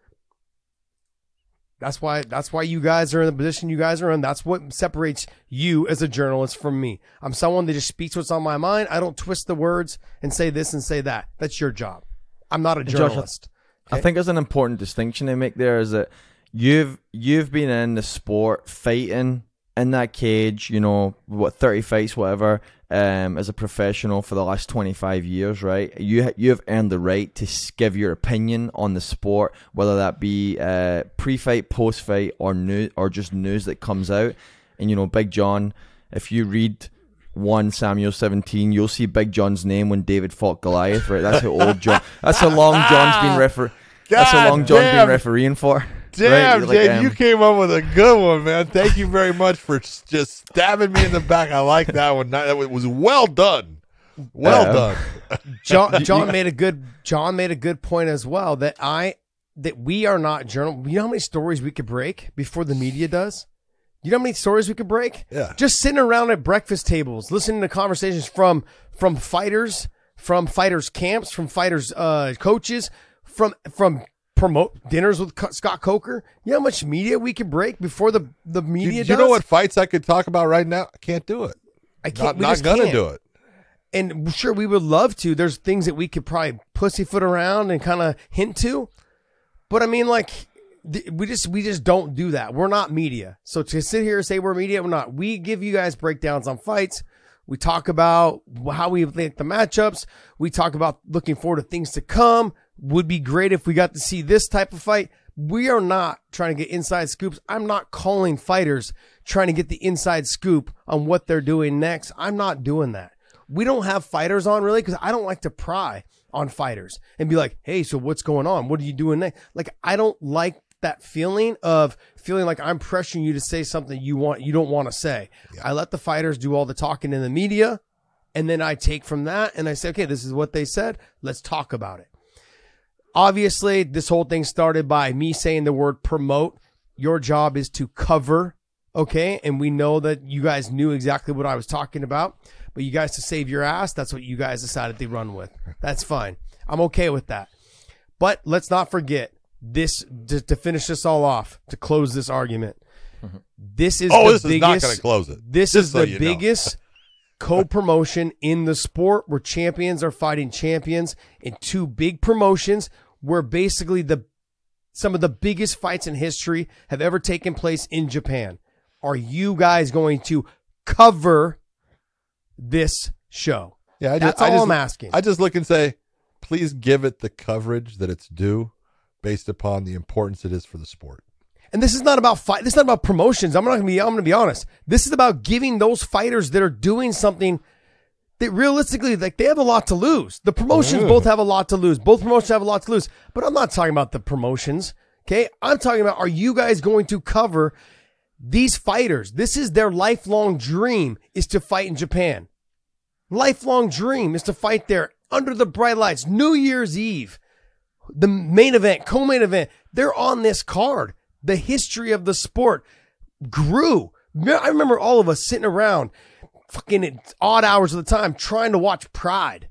That's why that's why you guys are in the position you guys are in. That's what separates you as a journalist from me. I'm someone that just speaks what's on my mind. I don't twist the words and say this and say that. That's your job. I'm not a Josh, I- journalist. I think there's an important distinction to make there is that you've you've been in the sport fighting in that cage, you know, what thirty fights, whatever, um, as a professional for the last twenty five years, right? You ha- you have earned the right to give your opinion on the sport, whether that be uh, pre fight, post fight, or new or just news that comes out. And you know, Big John, if you read one Samuel 17, you'll see Big John's name when David fought Goliath, right? That's how old John. That's how long John's been refer. That's how long John's damn. been refereeing for. Damn, right? Like, Dave, um, you came up with a good one, man. Thank you very much for just stabbing me in the back. I like that one. That was well done. Well Uh, done. John John made a good John made a good point as well that I that we are not journal. You know how many stories we could break before the media does. You know how many stories we could break? Yeah. Just sitting around at breakfast tables, listening to conversations from from fighters, from fighters camps, from fighters uh, coaches, from from promote dinners with Scott Coker. You know how much media we could break before the the Do media you does? know what fights I could talk about right now? I can't do it. I can't. Not, not gonna can't. do it. and sure we would love to there's things that we could probably pussyfoot around and kind of hint to but i mean like we just we just don't do that we're not media so to sit here and say we're media we're not we give you guys breakdowns on fights we talk about how we think the matchups we talk about looking forward to things to come would be great if we got to see this type of fight we are not trying to get inside scoops i'm not calling fighters trying to get the inside scoop on what they're doing next i'm not doing that we don't have fighters on really because I don't like to pry on fighters and be like, hey, so what's going on? What are you doing next? Like, I don't like that feeling of feeling like I'm pressuring you to say something you want you don't want to say. I let the fighters do all the talking in the media, and then I take from that and I say, okay, this is what they said. Let's talk about it. Obviously, this whole thing started by me saying the word promote. Your job is to cover, okay? And we know that you guys knew exactly what I was talking about. But you guys to save your ass, that's what you guys decided to run with. That's fine. I'm okay with that. But let's not forget this to, to finish this all off, to close this argument. This is Oh, the this biggest, is not going to close it. this Just is so the biggest co-promotion in the sport where champions are fighting champions in two big promotions where basically the some of the biggest fights in history have ever taken place in Japan. Are you guys going to cover this show. Yeah, I That's I all just, I'm asking. I just look and say, please give it the coverage that it's due, based upon the importance it is for the sport. And this is not about fight. This is not about promotions. I'm not gonna be. I'm gonna be honest. This is about giving those fighters that are doing something that realistically, like they have a lot to lose. The promotions Yeah. both have a lot to lose. Both promotions have a lot to lose. But I'm not talking about the promotions. Okay, I'm talking about are you guys going to cover these fighters? This is their lifelong dream is to fight in Japan. Lifelong dream is to fight there under the bright lights, New Year's Eve the main event, co-main event, they're on this card. The history of the sport grew. I remember all of us sitting around fucking odd hours of the time trying to watch Pride.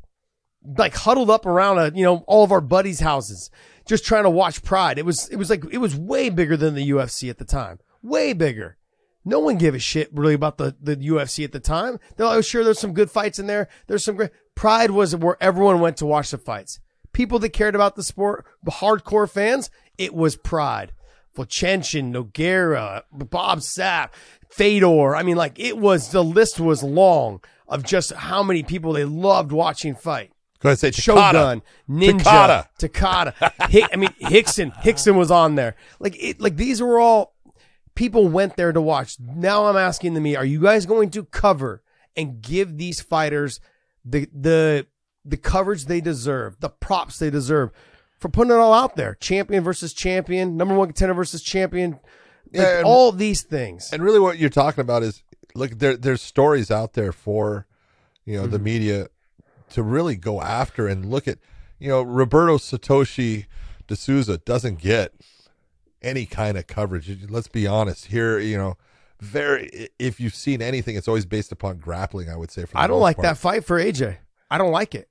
Like huddled up around a, you know, all of our buddies' houses, just trying to watch Pride. It was, it was like, it was way bigger than the UFC at the time. Way bigger. No one gave a shit really about the, the UFC at the time. They're like, oh, sure, there's some good fights in there. There's some great. Pride was where everyone went to watch the fights people that cared about the sport, the hardcore fans, it was Pride. Vochenchen, Nogueira, Bob Sapp, Fedor. I mean, like it was, the list was long of just how many people they loved watching fight. Go ahead, say. Shogun, Ninja, Takada. Takada. I mean, Rickson, Rickson was on there. Like it, like these were all people went there to watch. Now I'm asking them, me, are you guys going to cover and give these fighters the the the coverage they deserve, the props they deserve for putting it all out there? Champion versus champion, number one contender versus champion, like Yeah, and- all these things. And really, what you're talking about is look, there there's stories out there for you know the Mm-hmm. media to really go after and look at. You know, Roberto Satoshi D'Souza doesn't get any kind of coverage. Let's be honest here. You know, very if you've seen anything, it's always based upon grappling. I would say. For the I don't like part. that fight for AJ. I don't like it.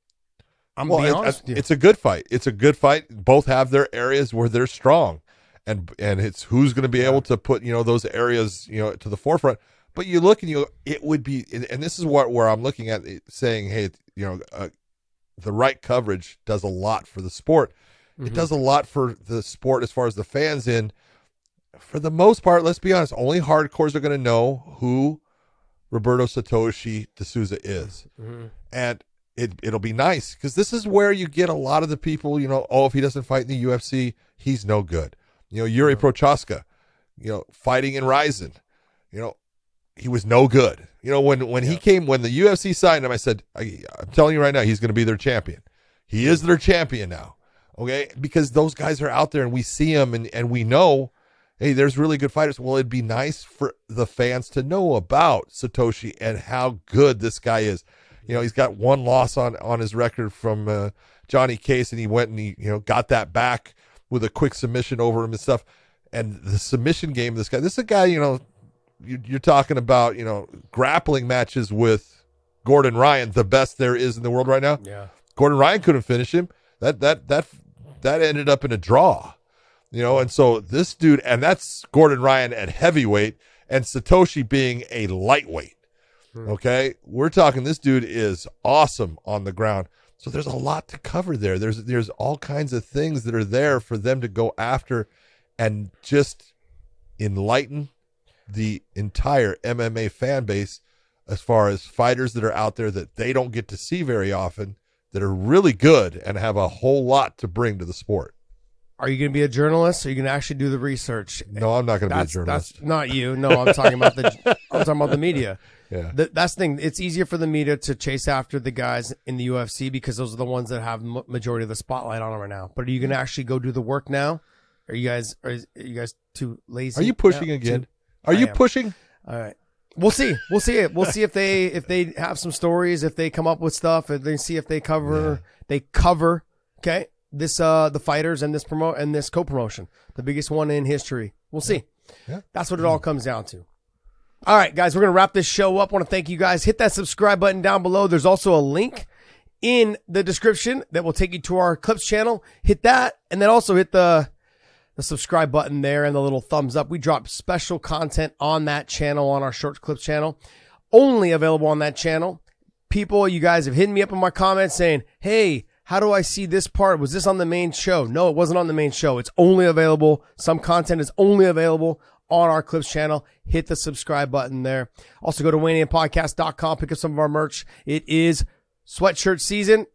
I'm well, being it- uh, honest it's a good fight. It's a good fight. Both have their areas where they're strong, and and it's who's going to be able to put you know those areas you know to the forefront. But you look and you, it would be, and this is what where I'm looking at it, saying, hey, you know, uh, the right coverage does a lot for the sport. It mm-hmm. does a lot for the sport as far as the fans in. For the most part, let's be honest, only hardcores are going to know who Roberto Satoshi D'Souza is mm-hmm. and it it'll be nice because this is where you get a lot of the people. You know, oh, if he doesn't fight in the UFC, he's no good. You know, Yuri Prochazka, you know, fighting in Rizin, you know, he was no good. You know, when when he came when the UFC signed him, I said, I, I'm telling you right now, he's going to be their champion. He is their champion now. Okay, because those guys are out there and we see them and and we know. Hey, there's really good fighters. Well, it'd be nice for the fans to know about Satoshi and how good this guy is. You know, he's got one loss on on his record from uh, Johnny Case, and he went and he you know got that back with a quick submission over him and stuff. And the submission game, this guy, this is a guy. You know, you, you're talking about you know grappling matches with Gordon Ryan, the best there is in the world right now. yeah. Gordon Ryan couldn't finish him. That that that that ended up in a draw. You know, and so this dude, and that's Gordon Ryan at heavyweight, and Satoshi being a lightweight. Hmm. Okay, we're talking. This dude is awesome on the ground. So there's a lot to cover there. There's there's all kinds of things that are there for them to go after, and just enlighten the entire MMA fan base as far as fighters that are out there that they don't get to see very often that are really good and have a whole lot to bring to the sport. Are you going to be a journalist? Are you going to actually do the research? No, I'm not going to be a journalist. that's not you. No, I'm talking about the I'm talking about the media. Yeah. The, that's the thing. It's easier for the media to chase after the guys in the UFC because those are the ones that have m- majority of the spotlight on them right now. But are you going to actually go do the work now? Are you guys are, are you guys too lazy? Are you pushing now again? Are I you am. pushing? All right. We'll see. We'll see it. We'll see if they if they have some stories, if they come up with stuff, and then see if they cover they cover okay this uh the fighters and this promote and this co promotion, the biggest one in history. We'll see. Yeah. That's what it all comes down to. All right, guys, we're gonna wrap this show up. Want to thank you guys. Hit that subscribe button down below. There's also a link in the description that will take you to our clips channel. Hit that, and then also hit the the subscribe button there and the little thumbs up. We drop special content on that channel, on our short clips channel, only available on that channel. People, you guys have hit me up in my comments saying, Hey, how do I see this part? Was this on the main show? No, it wasn't on the main show. It's only available. Some content is only available on our Clips channel. Hit the subscribe button there. Also go to WeighingInPodcast.com, pick up some of our merch. It is sweatshirt season.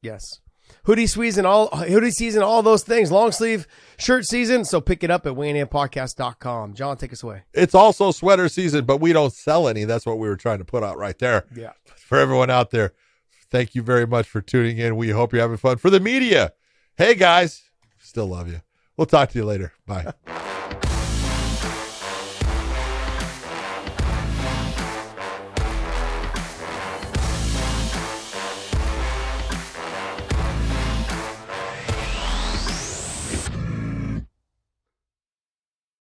Yes. Hoodie season, all hoodie season, all those things. Long sleeve shirt season. So pick it up at WeighingInPodcast.com. John, take us away. It's also sweater season, but we don't sell any. That's what we were trying to put out right there. Yeah. For everyone out there, thank you very much for tuning in. We hope you're having fun. For the media, hey guys, still love you. We'll talk to you later. Bye.